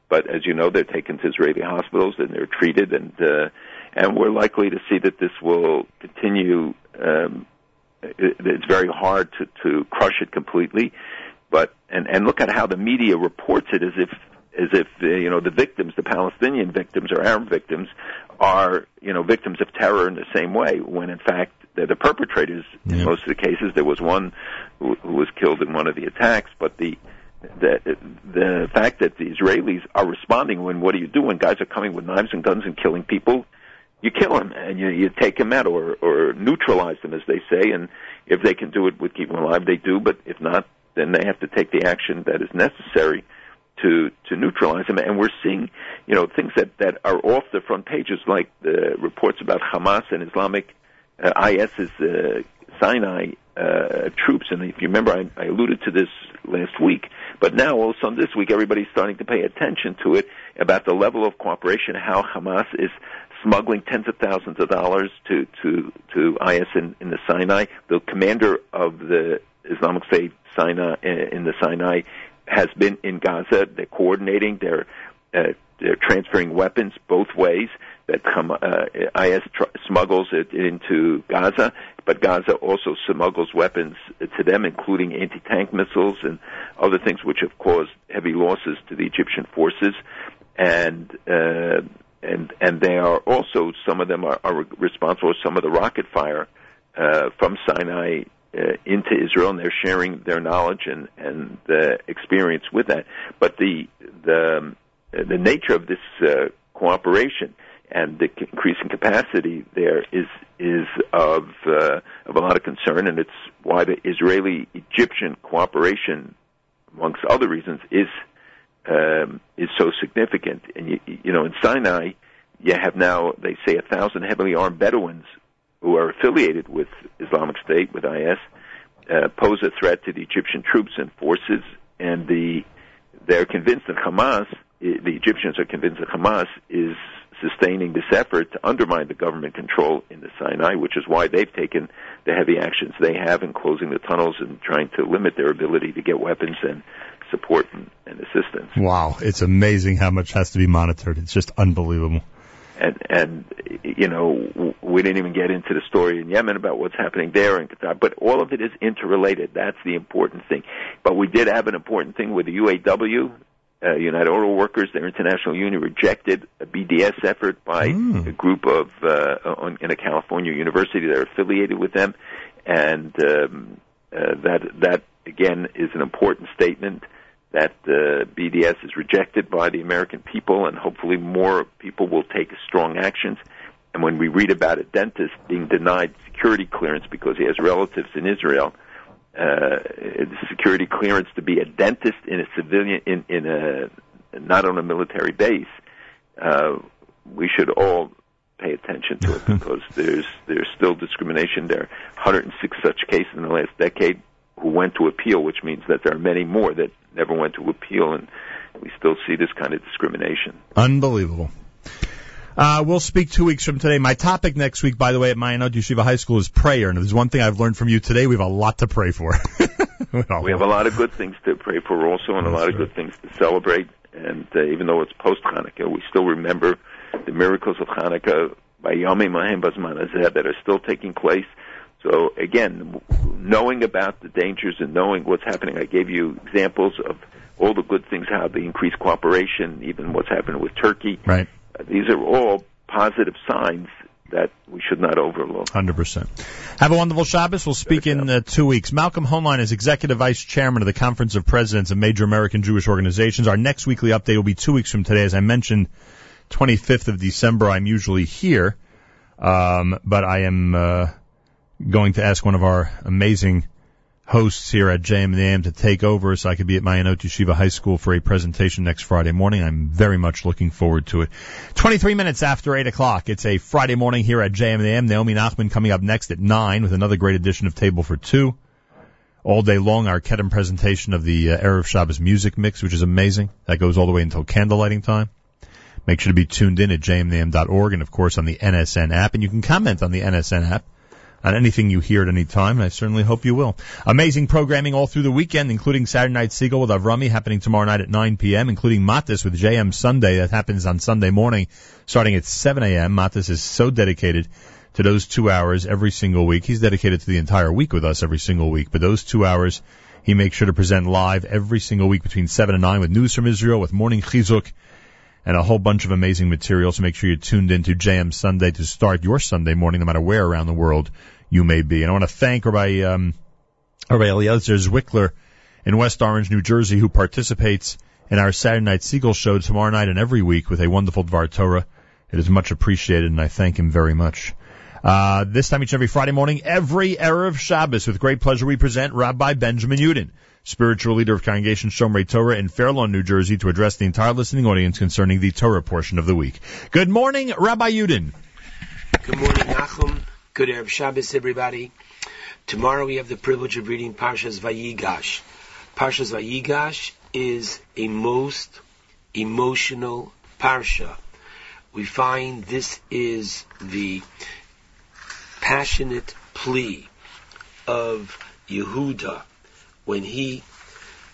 But as you know, they're taken to Israeli hospitals and they're treated, and uh, and we're likely to see that this will continue. Um, it, it's very hard to, to crush it completely, but and and look at how the media reports it as if as if uh, you know the victims, the Palestinian victims or Arab victims, are you know victims of terror in the same way, when in fact they're the perpetrators in most of the cases. There was one who, who was killed in one of the attacks, but the the the fact that the Israelis are responding when what do you do when guys are coming with knives and guns and killing people? You kill them and you you take them out or or neutralize them as they say. And if they can do it with keeping them alive, they do. But if not, then they have to take the action that is necessary to to neutralize them. And we're seeing, you know, things that that are off the front pages, like the reports about Hamas and Islamic uh, IS's uh, Sinai uh, troops. And if you remember, I, I alluded to this last week. But now, all of a sudden, this week, everybody's starting to pay attention to it about the level of cooperation, how Hamas is smuggling tens of thousands of dollars to to to IS in, in the Sinai. The commander of the Islamic State Sinai in the Sinai has been in Gaza. They're coordinating. They're uh, they're transferring weapons both ways. That come, uh, IS tr- smuggles it into Gaza, but Gaza also smuggles weapons to them, including anti-tank missiles and other things, which have caused heavy losses to the Egyptian forces. And uh, and and they are also some of them are, are responsible for some of the rocket fire uh, from Sinai uh, into Israel, and they're sharing their knowledge and and the experience with that. But the the the nature of this uh, cooperation and the increasing capacity there is is of uh, of a lot of concern, and it's why the Israeli Egyptian cooperation, amongst other reasons, is um, is so significant. And you, you know, in Sinai, you have now they say a thousand heavily armed Bedouins who are affiliated with Islamic State with IS uh, pose a threat to the Egyptian troops and forces, and the they're convinced that Hamas, the Egyptians are convinced that Hamas is sustaining this effort to undermine the government control in the Sinai, which is why they've taken the heavy actions they have in closing the tunnels and trying to limit their ability to get weapons and support and, and assistance. Wow, it's amazing how much has to be monitored. It's just unbelievable. And and you know we didn't even get into the story in Yemen about what's happening there in Qatar, but all of it is interrelated. That's the important thing. But we did have an important thing with the UAW, uh, United Auto Workers, their international union rejected a BDS effort by a group of uh, on, in a California university that are affiliated with them, and um, uh, that that again is an important statement that uh, BDS is rejected by the American people, and hopefully more people will take strong actions. And when we read about a dentist being denied security clearance because he has relatives in Israel, uh, security clearance to be a dentist in a civilian in in a not on a military base, uh, we should all pay attention to it because there's there's still discrimination there. 106 such cases in the last decade who went to appeal, which means that there are many more that never went to appeal, and we still see this kind of discrimination. Unbelievable. Uh, we'll speak two weeks from today. My topic next week, by the way, at Ma'ayanot Yeshiva High School is prayer. And if there's one thing I've learned from you today, we have a lot to pray for. We have a lot of good things to pray for also, and a lot of good things to celebrate. And uh, even though it's post Hanukkah, we still remember the miracles of Hanukkah by Yomim Mahem Bazmanazeh that are still taking place. So again, knowing about the dangers and knowing what's happening, I gave you examples of all the good things, how the increased cooperation, even what's happening with Turkey. Right. Uh, these are all positive signs that we should not overlook. 100%. Have a wonderful Shabbos. We'll speak in uh, two weeks. Malcolm Hoenlein is Executive Vice Chairman of the Conference of Presidents of Major American Jewish Organizations. Our next weekly update will be two weeks from today. As I mentioned, 25th of December, I'm usually here. Um, but I am uh, going to ask one of our amazing hosts here at JM in the AM to take over so I could be at Ma'ayanot Yeshiva High School for a presentation next Friday morning. I'm very much looking forward to it. 23 minutes after 8 o'clock. It's a Friday morning here at JM in the AM. Naomi Nachman coming up next at 9 with another great edition of Table for Two. All day long, our Kedem presentation of the uh, Erev Shabbos music mix, which is amazing. That goes all the way until candlelighting time. Make sure to be tuned in at jmintheam.org and of course on the NSN app. And you can comment on the NSN app on anything you hear at any time, and I certainly hope you will. Amazing programming all through the weekend, including Saturday Night Siegel with Avrami happening tomorrow night at 9 p.m., including Matis with JM Sunday that happens on Sunday morning starting at 7 a.m. Matis is so dedicated to those two hours every single week. He's dedicated to the entire week with us every single week, but those two hours he makes sure to present live every single week between 7 and 9 with news from Israel, with morning chizuk, and a whole bunch of amazing material. So make sure you're tuned into JM Sunday to start your Sunday morning, no matter where around the world you may be. And I want to thank Rabbi, um, Rabbi Eliezer Zwickler in West Orange, New Jersey, who participates in our Saturday Night Siegel show tomorrow night and every week with a wonderful Dvar Torah. It is much appreciated, and I thank him very much. Uh, this time each and every Friday morning, every Erev Shabbos, with great pleasure, we present Rabbi Benjamin Yudin, spiritual leader of Congregation Shomrei Torah in Fair Lawn, New Jersey, to address the entire listening audience concerning the Torah portion of the week. Good morning, Rabbi Yudin. Good morning, Nachum. Good Erev Shabbos, everybody. Tomorrow we have the privilege of reading Parshas Vayigash. Parshas Vayigash is a most emotional parsha. We find this is the passionate plea of Yehuda when he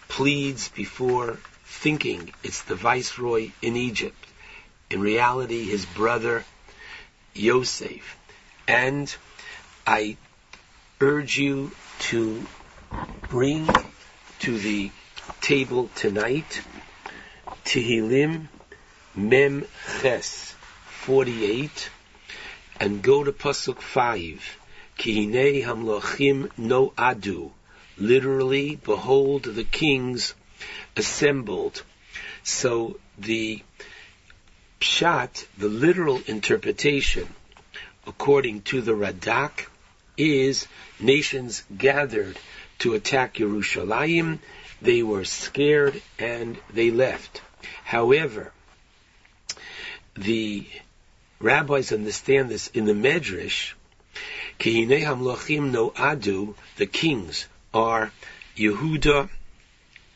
pleads before thinking it's the viceroy in Egypt. In reality, his brother Yosef. And I urge you to bring to the table tonight Tehillim Mem Ches 48 and go to Pasuk 5. Kihine Hamlochim No Adu. Literally, behold the kings assembled. So the Pshat, the literal interpretation, according to the Radak, is nations gathered to attack Yerushalayim. They were scared and they left. However, the rabbis understand this in the Medrash. Kihine hamlochim no adu, the kings are Yehuda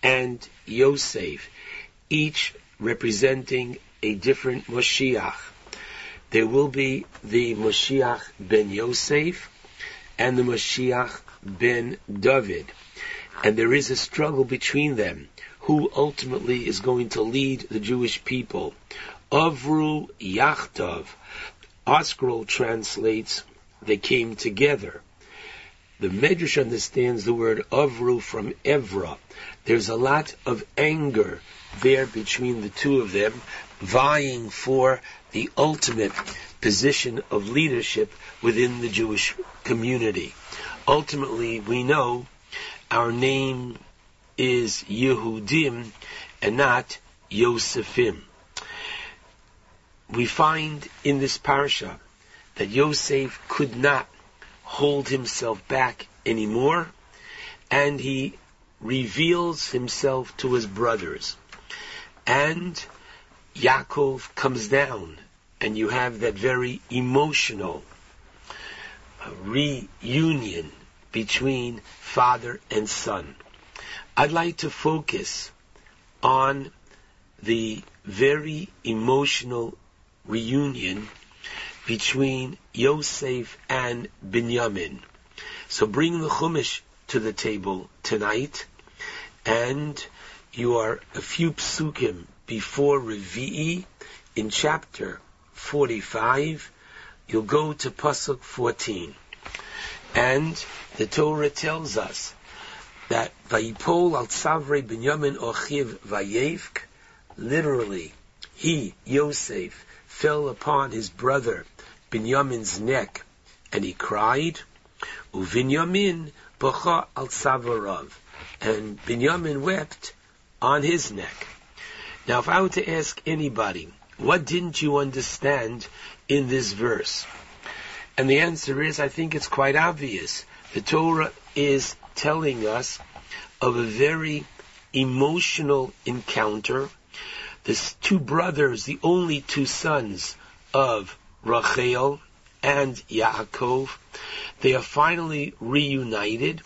and Yosef, each representing a different Moshiach. There will be the Moshiach ben Yosef and the Moshiach ben David. And there is a struggle between them. Who ultimately is going to lead the Jewish people? Avru Yachtov. Scroll translates, they came together. The Medrash understands the word Avru from Evra. There's a lot of anger there between the two of them, vying for the ultimate position of leadership within the Jewish community. Ultimately, we know our name is Yehudim and not Yosefim. We find in this parasha that Yosef could not hold himself back anymore and he reveals himself to his brothers. And Yaakov comes down and you have that very emotional uh, reunion between father and son. I'd like to focus on the very emotional reunion between Yosef and Binyamin. So bring the Chumash to the table tonight, and you are a few psukim before Revi'i in chapter 45. You'll go to Pasuk 14. And the Torah tells us that Vayipol al Tzavre Binyamin Ochiv Vayevk, literally, he, Yosef, fell upon his brother Binyamin's neck and he cried, Uvinyamin Bocha al Tzavarav, and Binyamin wept on his neck. Now, if I were to ask anybody, what didn't you understand in this verse? And the answer is, I think it's quite obvious. The Torah is telling us of a very emotional encounter. The two brothers, the only two sons of Rachel and Yaakov, they are finally reunited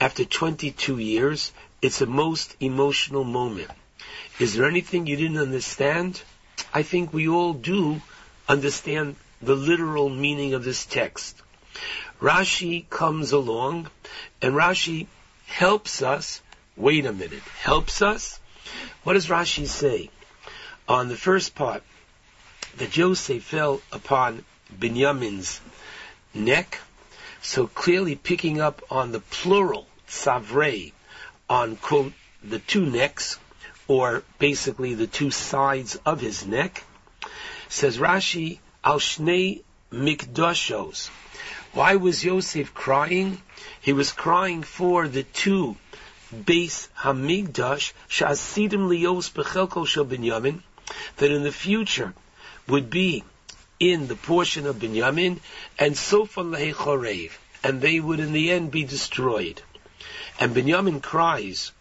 after 22 years. It's a most emotional moment. Is there anything you didn't understand? I think we all do understand the literal meaning of this text. Rashi comes along and Rashi helps us. Wait a minute. Helps us? What does Rashi say? On the first part, that Joseph fell upon Binyamin's neck, so clearly picking up on the plural, savre, on quote, the two necks, or basically the two sides of his neck, says Rashi, al shnei mikdashos. Why was Yosef crying? He was crying for the two base Hamikdash Shasidim Lios Bechelko Shel Binyamin, that in the future would be in the portion of Binyamin, and Sofan Lehechorev, and they would in the end be destroyed. And Binyamin cries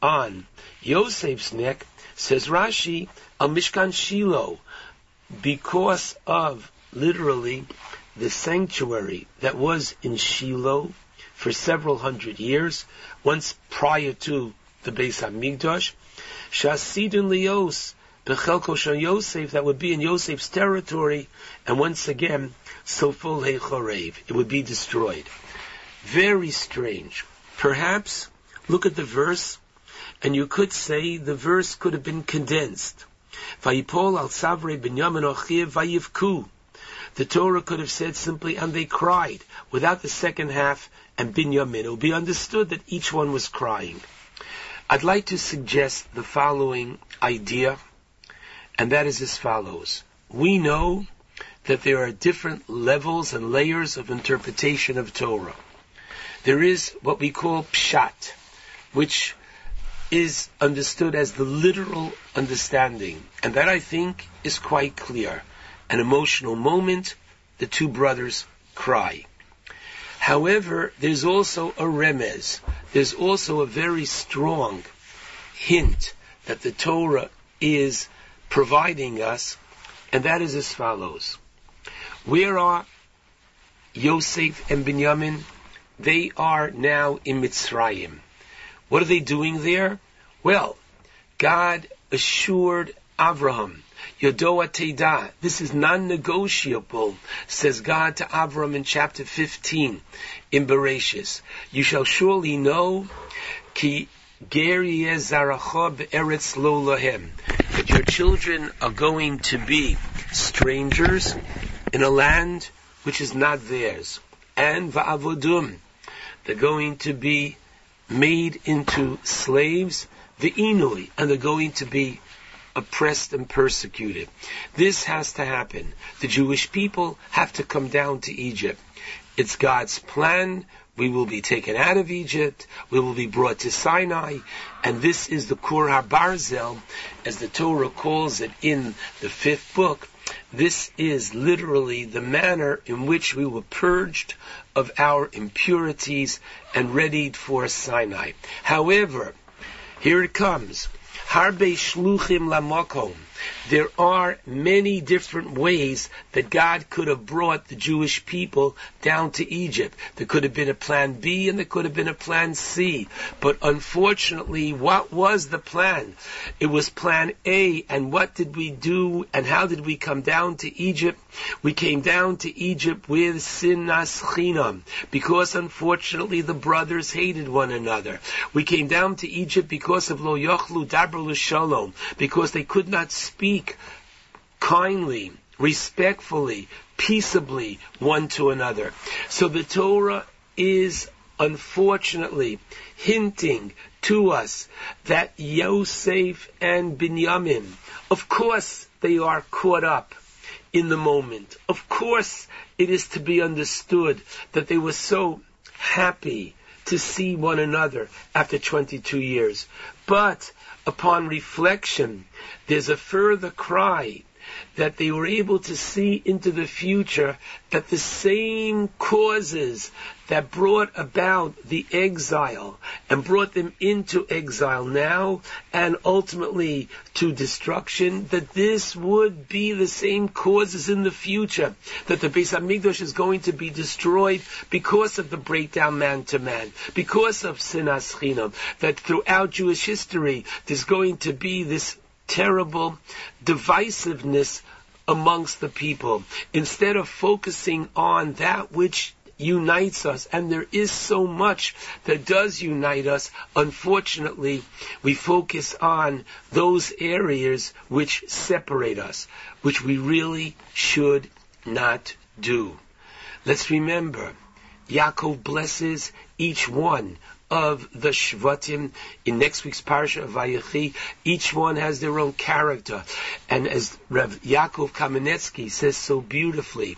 on Yosef's neck, says Rashi, Al Mishkan Shiloh, because of literally the sanctuary that was in Shiloh for several hundred years, once prior to the Beis Hamikdash, Shasidun Lios, Bechelko Shal Yosef, that would be in Yosef's territory, and once again, Sofol Hechorev, it would be destroyed. Very strange. Perhaps, look at the verse, and you could say the verse could have been condensed. Vayipol al savre binyamin ochiv vayivku. The Torah could have said simply, and they cried, without the second half, and binyamin. It would be understood that each one was crying. I'd like to suggest the following idea, and that is as follows. We know that there are different levels and layers of interpretation of Torah. There is what we call pshat, which is understood as the literal understanding. And that I think is quite clear. An emotional moment, the two brothers cry. However, there's also a remez. There's also a very strong hint that the Torah is providing us, and that is as follows. Where are Yosef and Binyamin? They are now in Mitzrayim. What are they doing there? Well, God assured Avraham, Yodoa Teda, this is non-negotiable, says God to Avraham in chapter 15 in Bereshis. You shall surely know, ki that your children are going to be strangers in a land which is not theirs. And va'avodum, they're going to be made into slaves, the inui, and they're going to be oppressed and persecuted. This has to happen. The Jewish people have to come down to Egypt. It's God's plan. We will be taken out of Egypt. We will be brought to Sinai. And this is the Kur HaBarzel, as the Torah calls it in the fifth book. This is literally the manner in which we were purged of our impurities and readied for Sinai. However, here it comes. Harbe shluchim lamakom. There are many different ways that God could have brought the Jewish people down to Egypt. There could have been a plan B and there could have been a plan C. But unfortunately, what was the plan? It was plan A. And what did we do and how did we come down to Egypt? We came down to Egypt with sinas chinam because unfortunately the brothers hated one another. We came down to Egypt because of lo yochlu dabr shalom because they could not speak kindly, respectfully, peaceably one to another. So the Torah is unfortunately hinting to us that Yosef and Binyamin, of course they are caught up in the moment. Of course it is to be understood that they were so happy to see one another after 22 years. But upon reflection, there's a further cry that they were able to see into the future that the same causes that brought about the exile and brought them into exile now and ultimately to destruction, that this would be the same causes in the future, that the Beis Hamikdash is going to be destroyed because of the breakdown man to man, because of sinas chinam, that throughout Jewish history there's going to be this terrible divisiveness amongst the people. Instead of focusing on that which unites us, and there is so much that does unite us, unfortunately, we focus on those areas which separate us, which we really should not do. Let's remember, Yaakov blesses each one of the Shvatim in next week's parsha of Vayechi. Each one has their own character. And as Rev Yaakov Kamenetsky says so beautifully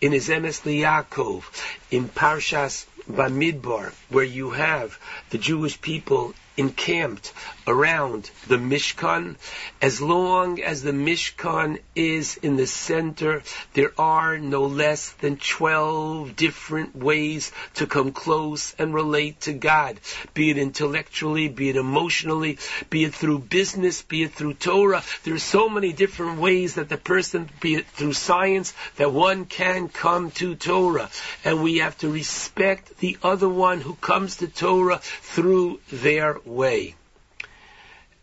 in his Emes Yaakov in Parshas Bamidbar, where you have the Jewish people encamped around the Mishkan. As long as the Mishkan is in the center, there are no less than 12 different ways to come close and relate to God, be it intellectually, be it emotionally, be it through business, be it through Torah. There are so many different ways that the person, be it through science, that one can come to Torah. And we have to respect the other one who comes to Torah through their way.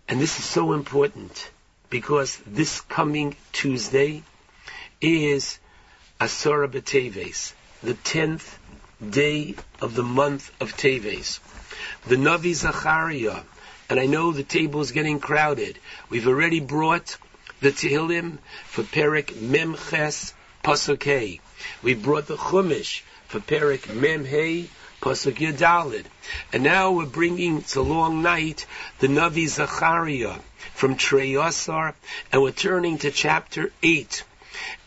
And this is so important because this coming Tuesday is Asarah B'Teves, the tenth day of the month of Teves. The Navi Zachariah, and I know the table is getting crowded. We've already brought the Tehillim for Perik Memches Pasuk We brought the Chumash for Perik Memhei Pasuk Yadalid. And now we're bringing, it's a long night, the Navi Zachariah from Treyasar, and we're turning to chapter 8.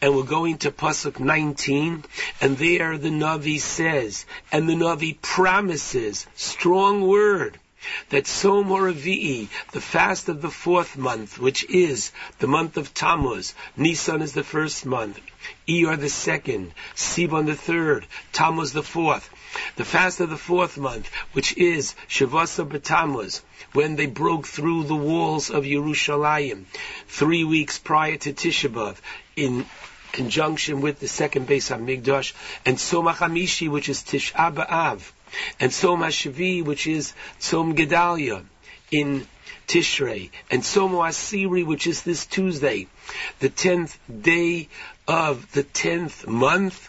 And we're going to Pasuk 19, and there the Navi says, and the Navi promises, strong word, that Som Revi'i, the fast of the fourth month, which is the month of Tammuz, Nisan is the first month, Iyar the second, Sivan the third, Tammuz the fourth, the fast of the fourth month, which is Shavasa B'Tammuz, when they broke through the walls of Yerushalayim, three weeks prior to Tisha B'Av, in conjunction with the second Beis Hamikdash, and Soma Hamishi, which is Tisha B'Av, and Soma Shavi, which is Tzom Gedalia, in Tishrei, and Somo Asiri, which is this Tuesday, the tenth day of the tenth month,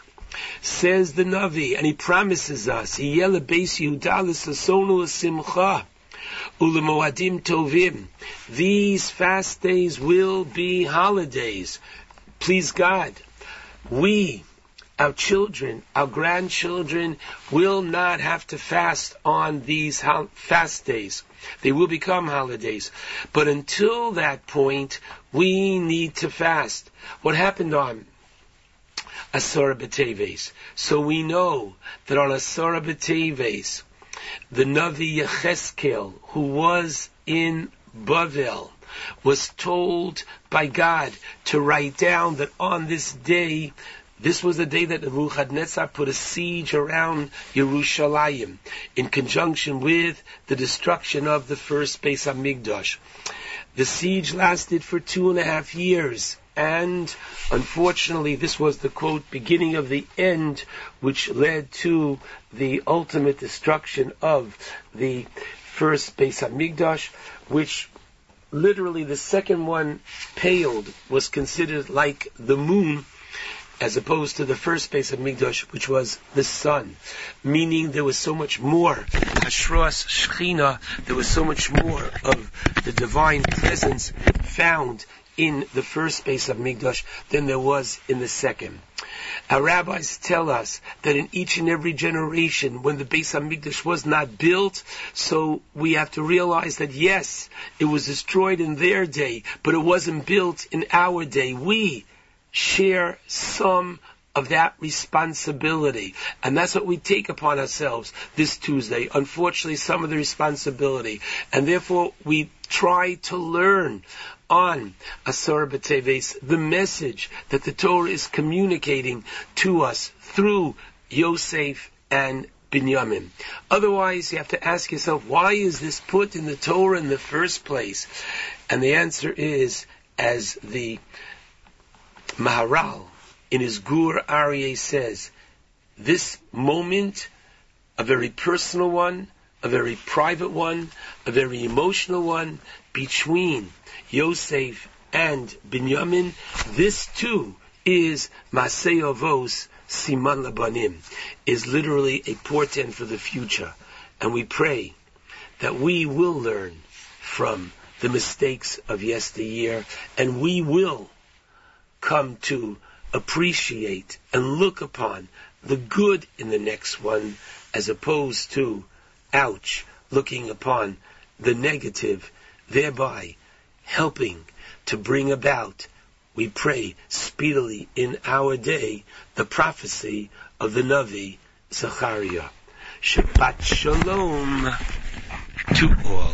says the Navi, and he promises us, Beis Simcha. Tovim. These fast days will be holidays. Please God. We, our children, our grandchildren will not have to fast on these fast days. They will become holidays. But until that point, we need to fast. What happened on Asarah B'Teves? So we know that on Asarah B'Teves, the Navi Yecheskel, who was in Bavel, was told by God to write down that on this day, this was the day that Nebuchadnezzar put a siege around Yerushalayim in conjunction with the destruction of the first Beis Hamikdash. The siege lasted for two and a half years, and unfortunately, this was the quote beginning of the end, which led to the ultimate destruction of the first Beis Hamikdash, which literally the second one paled, was considered like the moon, as opposed to the first Beis Hamikdash, which was the sun. Meaning there was so much more Hashras Shechina, there was so much more of the divine presence found in the first Beis Hamikdash than there was in the second. Our rabbis tell us that in each and every generation, when the Beis Hamikdash was not built, so we have to realize that yes, it was destroyed in their day, but it wasn't built in our day. We share some of that responsibility. And that's what we take upon ourselves this Tuesday. Unfortunately, some of the responsibility. And therefore, we try to learn on Asar B'Teves the message that the Torah is communicating to us through Yosef and Binyamin. Otherwise, you have to ask yourself, why is this put in the Torah in the first place? And the answer is, as the Maharal in his Gur Aryeh says, this moment, a very personal one, a very private one, a very emotional one, between Yosef and Binyamin, this too is Masei Avos Siman Labanim, is literally a portent for the future. And we pray that we will learn from the mistakes of yesteryear, and we will come to appreciate and look upon the good in the next one as opposed to, ouch, looking upon the negative, thereby helping to bring about, we pray speedily in our day, the prophecy of the Navi Zachariah. Shabbat Shalom to all.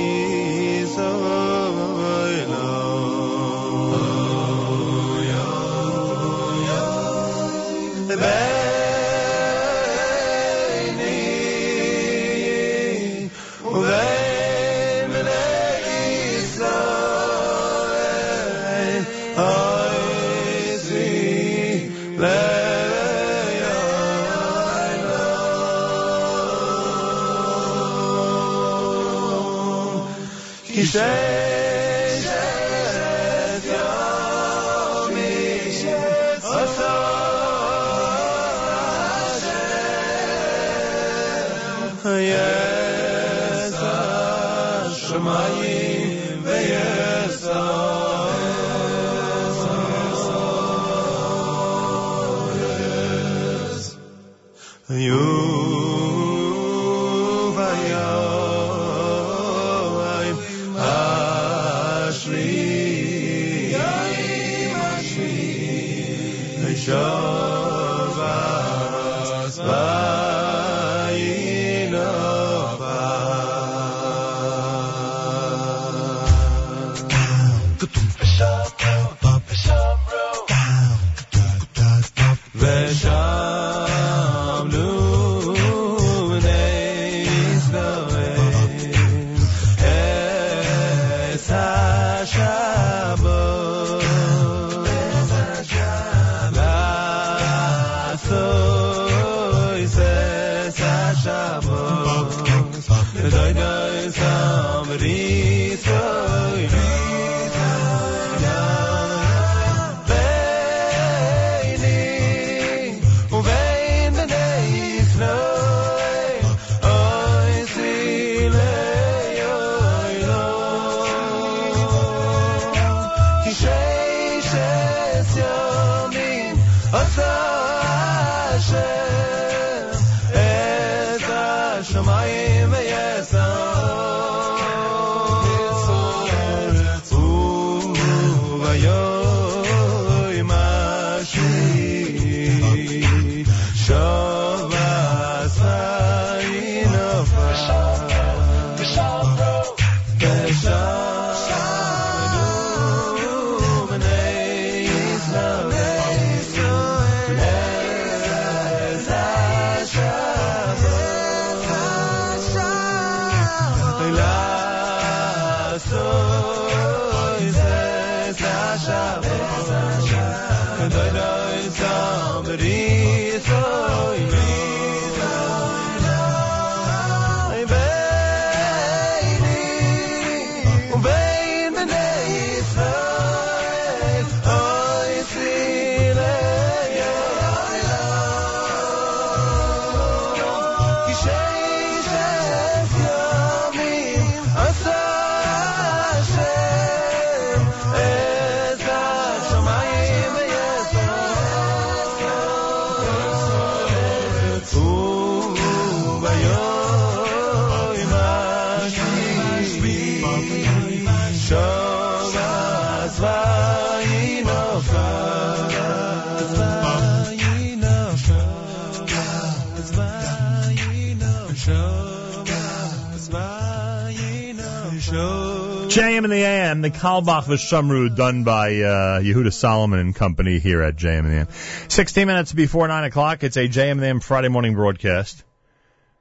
In the Carlebach V'Shamru done by uh, Yehuda Solomon and Company here at JM the 16 minutes before 9 o'clock, it's a JM the Friday morning broadcast.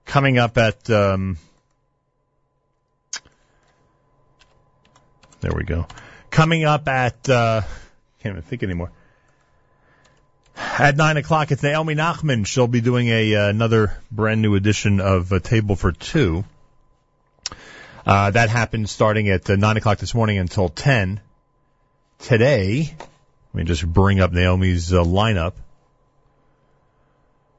Coming up at, um, there we go. Coming up at, uh, can't even think anymore. At 9 o'clock, it's Naomi Nachman. She'll be doing a, uh, another brand new edition of a Table for Two. Uh, that happened starting at uh, 9 o'clock this morning until 10. today, let me just bring up Naomi's uh, lineup.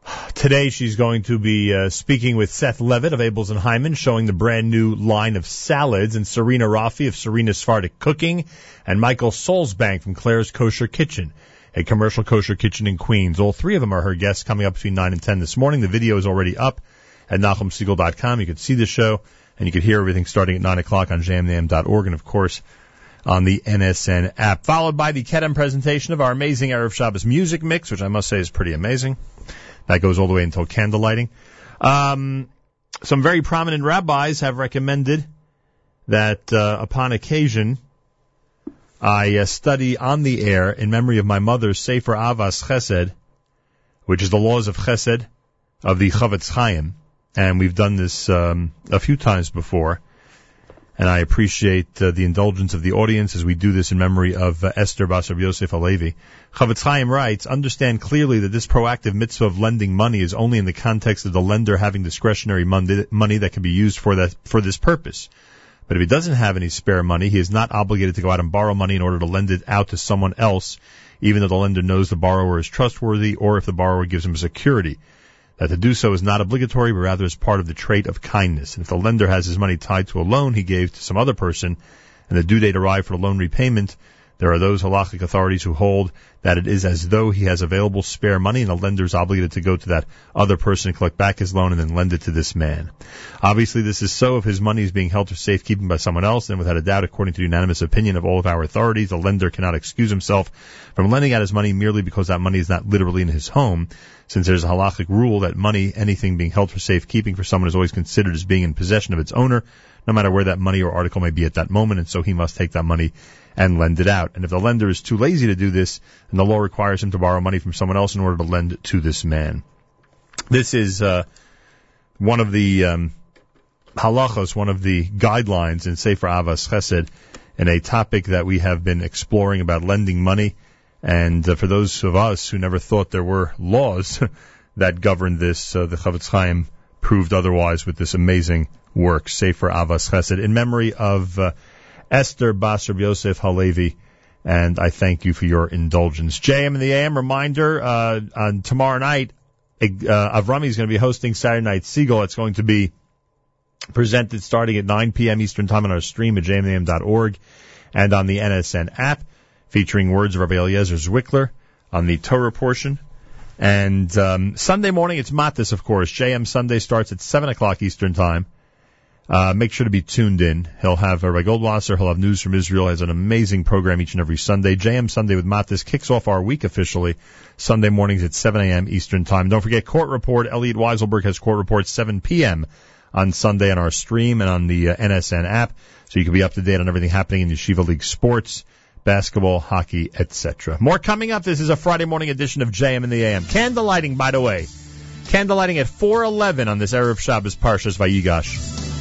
Today she's going to be uh, speaking with Seth Levitt of Abeles and Heymann, showing the brand new line of salads, and Serena Raffi of Serena Sephardic Cooking, and Michael Solzbank from Claire's Kosher Kitchen, a commercial kosher kitchen in Queens. All three of them are her guests coming up between 9 and 10 this morning. The video is already up at NachumSegal.com. You can see the show, and you can hear everything starting at 9 o'clock on jmintheam.org, and of course, on the NSN app. Followed by the Kedem presentation of our amazing Erev Shabbos music mix, which I must say is pretty amazing. That goes all the way until candle lighting. Um, some very prominent rabbis have recommended that uh, upon occasion I uh, study on the air in memory of my mother's Sefer Ahavas Chesed, which is the laws of Chesed of the Chofetz Chaim, and we've done this um, a few times before and I appreciate uh, the indulgence of the audience as we do this in memory of uh, Esther Basar Yosef Alevi. Chofetz Chaim writes, understand clearly that this proactive mitzvah of lending money is only in the context of the lender having discretionary money that can be used for that for this purpose. But if he doesn't have any spare money, he is not obligated to go out and borrow money in order to lend it out to someone else, even though the lender knows the borrower is trustworthy or if the borrower gives him security that to do so is not obligatory, but rather is part of the trait of kindness. And if the lender has his money tied to a loan he gave to some other person, and the due date arrived for the loan repayment, there are those halachic authorities who hold that it is as though he has available spare money and the lender is obligated to go to that other person and collect back his loan and then lend it to this man. Obviously this is so if his money is being held for safekeeping by someone else, and without a doubt, according to the unanimous opinion of all of our authorities, the lender cannot excuse himself from lending out his money merely because that money is not literally in his home, since there's a halachic rule that money, anything being held for safekeeping for someone is always considered as being in possession of its owner, no matter where that money or article may be at that moment, and so he must take that money and lend it out. And if the lender is too lazy to do this, then the law requires him to borrow money from someone else in order to lend it to this man. This is uh, one of the um, halachos, one of the guidelines in Sefer Ahavas Chesed, and a topic that we have been exploring about lending money. And uh, for those of us who never thought there were laws that govern this, uh, the Chofetz Chaim proved otherwise with this amazing work, Sefer Ahavas Chesed, in memory of uh, Esther Basar Yosef Halevi, and I thank you for your indulgence. JM in the AM reminder, uh, on tomorrow night, uh, Avrami is going to be hosting Saturday Night Segal. It's going to be presented starting at 9 p.m. Eastern Time on our stream at jmintheam.org and on the NSN app, featuring words of Rabbi Eliezer Zwickler on the Torah portion. And um, Sunday morning, it's Matis, of course. JM Sunday starts at 7 o'clock Eastern Time. Uh, make sure to be tuned in. He'll have uh, Ray Goldwasser. He'll have news from Israel. Has an amazing program each and every Sunday. JM Sunday with Matis kicks off our week officially Sunday mornings at 7 a.m. Eastern Time. Don't forget Court Report. Elliot Weiselberg has Court Report 7 p.m. on Sunday on our stream and on the uh, NSN app, so you can be up to date on everything happening in Yeshiva League sports, basketball, hockey, etc. More coming up. This is a Friday morning edition of JM in the AM. Candle lighting, by the way. Candle lighting at 4:11 on this Erev Shabbos Parshas Vayigash.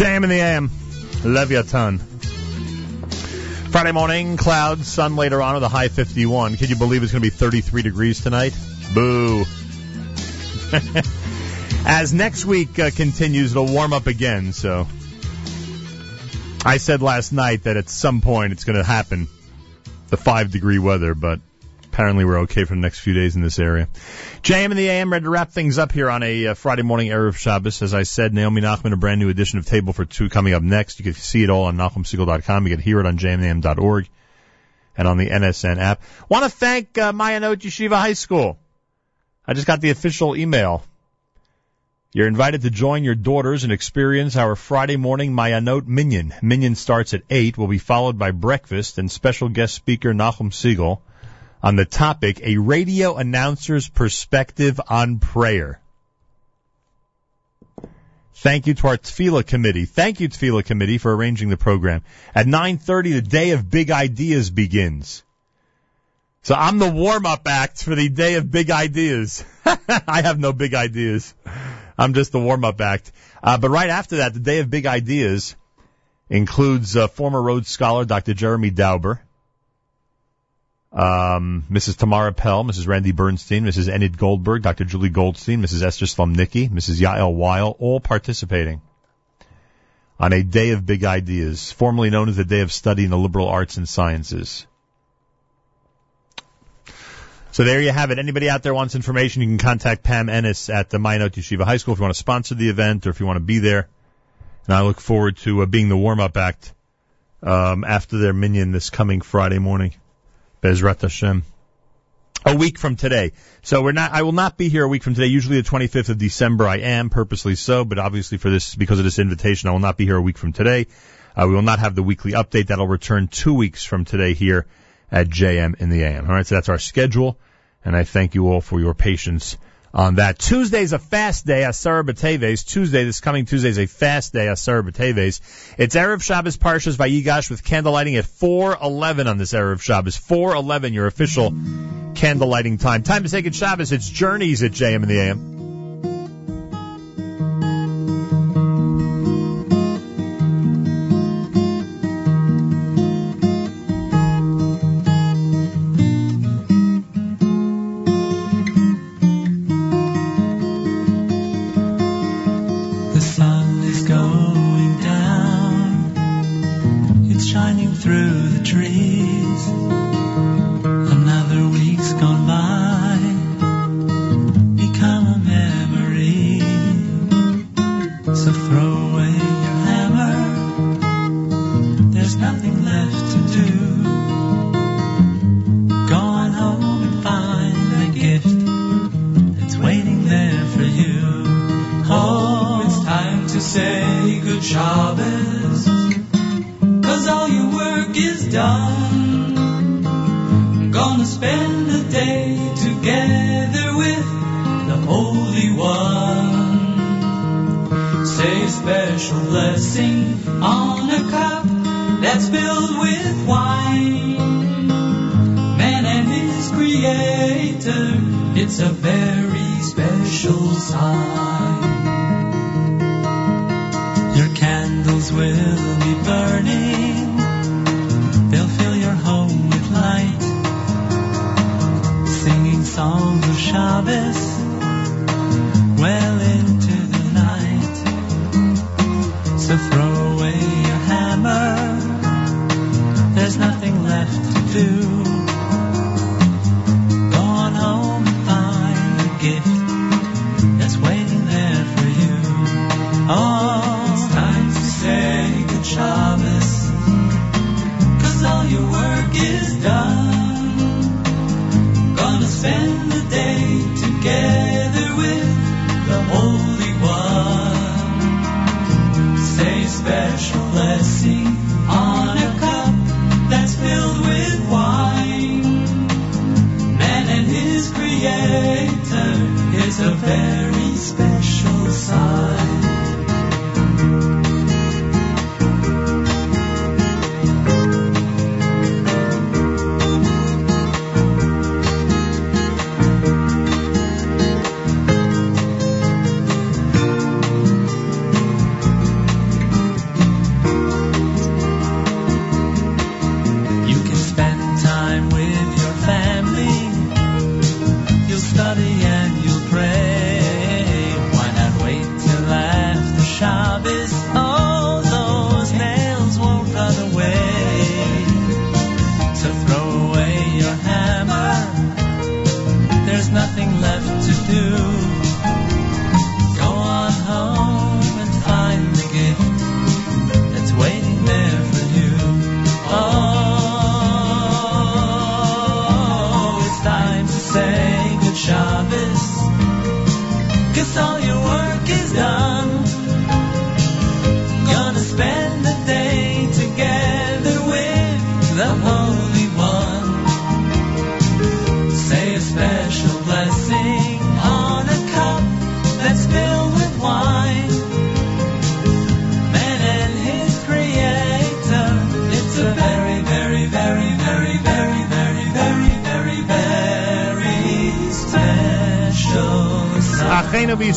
JM in the AM. Love you a ton. Friday morning, clouds, sun later on with a high 51. Can you believe it's going to be 33 degrees tonight? Boo. As next week uh, continues, it'll warm up again, so. I said last night that at some point it's going to happen, the 5 degree weather, but apparently we're okay for the next few days in this area. JM in the AM ready to wrap things up here on a uh, Friday morning Erev Shabbos. As I said, Naomi Nachman, a brand new edition of Table for Two coming up next. You can see it all on NachumSegal.com. You can hear it on jmintheam.org and on the NSN app. Want to thank uh, Ma'ayanot Yeshiva High School. I just got the official email. You're invited to join your daughters and experience our Friday morning Ma'ayanot Minyan. Minyan starts at 8, will be followed by breakfast and special guest speaker Nachum Segal on the topic, a radio announcer's perspective on prayer. Thank you to our Tefillah committee. Thank you, Tefillah committee, for arranging the program. At 9.30, the day of big ideas begins. So I'm the warm-up act for the day of big ideas. I have no big ideas. I'm just the warm-up act. Uh, but right after that, the day of big ideas includes uh, former Rhodes Scholar Dr. Jeremy Dauber, um, Mrs. Tamara Pell, Mrs. Randy Bernstein, Mrs. Enid Goldberg, Dr. Julie Goldstein, Mrs. Esther Slomnicki, Mrs. Yael Weil, all participating on a day of big ideas, formerly known as the Day of Study in the Liberal Arts and Sciences. So there you have it. Anybody out there wants information, you can contact Pam Ennis at the Ma'ayanot Yeshiva High School if you want to sponsor the event or if you want to be there. And I look forward to uh, being the warm-up act um, after their minion this coming Friday morning. Bezrat Hashem. A week from today. So we're not, I will not be here a week from today. Usually the 25th of December I am, purposely so, but obviously for this, because of this invitation, I will not be here a week from today. Uh, we will not have the weekly update. That'll return two weeks from today here at JM in the AM. Alright, so that's our schedule, and I thank you all for your patience on that. Tuesday's a fast day, Asar B'Teves. Tuesday, this coming Tuesday is a fast day, Asar B'Teves. It's Erev Shabbos Parshas Vayigash with candlelighting at 4:11 on this Erev Shabbos. 4:11, your official candlelighting time. Time to say good Shabbos. It's Journeys at JM in the AM.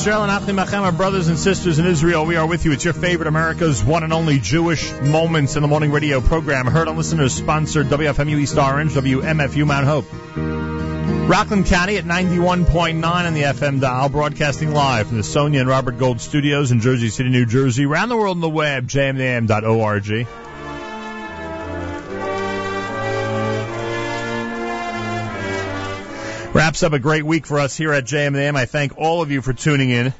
Israel and Achim Achem, brothers and sisters in Israel, we are with you. It's your favorite America's one and only Jewish Moments in the Morning radio program. Heard on listeners sponsored WFMU East Orange, WMFU Mount Hope. Rockland County at 91.9 on the FM dial, broadcasting live from the Sonia and Robert Gold studios in Jersey City, New Jersey. Around the world on the web, jmintheam.org. Wraps up a great week for us here at JMM. I thank all of you for tuning in.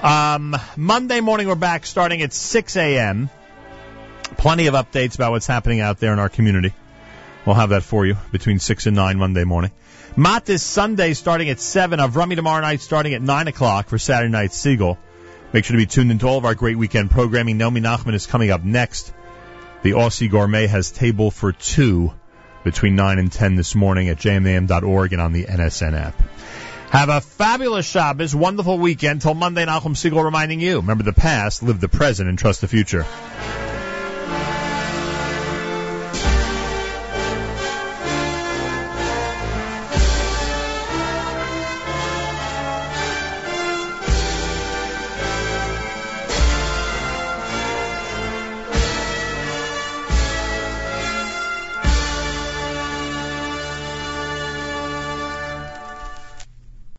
Um, Monday morning, we're back starting at 6 a.m. Plenty of updates about what's happening out there in our community. We'll have that for you between 6 and 9 Monday morning. Mott this Sunday starting at 7. Avrami tomorrow night starting at 9 o'clock for Saturday Night Segal. Make sure to be tuned into all of our great weekend programming. Naomi Nachman is coming up next. The Aussie Gourmet has table for two between 9 and 10 this morning at jmintheam.org and on the NSN app. Have a fabulous Shabbos, wonderful weekend. Till Monday, Nachum Segal reminding you, remember the past, live the present, and trust the future.